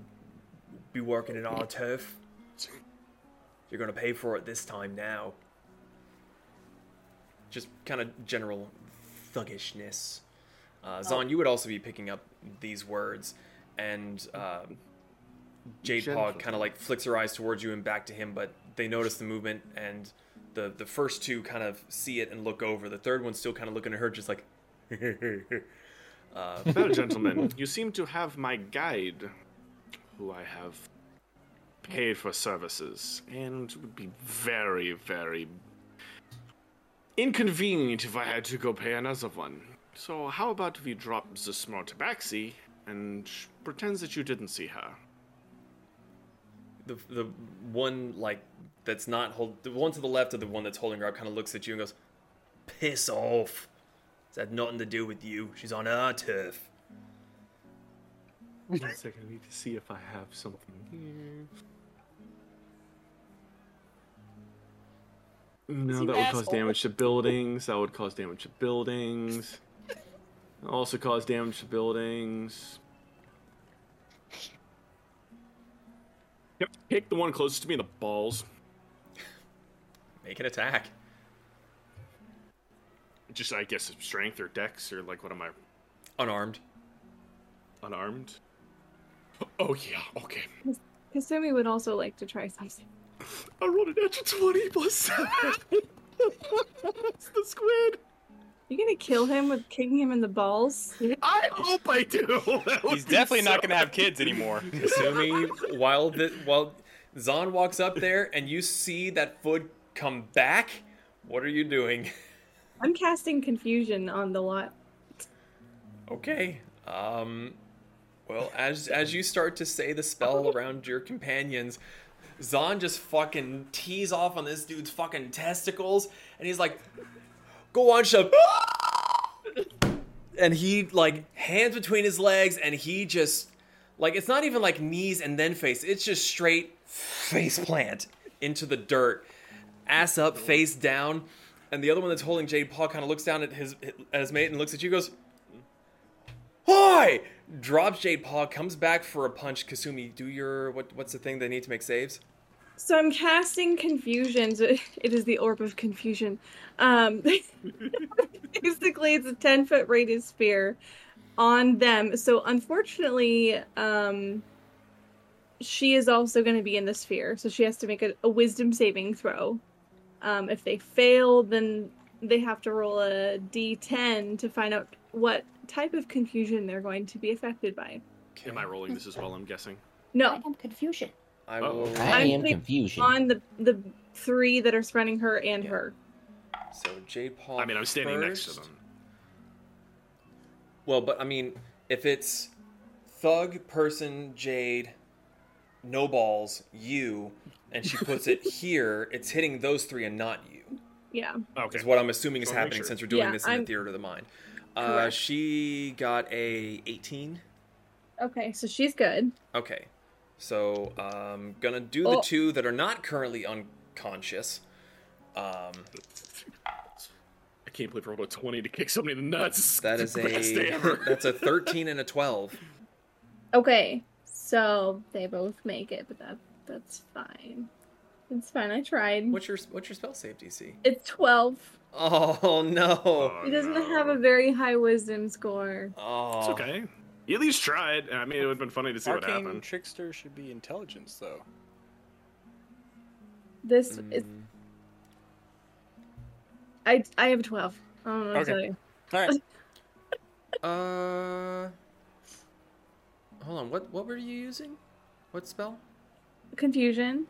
be working in our turf. You're gonna pay for it this time now just kind of general thuggishness. Uh, Zahn, you would also be picking up these words, and um Jade Paw Gentle. kind of like flicks her eyes towards you and back to him, but they notice the movement, and the the first two kind of see it and look over. The third one's still kind of looking at her, just like. Uh, Well, gentlemen, you seem to have my guide, who I have paid for services, and it would be very, very inconvenient if I had to go pay another one. So, how about we drop the small tabaxi and pretend that you didn't see her? the the one like that's not hold the one to the left of the one that's holding her up kind of looks at you and goes, "Piss off! It's had nothing to do with you. She's on our turf." One second, I need to see if I have something here. No, that would cause damage to buildings. That would cause damage to buildings. Also cause damage to buildings. Yep, pick the one closest to me in the balls. Make an attack. Just, I guess, strength or dex or like, what am I? Unarmed. Unarmed? Oh, yeah, okay. Kasumi would also like to try something. I rolled an extra 20 plus 7. That's the squid. You gonna kill him with kicking him in the balls? I hope I do. That would He's be definitely not going to have kids anymore. Kasumi, while the while Zahn walks up there and you see that foot come back, what are you doing? I'm casting confusion on the lot. Okay. Um well, as as you start to say the spell around your companions, Zahn just fucking tees off on this dude's fucking testicles and he's like, "Go on, shove." And he like hands between his legs and he just like it's not even like knees and then face. It's just straight face plant into the dirt. Ass up, face down. And the other one that's holding Jade Paw kind of looks down at his at his mate and looks at you goes, Hi! Drops Jade Paw, comes back for a punch. Kasumi, do your what? What's the thing they need to make saves? So I'm casting confusion. It is the orb of confusion. Um, basically, it's a ten foot radius sphere on them. So unfortunately, um, she is also going to be in the sphere. So she has to make a, a wisdom saving throw. Um, if they fail, then they have to roll a d10 to find out what type of confusion they're going to be affected by. Okay. Am I rolling this as well? I'm guessing. No, I am confusion. I will. I I'm confusion. on the the three that are surrounding her and Yeah. her. So Jade Paw. I mean, I'm standing next to them. Well, but I mean, if it's Thug, Person, Jade, No Balls, you, and she puts it here, it's hitting those three and not you. Yeah. Okay. Is what I'm assuming is Just wanna happening sure. since we're doing Yeah, this in I'm- the theater of the mind. Uh, she got a 18. Okay, so she's good. Okay, so um, gonna do the Oh. two that are not currently unconscious. Um, I can't believe I rolled a 20 to kick somebody in the nuts. that is Best a that's a 13 and a 12. Okay, so they both make it, but that that's fine. It's fine. I tried. What's your what's your spell save DC? It's twelve. Oh no! Oh, He doesn't no. have a very high wisdom score. Oh, It's okay. You at least tried. I mean, it would have been funny to see what happened. trickster should be intelligence, though. This is Mm, I I have twelve. I don't know what Okay. to tell you. All right. Uh, hold on. What what were you using? What spell? Confusion.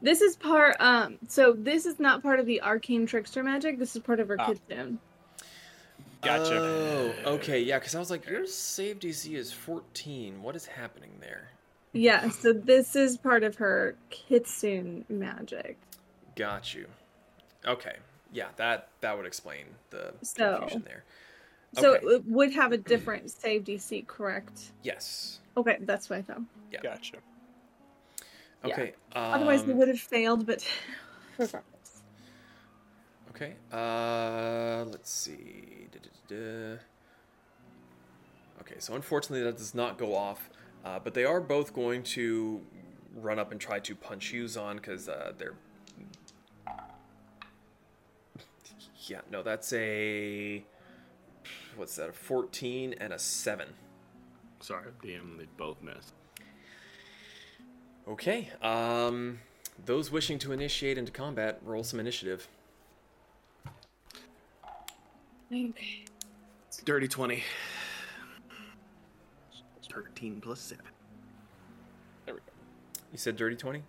This is part um so this is not part of the arcane trickster magic, this is part of her Ah. kitsune. Gotcha. Oh, okay, yeah. Because I was like, your save DC is 14. What is happening there? Yeah, so this is part of her kitsune magic. Got you. Okay, yeah. That that would explain the So- confusion there. So Okay. it would have a different save DC, correct? Yes. Okay, that's what I thought. Gotcha. Yeah. Okay. Otherwise they um, would have failed, but regardless. Okay. Uh, let's see. Da-da-da-da. Okay, so unfortunately that does not go off, uh, but they are both going to run up and try to punch you, Zon, because uh, they're. Yeah, no, that's a. What's that? A 14 and a 7. Sorry, damn, they both missed. Okay. Um, those wishing to initiate into combat, roll some initiative. Okay. Dirty 20. 13 plus 7. There we go. You said dirty 20?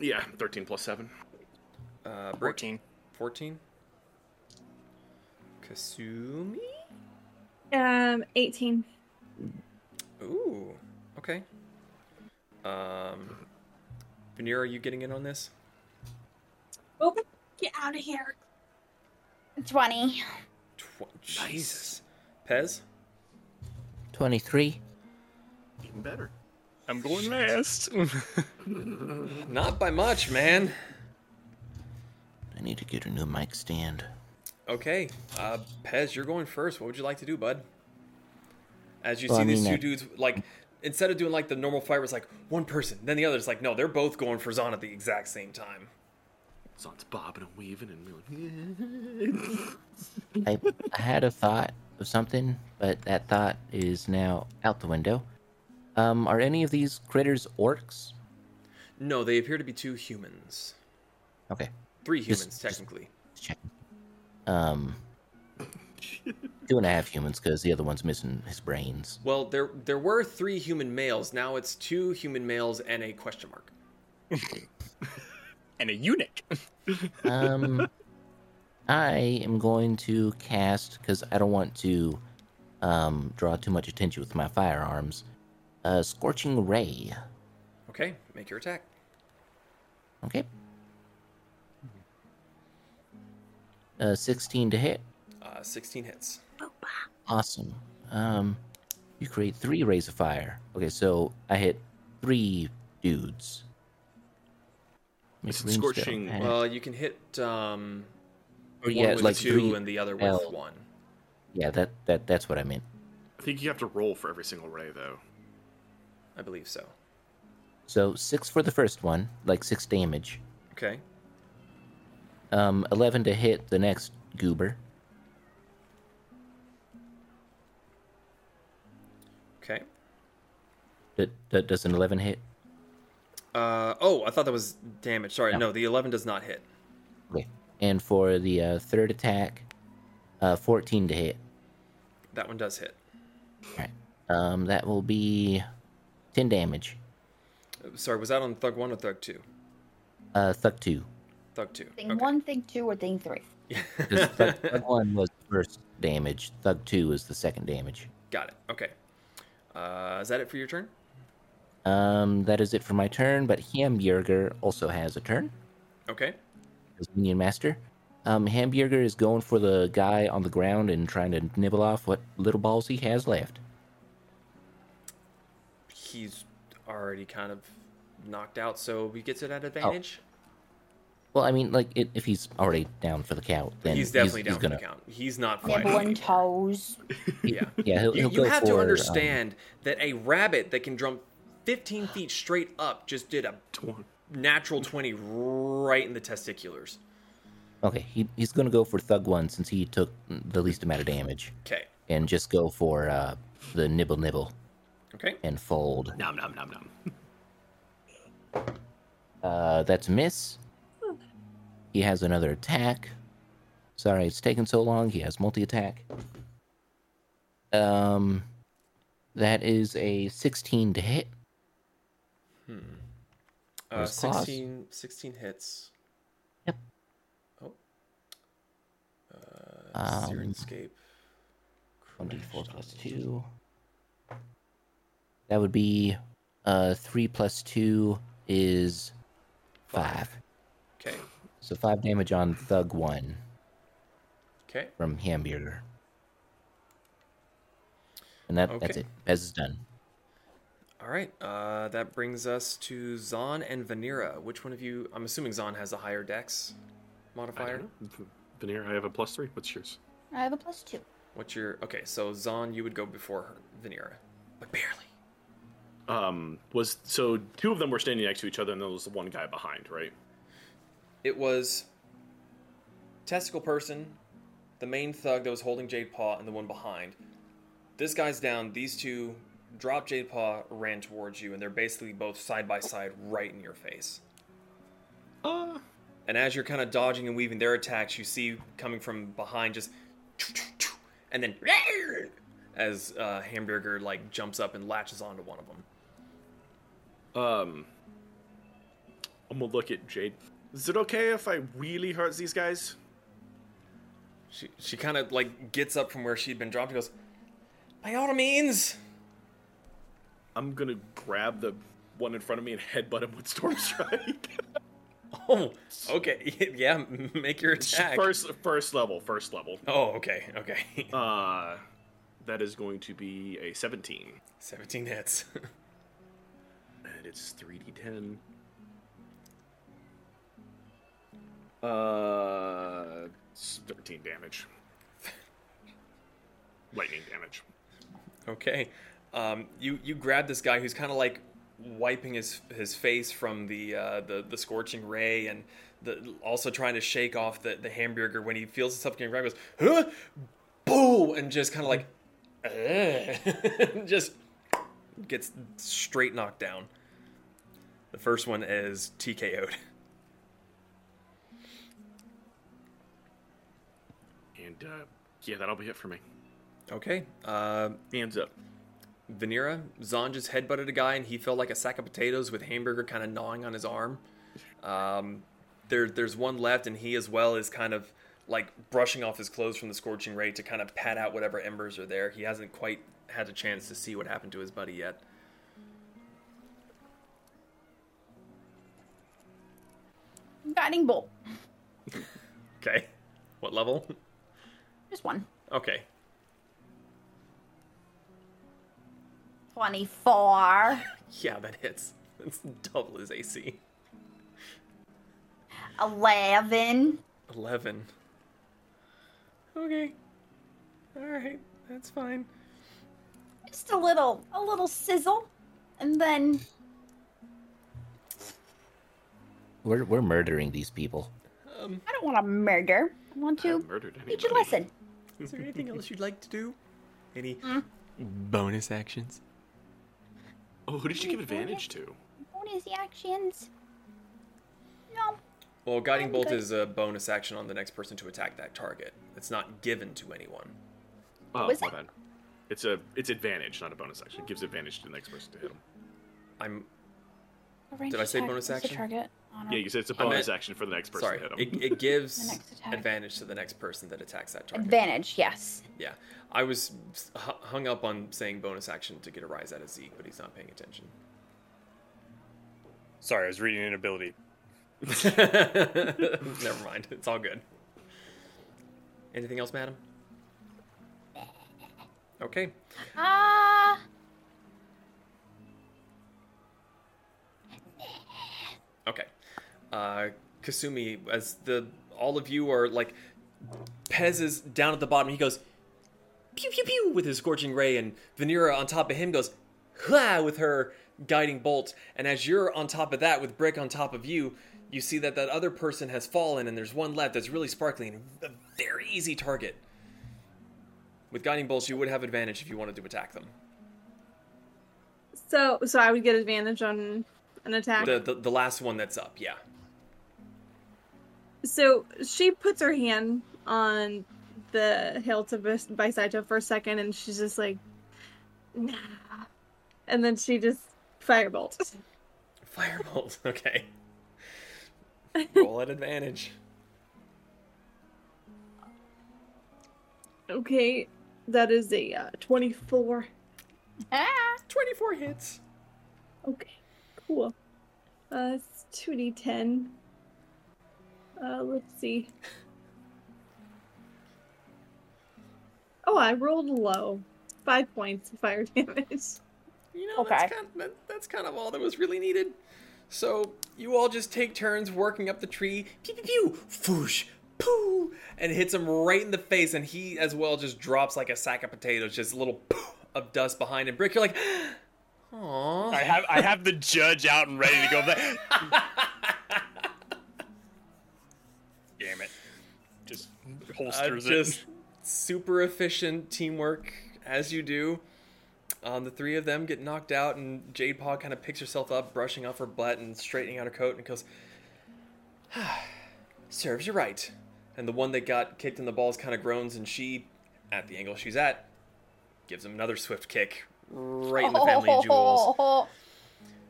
Yeah, 13 plus 7. Uh, Brick? 14. 14. Kasumi? Um, 18. Ooh, okay. Um, Veneer, are you getting in on this? Oh, get out of here. 20. Tw- Jesus. Pez? 23. Even better. I'm going last. Not by much, man. I need to get a new mic stand. Okay, uh, Pez, you're going first. What would you like to do, bud? As you Well, see I these two uh, dudes, like, instead of doing like the normal fight where it's like one person, then the other's like, no, they're both going for Zon at the exact same time. Zon's bobbing and weaving and we're like, I, I had a thought of something, but that thought is now out the window. Um, are any of these critters orcs? No, they appear to be two humans. Okay, Three humans, just- technically. let's check. Um, two and a half humans because the other one's missing his brains. Well, there there were three human males. Now it's two human males and a question mark. and a eunuch. Um, I am going to cast because I don't want to um draw too much attention with my firearms. Uh, scorching ray. Okay, make your attack. Okay. Uh, 16 to hit. Uh, 16 hits. Awesome. Um, you create three rays of fire. Okay, so I hit three dudes. Make Is it scorching- Well, you can hit um, or one yeah, with like two three. and the other with L. one. Yeah, that that that's what I meant. I think you have to roll for every single ray, though. I believe so. So six for the first one, like six damage. Okay. Um, eleven to hit the next goober. Okay. D- d- does an eleven hit? Uh, oh, I thought that was damage. Sorry, No. no, the 11 does not hit. Okay. And for the uh, third attack, uh, fourteen to hit. That one does hit. Alright. Um, that will be ten damage. Uh, Sorry, was that on Thug 1 or Thug 2? Uh, thug two. Thug 2. Thing okay. one, thing two, or thing three. thug, thug one was first damage. Thug two is the second damage. Got it. Okay. Uh, is that it for your turn? Um, that is it for my turn. But Hamburger also has a turn. Okay. as Minion Master. Um, Hamburger is going for the guy on the ground and trying to nibble off what little balls he has left. He's already kind of knocked out, so he gets it at advantage. Well, I mean, like it, if he's already down for the count, then he's definitely down he's for gonna, the count. He's not fighting. Nibbling toes. Yeah. Yeah, he'll, You, he'll you go have for, to um, understand that a rabbit that can jump 15 feet straight up just did a Tw- natural 20 right in the testiculars. okay, he, he's gonna go for Thug one since he took the least amount of damage, Okay. and just go for uh, the nibble nibble Okay. and fold. Nom nom nom nom. Uh, that's a miss. He has another attack. Sorry, it's taken so long. He has multi attack. Um, that is a 16 to hit. Uh, Those 16, 16 hits. Yep. Oh. Uh, Um, escape. 1d4 plus 2. That would be uh 3 plus 2 is 5. Okay. So 5 damage on Thug 1 Okay. from Hamburger. And that, that's it. Pez is done. All right. Uh, that brings us to Zon and Vanera. Which one of you? I'm assuming Zon has a higher dex modifier. don't I have a plus three. What's yours? I have a plus two. What's your? Okay, so Zon, you would go before her, Vanera, but barely. Um, was so two of them were standing next to each other, and there was one guy behind, right? It was testicle person, the main thug that was holding Jade Paw, and the one behind. This guy's down. These two dropped Jade Paw, ran towards you, and they're basically both side by side, right in your face. Uh, And as you're kind of dodging and weaving their attacks, you see coming from behind just, and then as uh, Hamburger like jumps up and latches onto one of them. um, I'm gonna look at Jade. Is it okay if I really hurt these guys? She she kind of like gets up from where she'd been dropped and goes, "By all means." I'm gonna grab the one in front of me and headbutt him with Storm Strike. Oh, okay, yeah. Make your attack. first, first level, first level. Oh, okay, okay. Uh, that is going to be a 17, Seventeen hits. and it's 3d10. Uh, 13 damage. Lightning damage. Okay. Um, you you grab this guy who's kind of like wiping his his face from the uh, the the scorching ray, and the, also trying to shake off the, the hamburger when he feels himself getting grabbed. Goes, huh? Boom, and just kind of like, just gets straight knocked down. The first one is TKO'd. Uh, yeah, that'll be it for me. Okay. Uh, Hands up. Vanera, Zon just headbutted a guy and he felt like a sack of potatoes with hamburger kind of gnawing on his arm. Um, there, there's one left, and he as well is kind of like brushing off his clothes from the scorching ray to kind of pat out whatever embers are there. He hasn't quite had a chance to see what happened to his buddy yet. Guiding bolt. Okay. What level? Just one. Okay. 24. Yeah, that hits. That's double his AC. 11. 11. Okay. Alright, that's fine. Just a little, a little sizzle. And then We're we're murdering these people. I don't want to murder. I want I to haven't murdered anybody. teach a lesson. Is there anything else you'd like to do? Any Hmm? bonus actions? Oh, who did you give advantage to? Bonus actions. No. Well, guiding I'm bolt good. is a bonus action on the next person to attack that target. It's not given to anyone. Oh, Was my it? bad. It's a it's advantage, not a bonus action. It gives advantage to the next person to hit him. I'm Did I say bonus with the action? Target on Yeah, you said it's a I meant- bonus action for the next person sorry. to hit him. It, it gives The next attack. advantage to the next person that attacks that target. Advantage, yes. Yeah, I was hung up on saying bonus action to get a rise out of Zeke, but he's not paying attention. Sorry, I was reading an ability. Never mind. It's all good. Anything else, madam? Okay. Ah. Okay. Uh, Kasumi, as the all of you are like, Pez is down at the bottom. He goes, pew pew pew with his scorching ray, and Vanera on top of him goes, ha with her guiding bolt. And as you're on top of that with Brick on top of you, you see that that other person has fallen, and there's one left that's really sparkling, a very easy target. With guiding bolts, you would have advantage if you wanted to attack them. So, so I would get advantage on an attack. The the, the last one that's up, yeah. So she puts her hand on the hilt of Bis- Bisaito for a second, and she's just like, nah. And then she just firebolt. Firebolt. Okay. Roll at advantage. Okay, that is a uh, 24. Ah, 24 hits. Okay, cool. Uh, it's 2d10. Uh, let's see. Oh, I rolled low. Five points of fire damage. You know, Okay. that's, kind of, that, that's kind of all that was really needed. So you all just take turns working up the tree. Pew pew pew. Foosh. Poo. And hits him right in the face, and he as well just drops like a sack of potatoes, just a little poof of dust behind him. Brick, you're like, Aww. I have I have the judge out and ready to go. There. Damn it! Just Uh, just it. super efficient teamwork as you do. Um, the three of them get knocked out, and Jade Paw kind of picks herself up, brushing off her butt and straightening out her coat, and goes, "Serves you right." And the one that got kicked in the balls kind of groans, and she, at the angle she's at, gives him another swift kick right in the family jewels.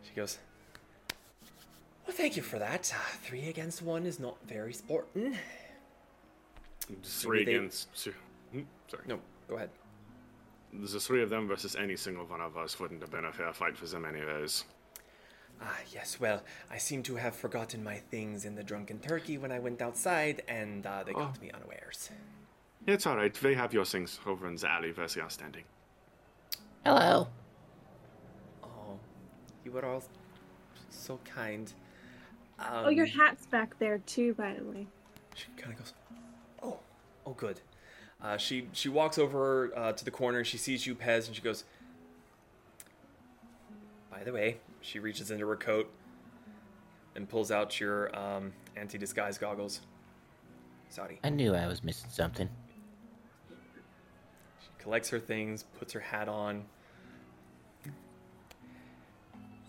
She goes, "Well, thank you for that. Uh, three against one is not very sporting." Three they- against two. Hmm, Sorry. No, go ahead. The three of them versus any single one of us wouldn't have been a fair fight for them anyways. Ah, yes, well, I seem to have forgotten my things in the drunken turkey when I went outside, and uh, they caught me unawares. It's alright, they have your things over in the alley where they are standing. Hello. Oh, you were all so kind. Um, Oh, your hat's back there too, by the way. She kind of goes, "Oh, oh, good." Uh, she she walks over uh, to the corner. She sees you, Pez, and she goes. By the way, she reaches into her coat and pulls out your um, anti-disguise goggles. Sorry. I knew I was missing something. She collects her things, puts her hat on.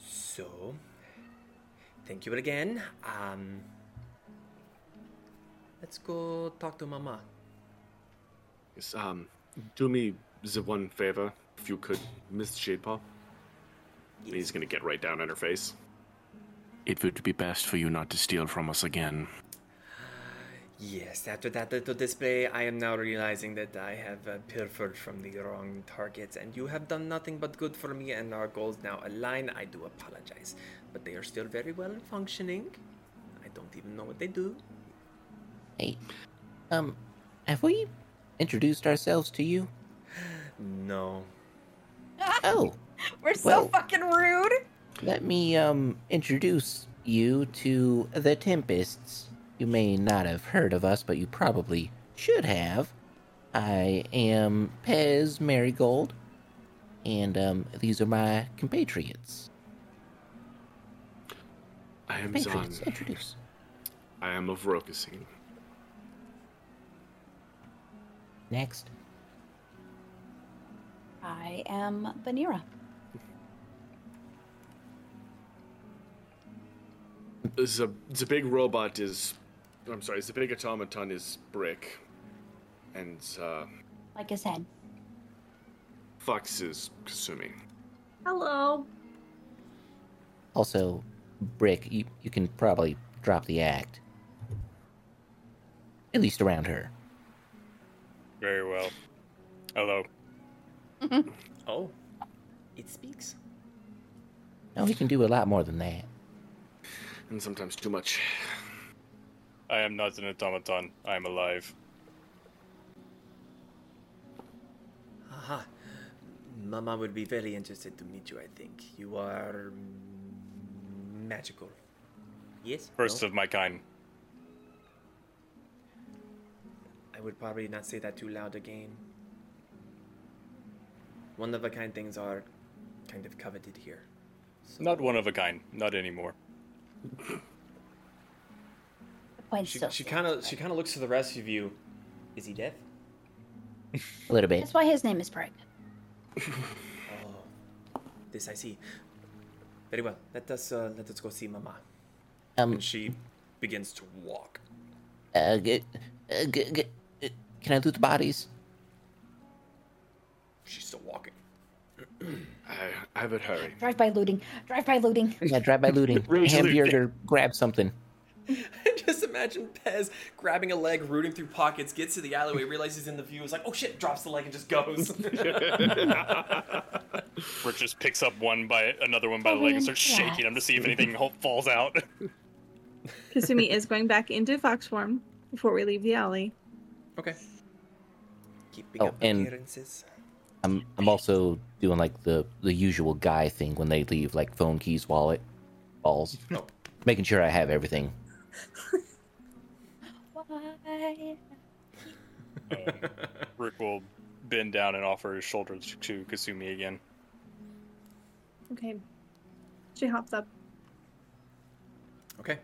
So, thank you again. Um, let's go talk to Mama. Yes, um, do me the one favor, if you could, Miss Jade Paw. He's gonna get right down in her face. It would be best for you not to steal from us again. Yes, after that little display, I am now realizing that I have uh, pilfered from the wrong targets, and you have done nothing but good for me, and our goals now align. I do apologize, but they are still very well functioning. I don't even know what they do. Hey, um, have we introduced ourselves to you? No. Oh, We're so Well- fucking rude. let me um introduce you to the Tempests. You may not have heard of us, but you probably should have. I am Pez Marigold, and um, these are my compatriots. I am Patriots, Zon. introduce. I am of Rokusin. Next. I am Vanera. The, the big robot is. I'm sorry, the big automaton is Brick. And uh, Like his head. Fox is Kasumi. Hello. Also, Brick, you, you can probably drop the act. At least around her. Very well. Hello. Mm-hmm. Oh, it speaks. No, he can do a lot more than that. And sometimes too much. I am not an automaton. I am alive. Haha. Mama would be very interested to meet you, I think. You are magical. Yes? First No? of my kind. I would probably not say that too loud again. One of a kind things are kind of coveted here. So Not one of a kind. Not anymore. The She, still she kind of she kind of looks to the rest of you. Is he deaf? A little bit. That's why his name is Brick. Oh, this I see. Very well. Let us uh, let us go see Mama. Um, And she begins to walk. uh, g- uh, g- g- uh, can I loot the bodies? She's still walking. I, I would hurry. Drive by looting. Drive by looting. Yeah, drive by looting. Rage Hamburger, grab something. Just imagine Pez grabbing a leg, rooting through pockets, gets to the alleyway, realizes he's in the view, is like, oh shit, drops the leg and just goes. Brick just picks up one by another one by the leg and starts oh, Yes. shaking them to see if anything falls out. Kasumi is going back into fox form before we leave the alley. okay. Keeping Oh, up and- appearances. I'm I'm also doing like the the usual guy thing when they leave like phone keys, wallet, balls, Oh. making sure I have everything. Why? Um, Brick will bend down and offer his shoulder to Kasumi again. Okay. She hops up. Okay.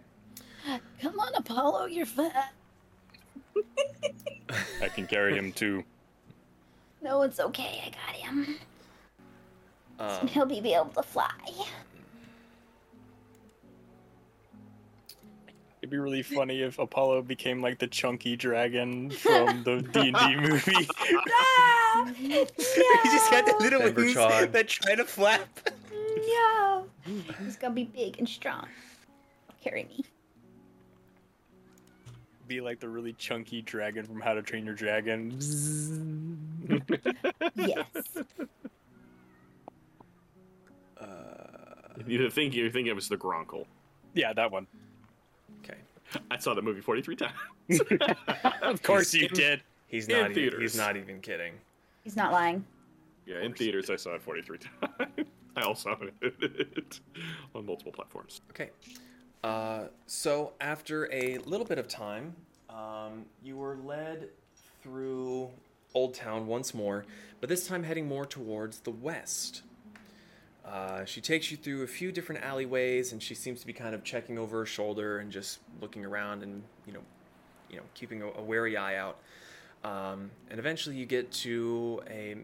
Come on, Apollo, you're fat. I can carry him too. No, it's okay. I got him. Um, He'll be be able to fly. It'd be really funny if Apollo became like the chunky dragon from the D and D movie. Ah! he just got the little Denver wings Chog. that try to flap. No. He's gonna be big and strong. Carry me. Be like the really chunky dragon from How to Train Your Dragon. Yes. uh, You think you're thinking it was the Gronkle. yeah, that one. okay. I saw that movie 43 times. Of course you in- did. He's In not. Even, theaters. he's not even kidding. He's not lying. yeah, in theaters I saw it 43 times. I also own it on multiple platforms. Okay. Uh, so after a little bit of time, um, you were led through Old Town once more, but this time heading more towards the west. Uh, she takes you through a few different alleyways, and she seems to be kind of checking over her shoulder and just looking around and you know, you know, keeping a, a wary eye out. Um, and eventually, you get to a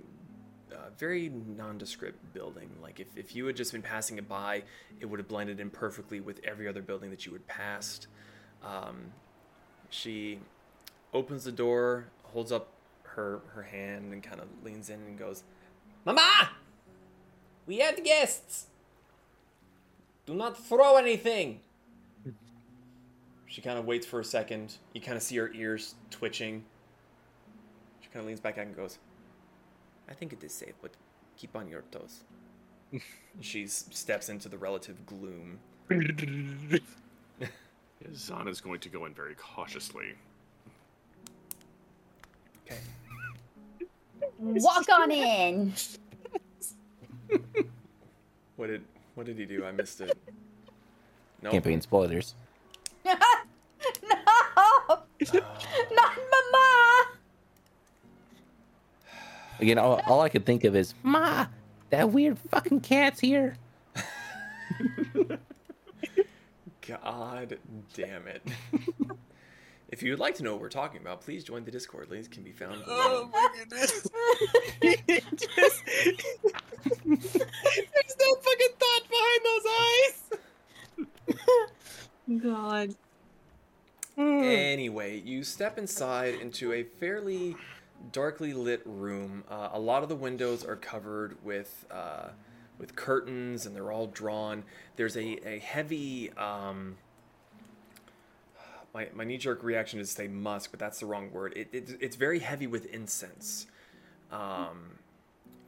uh, very nondescript building. Like if, if you had just been passing it by, it would have blended in perfectly with every other building that you had passed. Um, she opens the door, holds up her her hand, and kind of leans in and goes, "Mama, we have guests. Do not throw anything." She kind of waits for a second. You kind of see her ears twitching. She kind of leans back and goes, I think it is safe, but keep on your toes. she steps into the relative gloom. Zana's going to go in very cautiously. Okay. Walk on in. What did what did he do? I missed it. No. Campaign spoilers. no. Not Mama. Again, all, all I could think of is, Ma, that weird fucking cat's here. God damn it. if you would like to know what we're talking about, please join the Discord. Links can be found below. Oh my goodness. Just- There's no fucking thought behind those eyes. God. Anyway, you step inside into a fairly darkly lit room. Uh, a lot of the windows are covered with uh, with curtains, and they're all drawn. There's a, a heavy. Um, my, my knee jerk reaction is to say musk, but that's the wrong word. It, it, it's very heavy with incense. Um,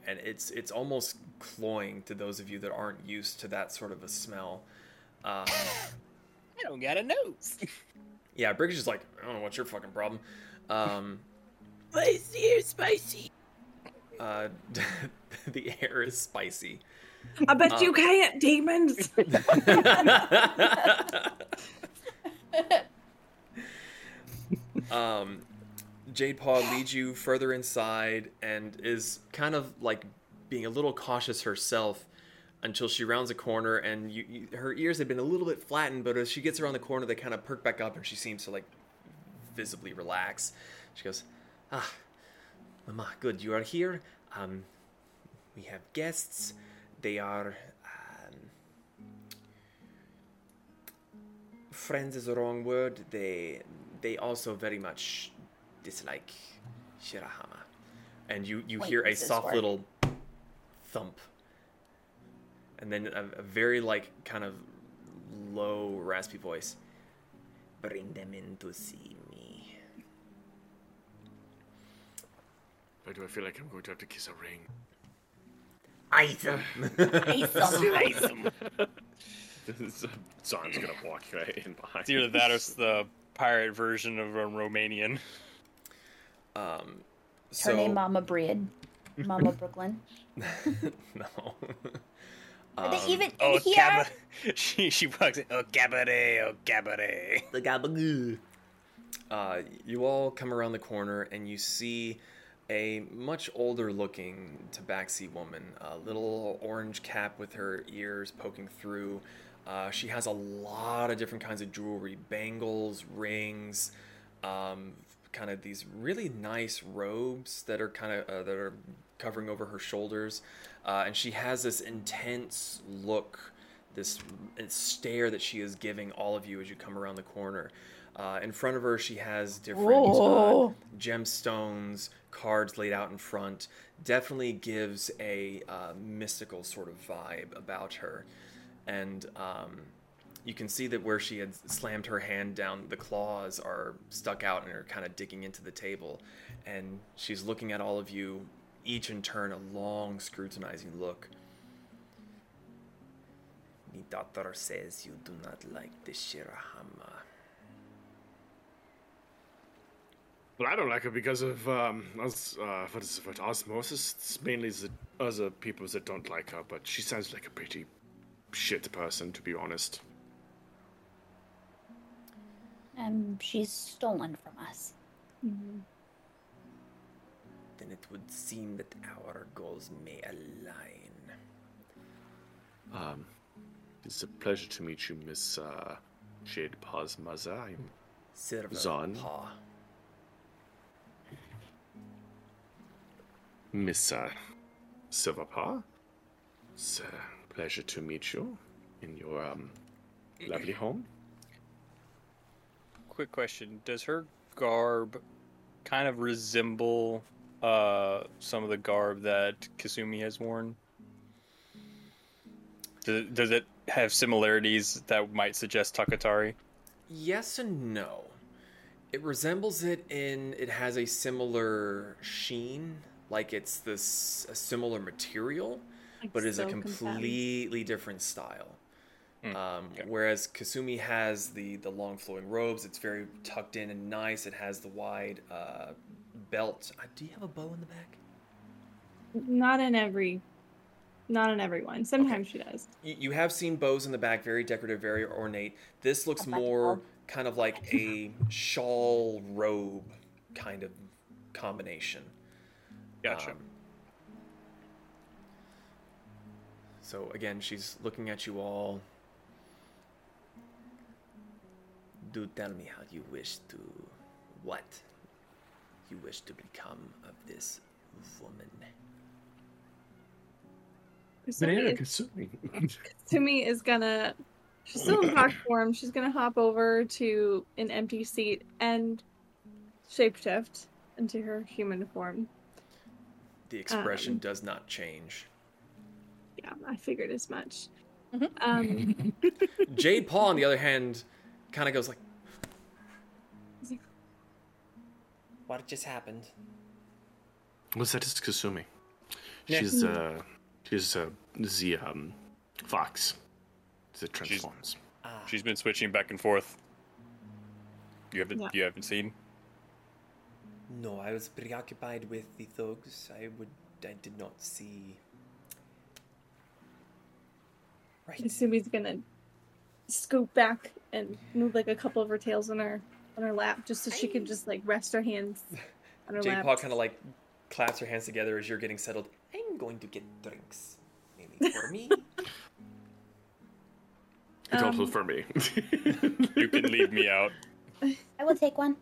and it's it's almost cloying to those of you that aren't used to that sort of a smell. Um, I don't got a nose. yeah, Briggs is like, I don't know what's your fucking problem. Um, Spicy, spicy. uh, the air is spicy. I bet Uh, you can't, demons. um, Jade Paw leads you further inside and is kind of like being a little cautious herself until she rounds a corner and you, you, her ears have been a little bit flattened, but as she gets around the corner, they kind of perk back up and she seems to like visibly relax. She goes, "Ah, Mama, good, you are here. Um, we have guests. They are um, friends is the wrong word. They they also very much dislike Shirahama, and you you Wait, hear a soft little thump, and then a, a very like kind of low raspy voice. Bring them in to see Why do I feel like I'm going to have to kiss a ring? Item. Zon's gonna walk right in behind. It's either that or it's the pirate version of a Romanian. um, Her so name Mama Breed. Mama Brooklyn. no. Are they Um, even in Oh, here? cabaret. She she walks in. Oh, cabaret. Oh, cabaret. the gabagoo. Uh, you all come around the corner and you see a much older looking tabaxi woman, a little orange cap with her ears poking through. Uh, she has a lot of different kinds of jewelry bangles, rings, um, kind of these really nice robes that are kind of uh, that are covering over her shoulders. Uh, and she has this intense look this stare that she is giving all of you as you come around the corner. Uh, in front of her, she has different uh, gemstones, cards laid out in front. Definitely gives a uh, mystical sort of vibe about her. And um, you can see that where she had slammed her hand down, the claws are stuck out and are kind of digging into the table. And she's looking at all of you, each in turn, a long, scrutinizing look. My daughter says you do not like the Shirahama. Well, I don't like her because of um, os- uh, what is it? What, osmosis. It's mainly the other people that don't like her, but she sounds like a pretty shit person, to be honest. Um, she's stolen from us. Mhm. Then it would seem that our goals may align. Um, it's a pleasure to meet you, Miss uh, Jade Pazmaza. I'm Silver Zon. Paw. Miss uh, Silverpaw. It's a pleasure to meet you in your um, lovely home. Quick question: Does her garb kind of resemble uh, some of the garb that Kasumi has worn? Does it, does it have similarities that might suggest Takatari? Yes and no. It resembles it in it has a similar sheen, like it's this a similar material, Like but is a silk and completely different style. Hmm, Um, okay. Whereas Kasumi has the the long flowing robes, it's very tucked in and nice. It has the wide uh, belt. Uh, do you have a bow in the back? Not in every, not in everyone. Sometimes she does. You, you have seen bows in the back, very decorative, very ornate. This looks A back more kind of like a shawl robe kind of combination. Gotcha. Um, so again, she's looking at you all. do tell me how you wish to. What you wish to become of this woman. Banana Kasumi, Kasumi. Kasumi is gonna. She's still in park form. She's gonna hop over to an empty seat and shapeshift into her human form. The expression Um. does not change. Yeah, I figured as much. Mhm. Um, Jade Paw, on the other hand, kind of goes like, "What just happened?" What's that is Kasumi? Yeah. She's uh she's uh the um fox. The transforms. Ah, She's been switching back and forth. You haven't Yeah. you haven't seen? No, I was preoccupied with the thugs. I would, I did not see. Right. Kasumi's gonna scoop back and move like a couple of her tails on her on her lap, just so she can just like rest her hands on her Jade lap. Paw kind of like claps her hands together as you're getting settled. I'm going to get drinks, maybe for me. It's also Um, for me. You can leave me out. I will take one.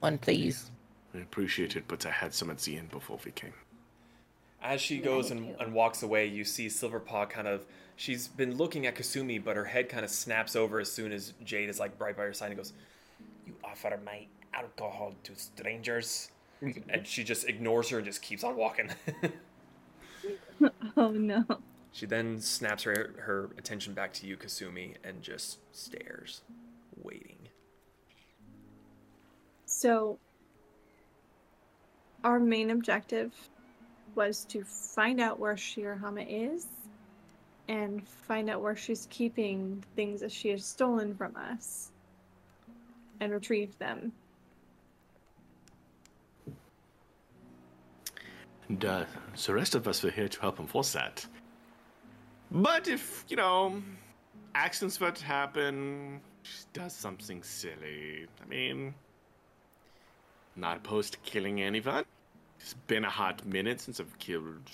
One, please. I appreciate it, but I had some at the end before we came. As she goes and, and walks away, you see Silverpaw kind of. She's been looking at Kasumi, but her head kind of snaps over as soon as Jade is like right by her side and goes, You offer my alcohol to strangers? and she just ignores her and just keeps on walking. Oh no. she then snaps her, her attention back to you, Kasumi, and just stares, waiting. So, our main objective was to find out where Shirahama is and find out where she's keeping things that she has stolen from us and retrieve them. And uh, the rest of us were here to help enforce that. But if, you know, accidents were to happen, she does something silly. I mean, not opposed to killing anyone. It's been a hot minute since I've killed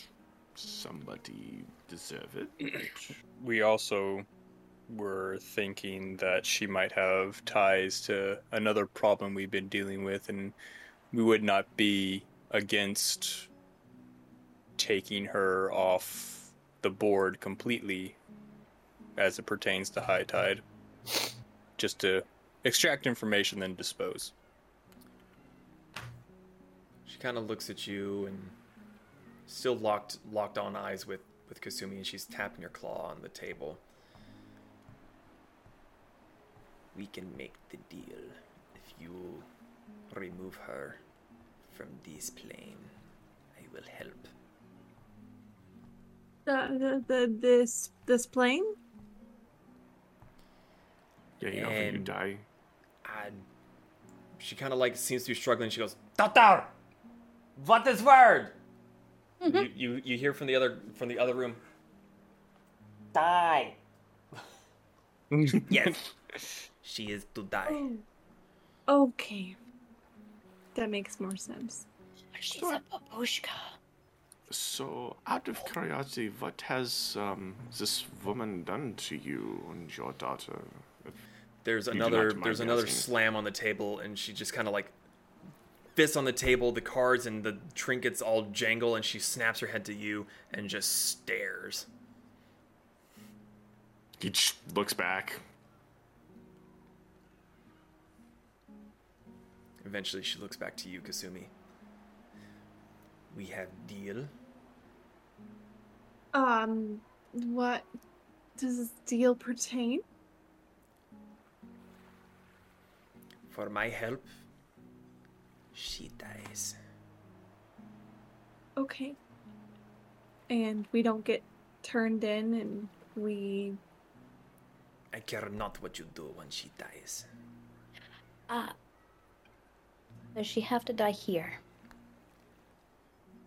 somebody deserve it. We also were thinking that she might have ties to another problem we've been dealing with, and we would not be against taking her off the board completely as it pertains to High Tide. Just to extract information, then dispose. She kind of looks at you and still locked locked on eyes with with Kasumi, and she's tapping her claw on the table. We can make the deal if you remove her from this plane. I will help. The, the, the this this plane? Yeah, you know, when you And- die. And she kind of like seems to be struggling. She goes, "Doctor, what is word?" you, you you hear from the other from the other room. Die. yes, she is to die. Oh. Okay. That makes more sense. She's a babushka. So, out of curiosity, what has um, this woman done to you and your daughter? There's do another not mind there's another slam on the table, and she just kind of like fists on the table. The cards and the trinkets all jangle, and she snaps her head to you and just stares. He ch- looks back. Eventually, she looks back to you, Kasumi. We have deal. Um, what does this deal pertain? For my help, she dies. Okay. And we don't get turned in and we I care not what you do when she dies. Ah. Does she have to die here?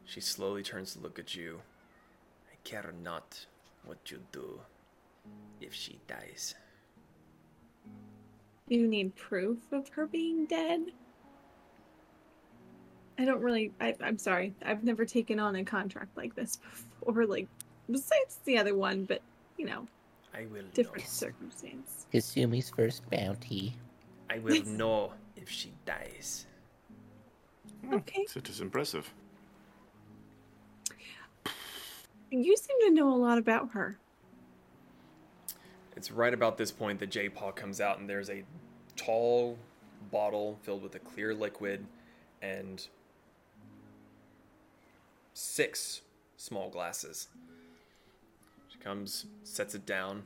She slowly turns to look at you. I care not what you do if she dies. you need proof of her being dead. I don't really I, I'm sorry. I've never taken on a contract like this before, like besides the other one, but you know, I will different know. circumstance. Kasumi's first bounty. I will know if she dies. Hmm, okay. It is impressive. You seem to know a lot about her. It's right about this point that J Paw comes out, and there's a tall bottle filled with a clear liquid and six small glasses. She comes, sets it down,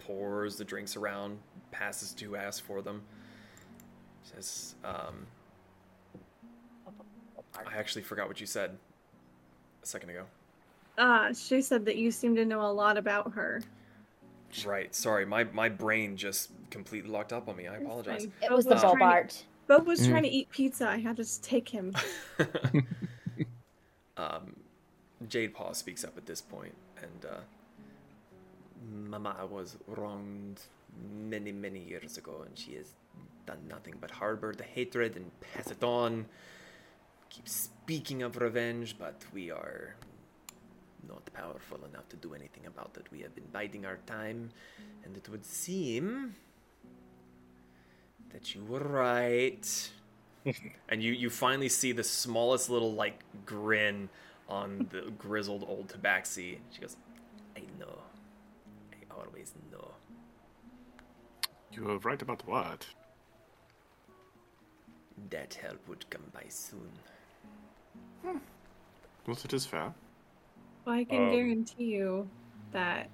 pours the drinks around, passes to who asks for them. Says, um, I actually forgot what you said a second ago. Uh, she said that you seem to know a lot about her. Right, sorry, my, my brain just completely locked up on me. I apologize. It was the trying to- Bobart. Bob was Mm. trying to eat pizza. I had to just take him. um, Jade Paw speaks up at this point, and uh, Mama was wronged many, many years ago, and she has done nothing but harbor the hatred and pass it on. Keep speaking of revenge, but we are not powerful enough to do anything about it. We have been biding our time, and it would seem that you were right. and you you finally see the smallest little like grin on the grizzled old tabaxi. She goes, "I know. I always know. You are right about what? That help would come by soon." Well, it is fair. Well, I can Um, guarantee you that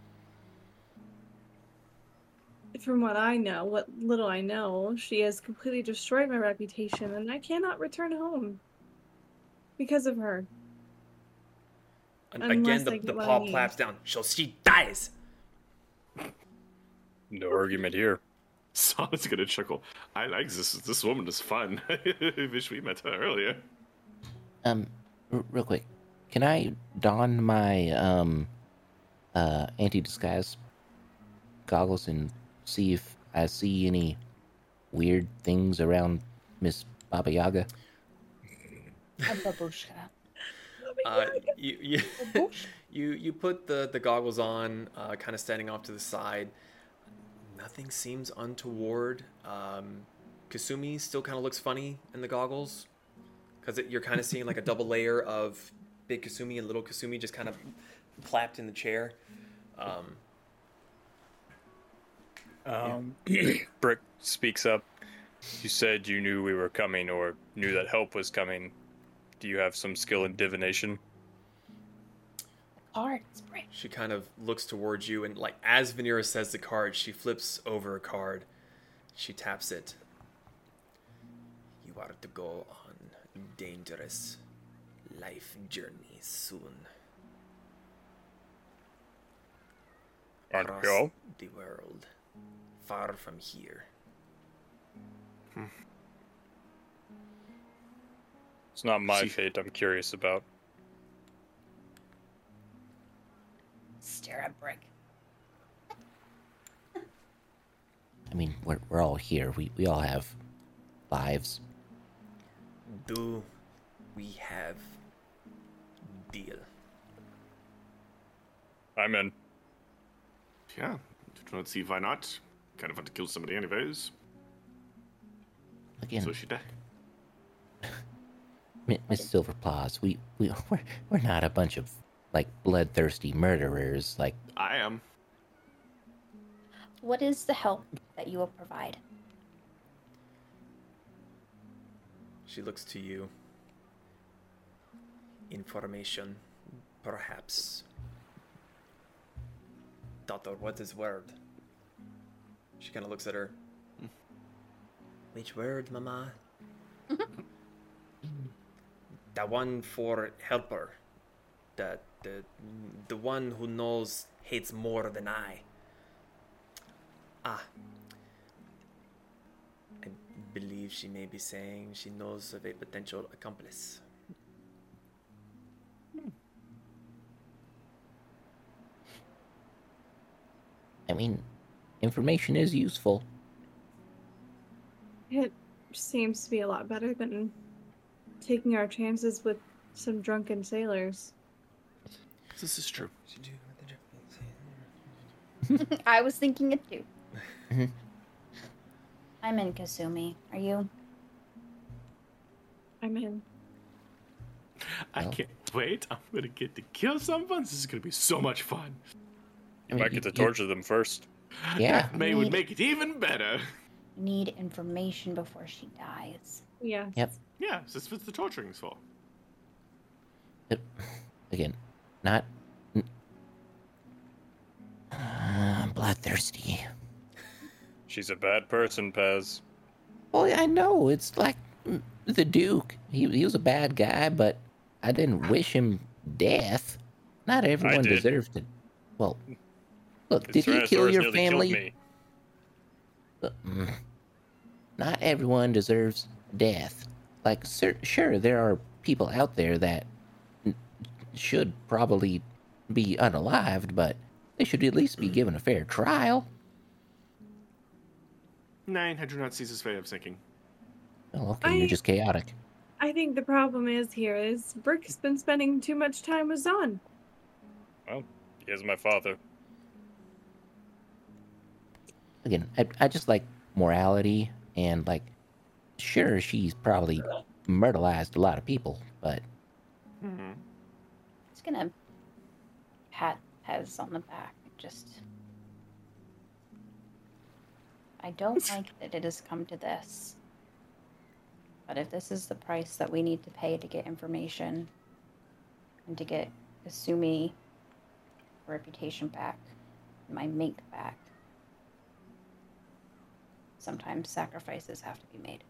from what I know, what little I know, she has completely destroyed my reputation and I cannot return home because of her. And again, the, the paw need. claps down. So she dies. No argument here. Sonic gonna chuckle. I like this. This woman is fun. I wish we met her earlier. Um, r- real quick, can I don my um uh anti disguise goggles and see if I see any weird things around Miss Baba Yaga? A babushka. Uh, you you, you you put the the goggles on, uh, kind of standing off to the side. Nothing seems untoward. Um, Kasumi still kind of looks funny in the goggles because you're kind of seeing like a double layer of big Kasumi and little Kasumi just kind of clapped in the chair. Um, Um, Brick speaks up. You said you knew we were coming or knew that help was coming. Do you have some skill in divination? Cards, break. she kind of looks towards you and like as Vanera says the card, she flips over a card. She taps it. You are to go on dangerous life journey soon. And across go? the world, far from here. Hmm. It's not my See- fate I'm curious about. Stare at brick. I mean, we're we're all here. We we all have lives. Do we have deal? I'm in. Yeah, do not see why not. Kind of want to kill somebody anyways. Again, So she died. Mi- Miss Silverpaws, we we we're, we're not a bunch of like bloodthirsty murderers. Like I am. What is the help that you will provide? She looks to you. Information, perhaps. Daughter, what is word? She kind of looks at her. Which word, Mama? the one for helper. The, the, the one who knows hates more than I. Ah. I believe she may be saying she knows of a potential accomplice. I mean, information is useful. It seems to be a lot better than taking our chances with some drunken sailors. This is true. I was thinking it too. Mm-hmm. I'm in Kasumi. Are you? I'm in. I can't wait. I'm gonna get to kill someone. This is gonna be so much fun. I You mean, might get to you- torture them first. Yeah. That may would make it even better. Need information before she dies. Yeah. Yep. Yeah, that's what the torturing's for. But, again, not. n- I'm bloodthirsty. She's a bad person, Pez. Well, I know it's like mm, the Duke. He he was a bad guy, but I didn't wish him death. Not everyone deserves to. Well, look, did he kill your family? me. Uh, mm. Not everyone deserves death. Like, sir, sure, there are people out there that should probably be unalived, but they should at least be given a fair trial. Nine, I do not see this way of thinking. Well, okay, I- you're just chaotic. I think the problem is here is Brick's been spending too much time with Zon. Well, he is my father. Again, I, I just like morality and like, sure, she's probably murderized a lot of people, but Hmm. Just gonna pat Pez on the back. Just. I don't like that it has come to this. But if this is the price that we need to pay to get information and to get Asumi reputation back, my mink back, sometimes sacrifices have to be made.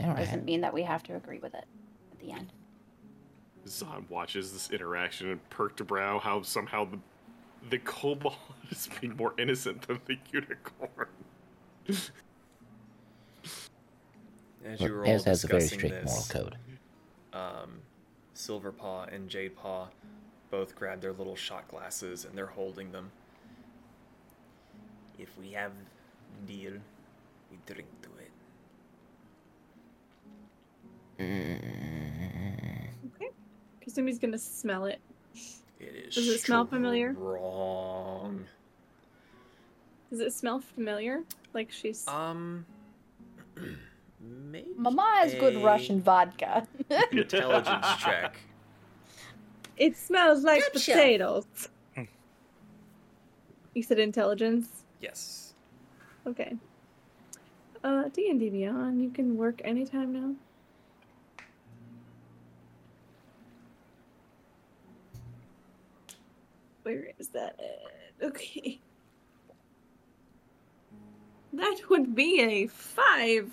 all right. Doesn't mean that we have to agree with it at the end. Zon watches this interaction and perked a brow how somehow the the kobold is being more innocent than the unicorn. As Look, you were all Ez has a very discussing strict moral code. um, Silverpaw and Jadepaw both grab their little shot glasses and they're holding them. If we have deal, we drink to it. Okay. Kasumi's gonna smell it. It is. Does it smell familiar? Wrong. Does it smell familiar? Like she's. Um. Make Mama has good Russian vodka. intelligence check. It smells like Gotcha. potatoes. you said intelligence. Yes. Okay. Uh, D and D Beyond. You can work anytime now. Where is that? at? Okay. That would be a five.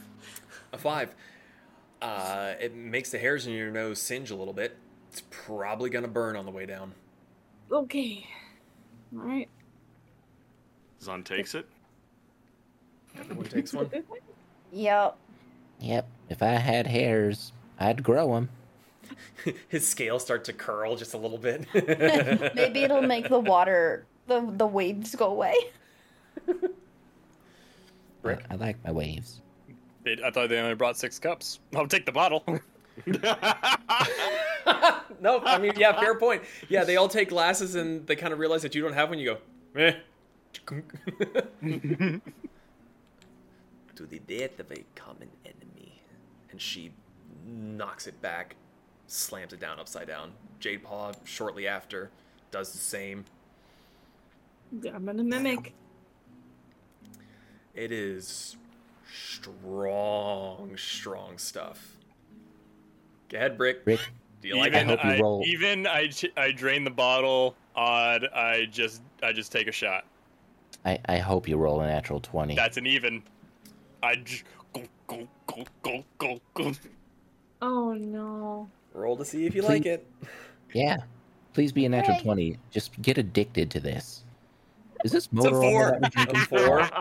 A five. Uh, it makes the hairs in your nose singe a little bit. It's probably gonna burn on the way down. Okay. All right. Zon takes it. Everyone takes one. yep. Yep, if I had hairs, I'd grow them. His scales start to curl just a little bit. Maybe it'll make the water, the the waves go away. Brick. I like my waves. It, I thought they only brought six cups. I'll take the bottle. no, I mean, yeah, fair point. Yeah, they all take glasses and they kind of realize that you don't have one. You go, eh. to the death of a common enemy. And she knocks it back, slams it down upside down. Jade Paw, shortly after, does the same. I'm gonna mimic. It is strong, strong stuff. Go ahead, Brick. Rick, Do you like I hope you I, roll. Even I, I drain the bottle. Odd. I just I just take a shot. I, I hope you roll a natural 20. That's an even. I j- go go go go go go. Oh no. Roll to see if you like it. Yeah. Please be a natural Hey. 20. Just get addicted to this. Is this a motor oil four. that we're drinking? Four.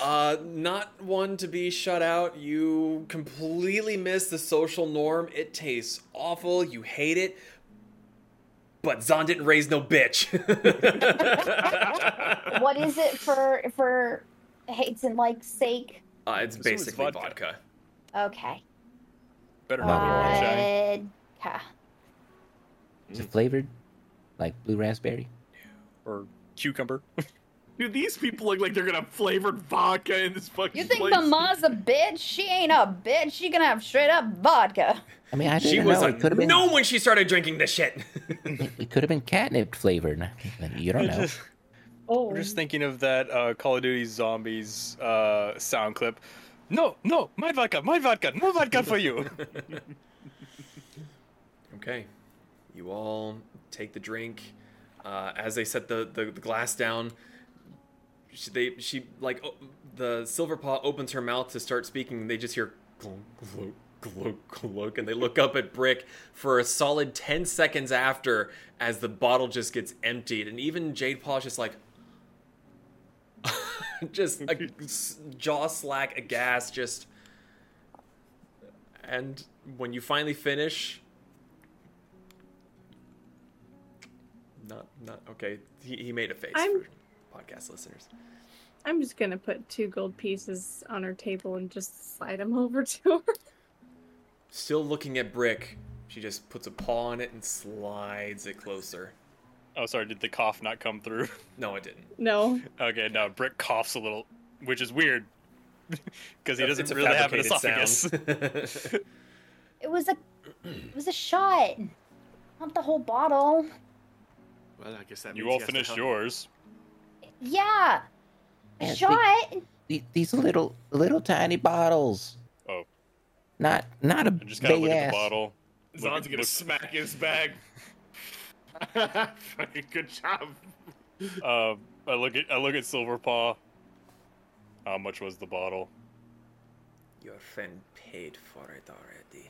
Uh, not one to be shut out. You completely miss the social norm. It tastes awful. You hate it. But Zon didn't raise no bitch. what is it for for hates and likes sake? Uh, it's This basically vodka. vodka. Okay. Better not be moonshine Vodka. Is it flavored? Like blue raspberry? or cucumber. Dude, these people look like they're gonna have flavored vodka in this fucking You think place. Mama's a bitch? She ain't a bitch. She gonna have straight up vodka. I mean, I She didn't was know. a It could have been. no when she started drinking this shit. It, it could have been catnip flavored. You don't know. Oh, I'm just thinking of that uh, Call of Duty Zombies uh, sound clip. No, no, my vodka, my vodka, no vodka for you. Okay, you all take the drink. Uh, as they set the, the, the glass down, she, they she like o- the silver paw opens her mouth to start speaking. They just hear glunk glunk glunk glunk, and they look up at Brick for a solid ten seconds after, as the bottle just gets emptied, and even Jade Paw's just like. just a s- jaw slack aghast just and when you finally finish not not okay he, he made a face I'm- for podcast listeners I'm just gonna put two gold pieces on her table and just slide them over to her. still looking at brick she just puts a paw on it and slides it closer oh, sorry, did the cough not come through? no it didn't No, Okay, no, Brick coughs a little, which is weird because he doesn't really have an fabricated esophagus. sound. It was a, it was a shot, not the whole bottle. Well, I guess that you all he has finished help. yours. Yeah, a Yeah, shot. The- These little, little tiny bottles. Oh. Not, not a I just gotta big look at ass. the bottle. Zon's Look at- gonna look- smack his bag. Fucking good job. Uh, I look at I look at Silverpaw. How much was the bottle? your friend paid for it already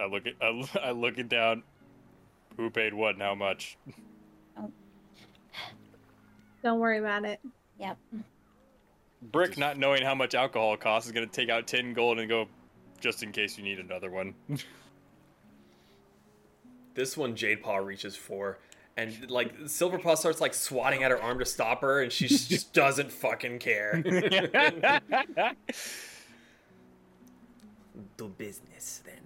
I look at I look it down. Who paid what and how much? Oh. don't worry about it. Yep. Brick, not knowing how much alcohol costs, is gonna take out ten gold and go, just in case you need another one. This one Jade Paw reaches for, and like Silver Paw starts like swatting at her arm to stop her, and she just doesn't fucking care. Do business then.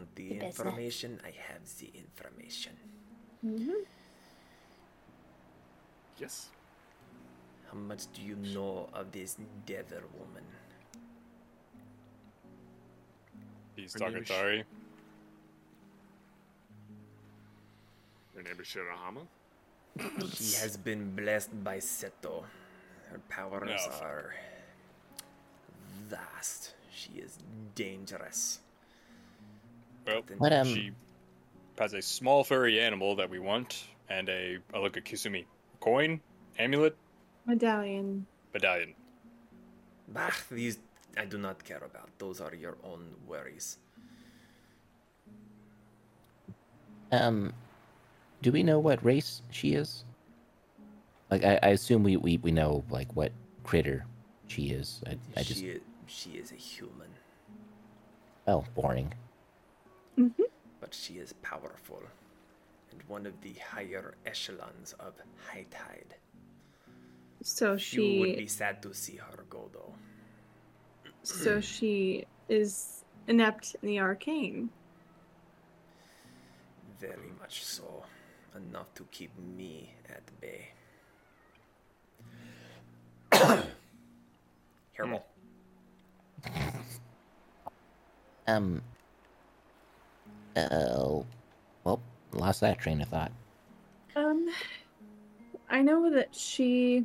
You want the Do business. information? I have the information. Mm-hmm. Yes. How much do you know of this devil woman? He's Her name is- Takatari. Her name is Shirahama. She has been blessed by Ceto. Her powers No. are vast. She is dangerous. Well, What, um, she has a small furry animal that we want, and a I look at Kasumi. Coin, amulet, Medallion. medallion. Bah, these I do not care about. Those are your own worries. Um, do we know what race she is? Like, I, I assume we, we, we know like what critter she is. I, I just She, she is a human, oh, boring. But she is powerful and one of the higher echelons of High Tide. So she You would be sad to see her go, though. so she is inept in the arcane. Very much so. Enough to keep me at bay. Hairball. Um. Oh, well, lost that train of thought. Um, I know that she.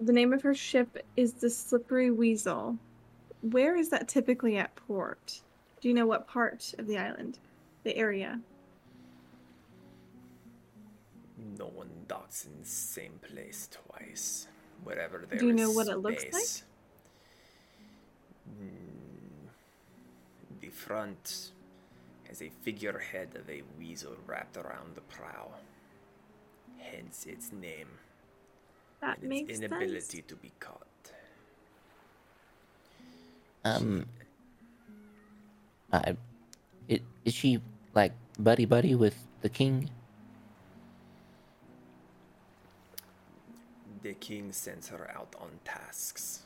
The name of her ship is the Slippery Weasel. Where is that typically at port? Do you know what part of the island? The area? No one docks in the same place twice. Wherever there Do you know is what it looks like? space. The front has a figurehead of a weasel wrapped around the prow. Hence its name That and makes its sense. inability to be caught. Um. I, it, is she like buddy buddy with the king? The king sends her out on tasks.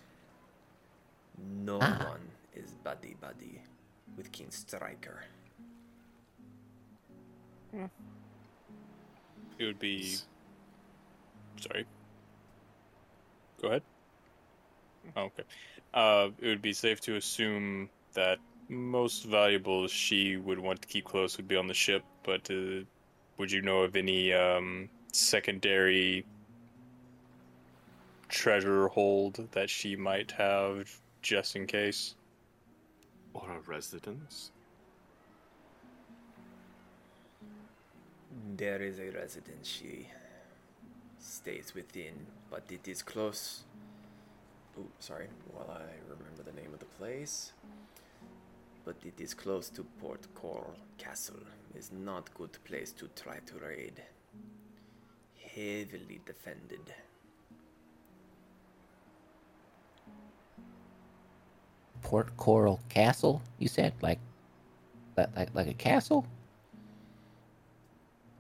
No Ah. one is buddy buddy with King Striker. It would be. Sorry. Go ahead. Oh, okay. Uh, it would be safe to assume that most valuables she would want to keep close would be on the ship, but uh, would you know of any um, secondary treasure hold that she might have just in case? Or a residence? There is a residence she stays within, but it is close. Oh, sorry, while I remember the name of the place. But it is close to Port Coral Castle. Is not good place to try to raid. Heavily defended. Port Coral Castle, you said? Like, like, like, like a castle?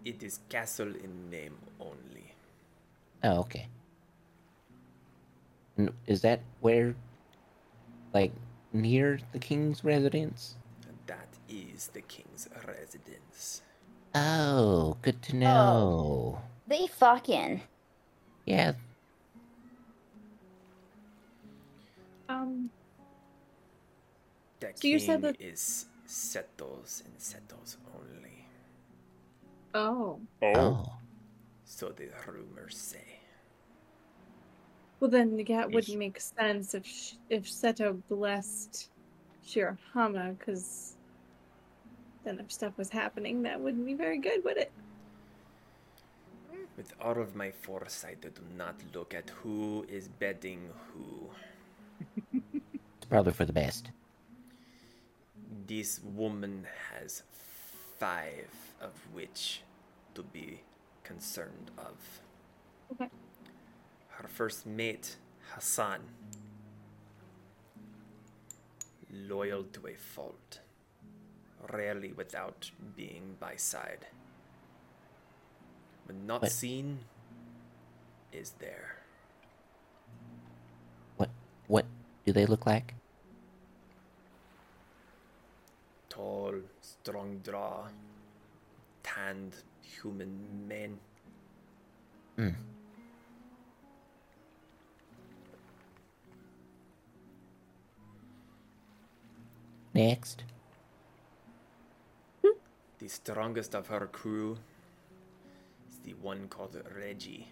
It is castle in name only. Oh, okay. And is that where, like, near the king's residence? That is the king's residence. Oh, good to know. Oh, They fucking. Yeah, Um, The So you king said that- is settles and settles only. oh. Oh, oh. So the rumors say. Well, then yeah, it Yes. wouldn't make sense if sh- if Ceto blessed Shirahama, because then if stuff was happening, that wouldn't be very good, would it? With all of my foresight, I do not look at who is betting who. It's probably for the best. This woman has five of which to be concerned of. Okay. Her first mate, Hassan, loyal to a fault, rarely without being by side. When not But- seen, is there. What, what do they look like? Tall, strong draw, tanned human men. Hmm. Next. The strongest of her crew is the one called Reggie.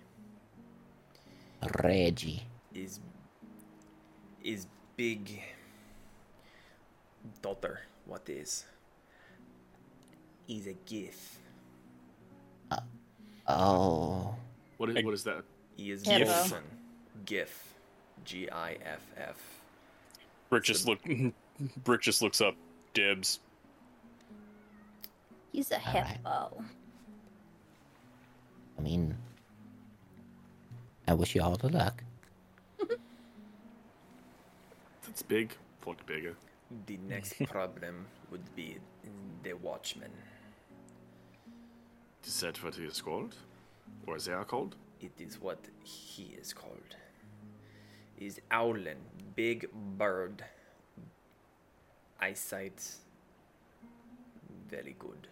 Reggie. Is is big daughter. What is? Is a giff. Uh, oh. What is, what is that? He is Hippo. Giff. G I F F. Brick just look. Brick just looks up. Dibs. He's a Alright. hippo. I mean, I wish you all the luck. it's big. Fuck bigger. The next problem would be the Watchman. Is that what he is called? Or they are called? It is what he is called. Is Owlin, big bird. Eyesight very good.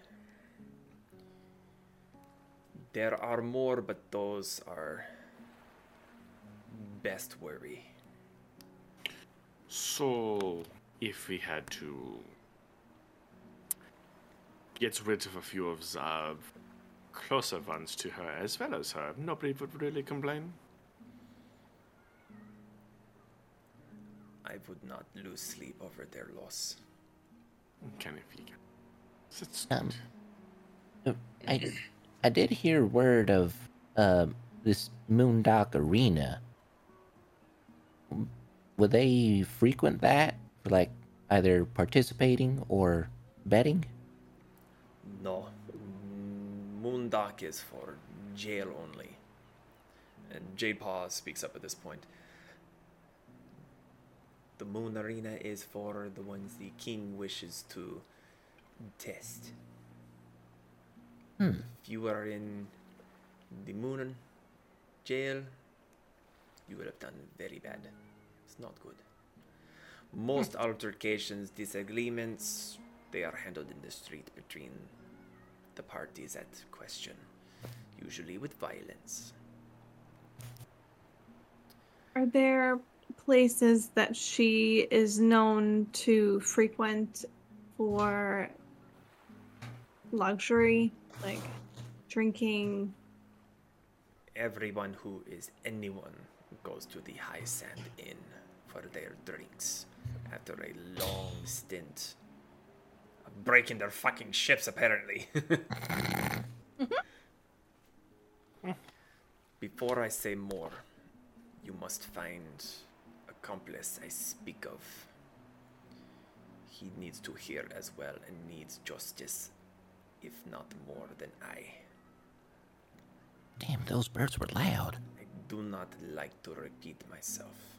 There are more, but those are best worry. So, if we had to get rid of a few of the closer ones to her as well as her, nobody would really complain. I would not lose sleep over their loss. Can if you can. That's Um, uh, I, I did hear word of um this Moondock Arena. Would they frequent that for like either participating or betting? No. Moondock is for jail only. And Jade Paw speaks up at this point. The Moon Arena is for the ones the king wishes to test. Hmm. If you are in the Moon jail, you would have done very bad. It's not good. Most altercations, disagreements, they are handled in the street between the parties at question, usually with violence. Are there places that she is known to frequent for luxury, like drinking? Everyone who is anyone goes to the High Sand Inn for their drinks after a long stint of breaking their fucking ships, apparently. Mm-hmm. Before I say more, you must find accomplice I speak of. He needs to hear as well and needs justice, if not more than I. Damn, those birds were loud. I do not like to repeat myself.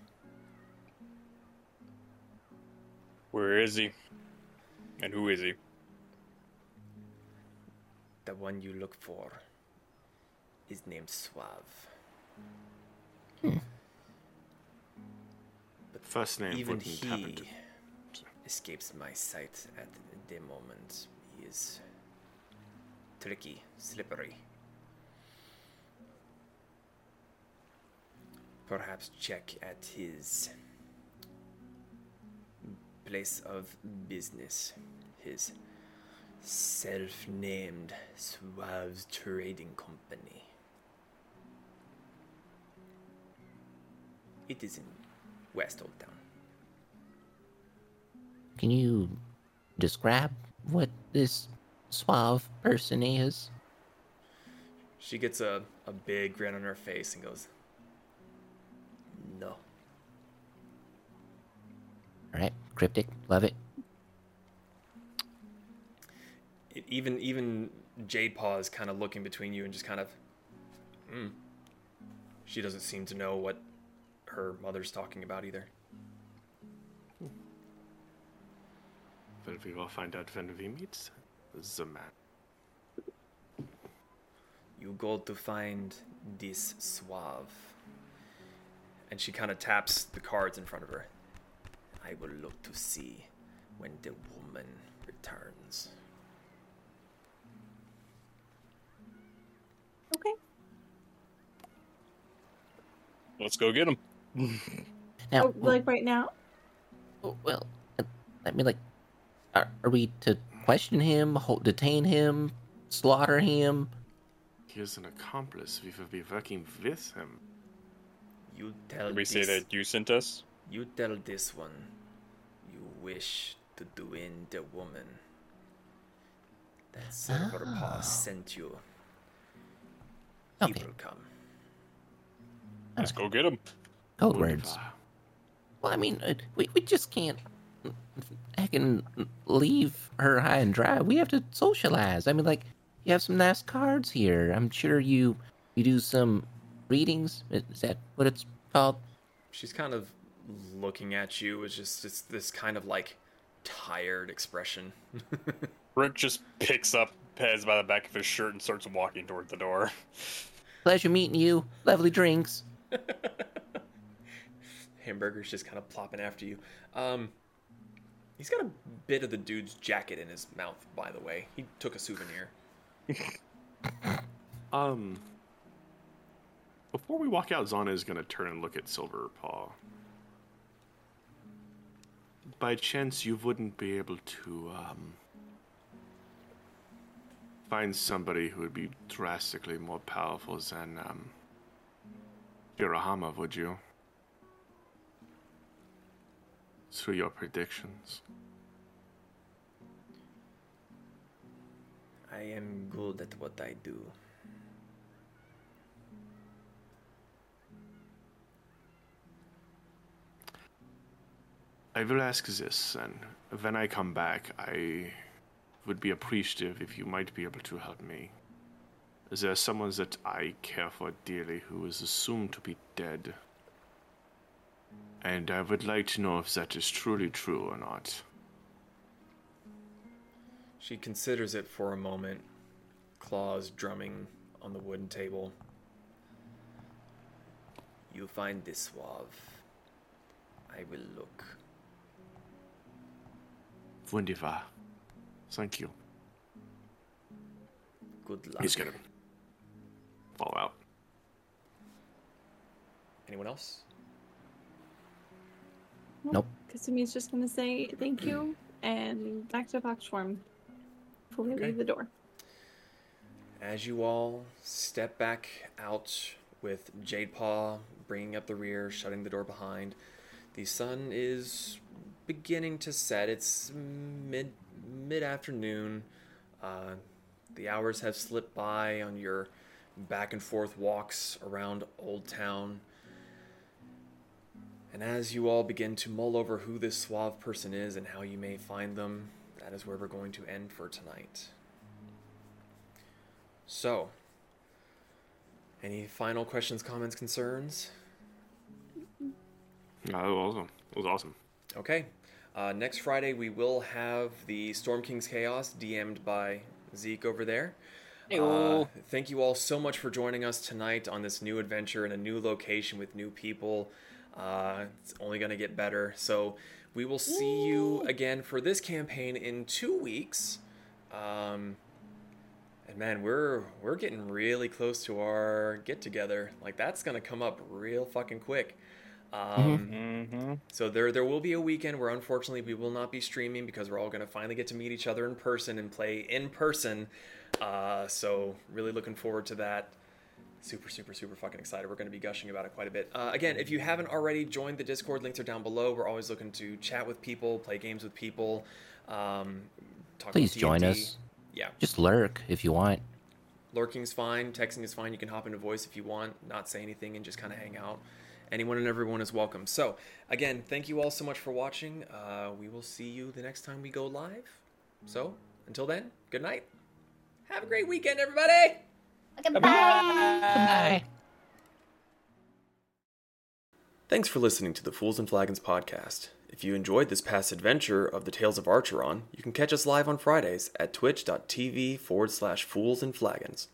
Where is he? And who is he? The one you look for is named Suave. Hmm. But First name even wouldn't happen he to. escapes my sight at the moment. He is tricky, slippery. Perhaps check at his place of business, his self named Suave's Trading Company. It is in West Old Town. Can you describe what this suave person is? She gets a, a big grin on her face and goes, No. Alright, cryptic, love it. It, even even Jade Paw is kind of looking between you and just kind of, mm. She doesn't seem to know what her mother's talking about either. Well, we will find out when we meet the man. You go to find this suave. And she kind of taps the cards in front of her. I will look to see when the woman returns. Okay. Let's go get him. Now, Oh, like right now? Oh, well, well, I mean, like, are, are we to question him, hold, detain him, slaughter him? He is an accomplice. We will be working with him. You tell Did we this, say that you sent us? You tell this one you wish to do in the woman that Silver Paw Oh. sent you. He will come. Let's go get him. Code words. Well, I mean, uh, we, we just can't I can leave her high and dry. We have to socialize. I mean, like, you have some nice cards here. I'm sure you you do some readings. Is that what it's called? She's kind of looking at you with just this, this kind of like tired expression. Brick just picks up Pez by the back of his shirt and starts walking toward the door. Pleasure meeting you. Lovely drinks. Hamburger's just kind of plopping after you. Um, he's got a bit of the dude's jacket in his mouth, by the way. He took a souvenir. Um, before we walk out, Zana is going to turn and look at Silver Paw. By chance, you wouldn't be able to um, find somebody who would be drastically more powerful than um, Shirahama, would you? Through your predictions. I am good at what I do. I will ask this, and when I come back, I would be appreciative if you might be able to help me. There's someone that I care for dearly who is assumed to be dead. And I would like to know if that is truly true or not. She considers it for a moment, claws drumming on the wooden table. You find this suave. I will look. Wunderbar. Thank you. Good luck. He's gonna fall out. Anyone else? Nope. Kasumi's just gonna say thank you and back to box form before we Okay. leave the door. As you all step back out with Jade Paw bringing up the rear, shutting the door behind, the sun is beginning to set. It's mid mid afternoon. Uh, the hours have slipped by on your back and forth walks around Old Town. And as you all begin to mull over who this suave person is and how you may find them, that is where we're going to end for tonight. So, any final questions, comments, concerns? No, that was awesome. It was awesome. Okay. Uh, next Friday, we will have the Storm King's Chaos DM'd by Zeke over there. Uh, thank you all so much for joining us tonight on this new adventure in a new location with new people. Uh, it's only going to get better. So, we will see you again for this campaign in two weeks. Um, and man, we're we're getting really close to our get together. Like that's gonna come up real fucking quick. Um, Mm-hmm. so there there will be a weekend where unfortunately we will not be streaming because we're all going to finally get to meet each other in person and play in person. Uh, so really looking forward to that. Super super super fucking excited. We're going to be gushing about it quite a bit. Uh, again, if you haven't already joined the Discord, links are down below. We're always looking to chat with people, play games with people. Um, talk Please join us. Yeah, Just lurk if you want. lurking's fine. Texting is fine. You can hop into voice if you want. Not say anything and just kind of hang out. Anyone and everyone is welcome. So, again, thank you all so much for watching. Uh, we will see you the next time we go live. So, until then, good night. Have a great weekend, everybody. Goodbye. Bye. Thanks for listening to the Fools and Flagons podcast. If you enjoyed this past adventure of the Tales of Archeron, you can catch us live on Fridays at twitch.tv forward slash fools and flagons.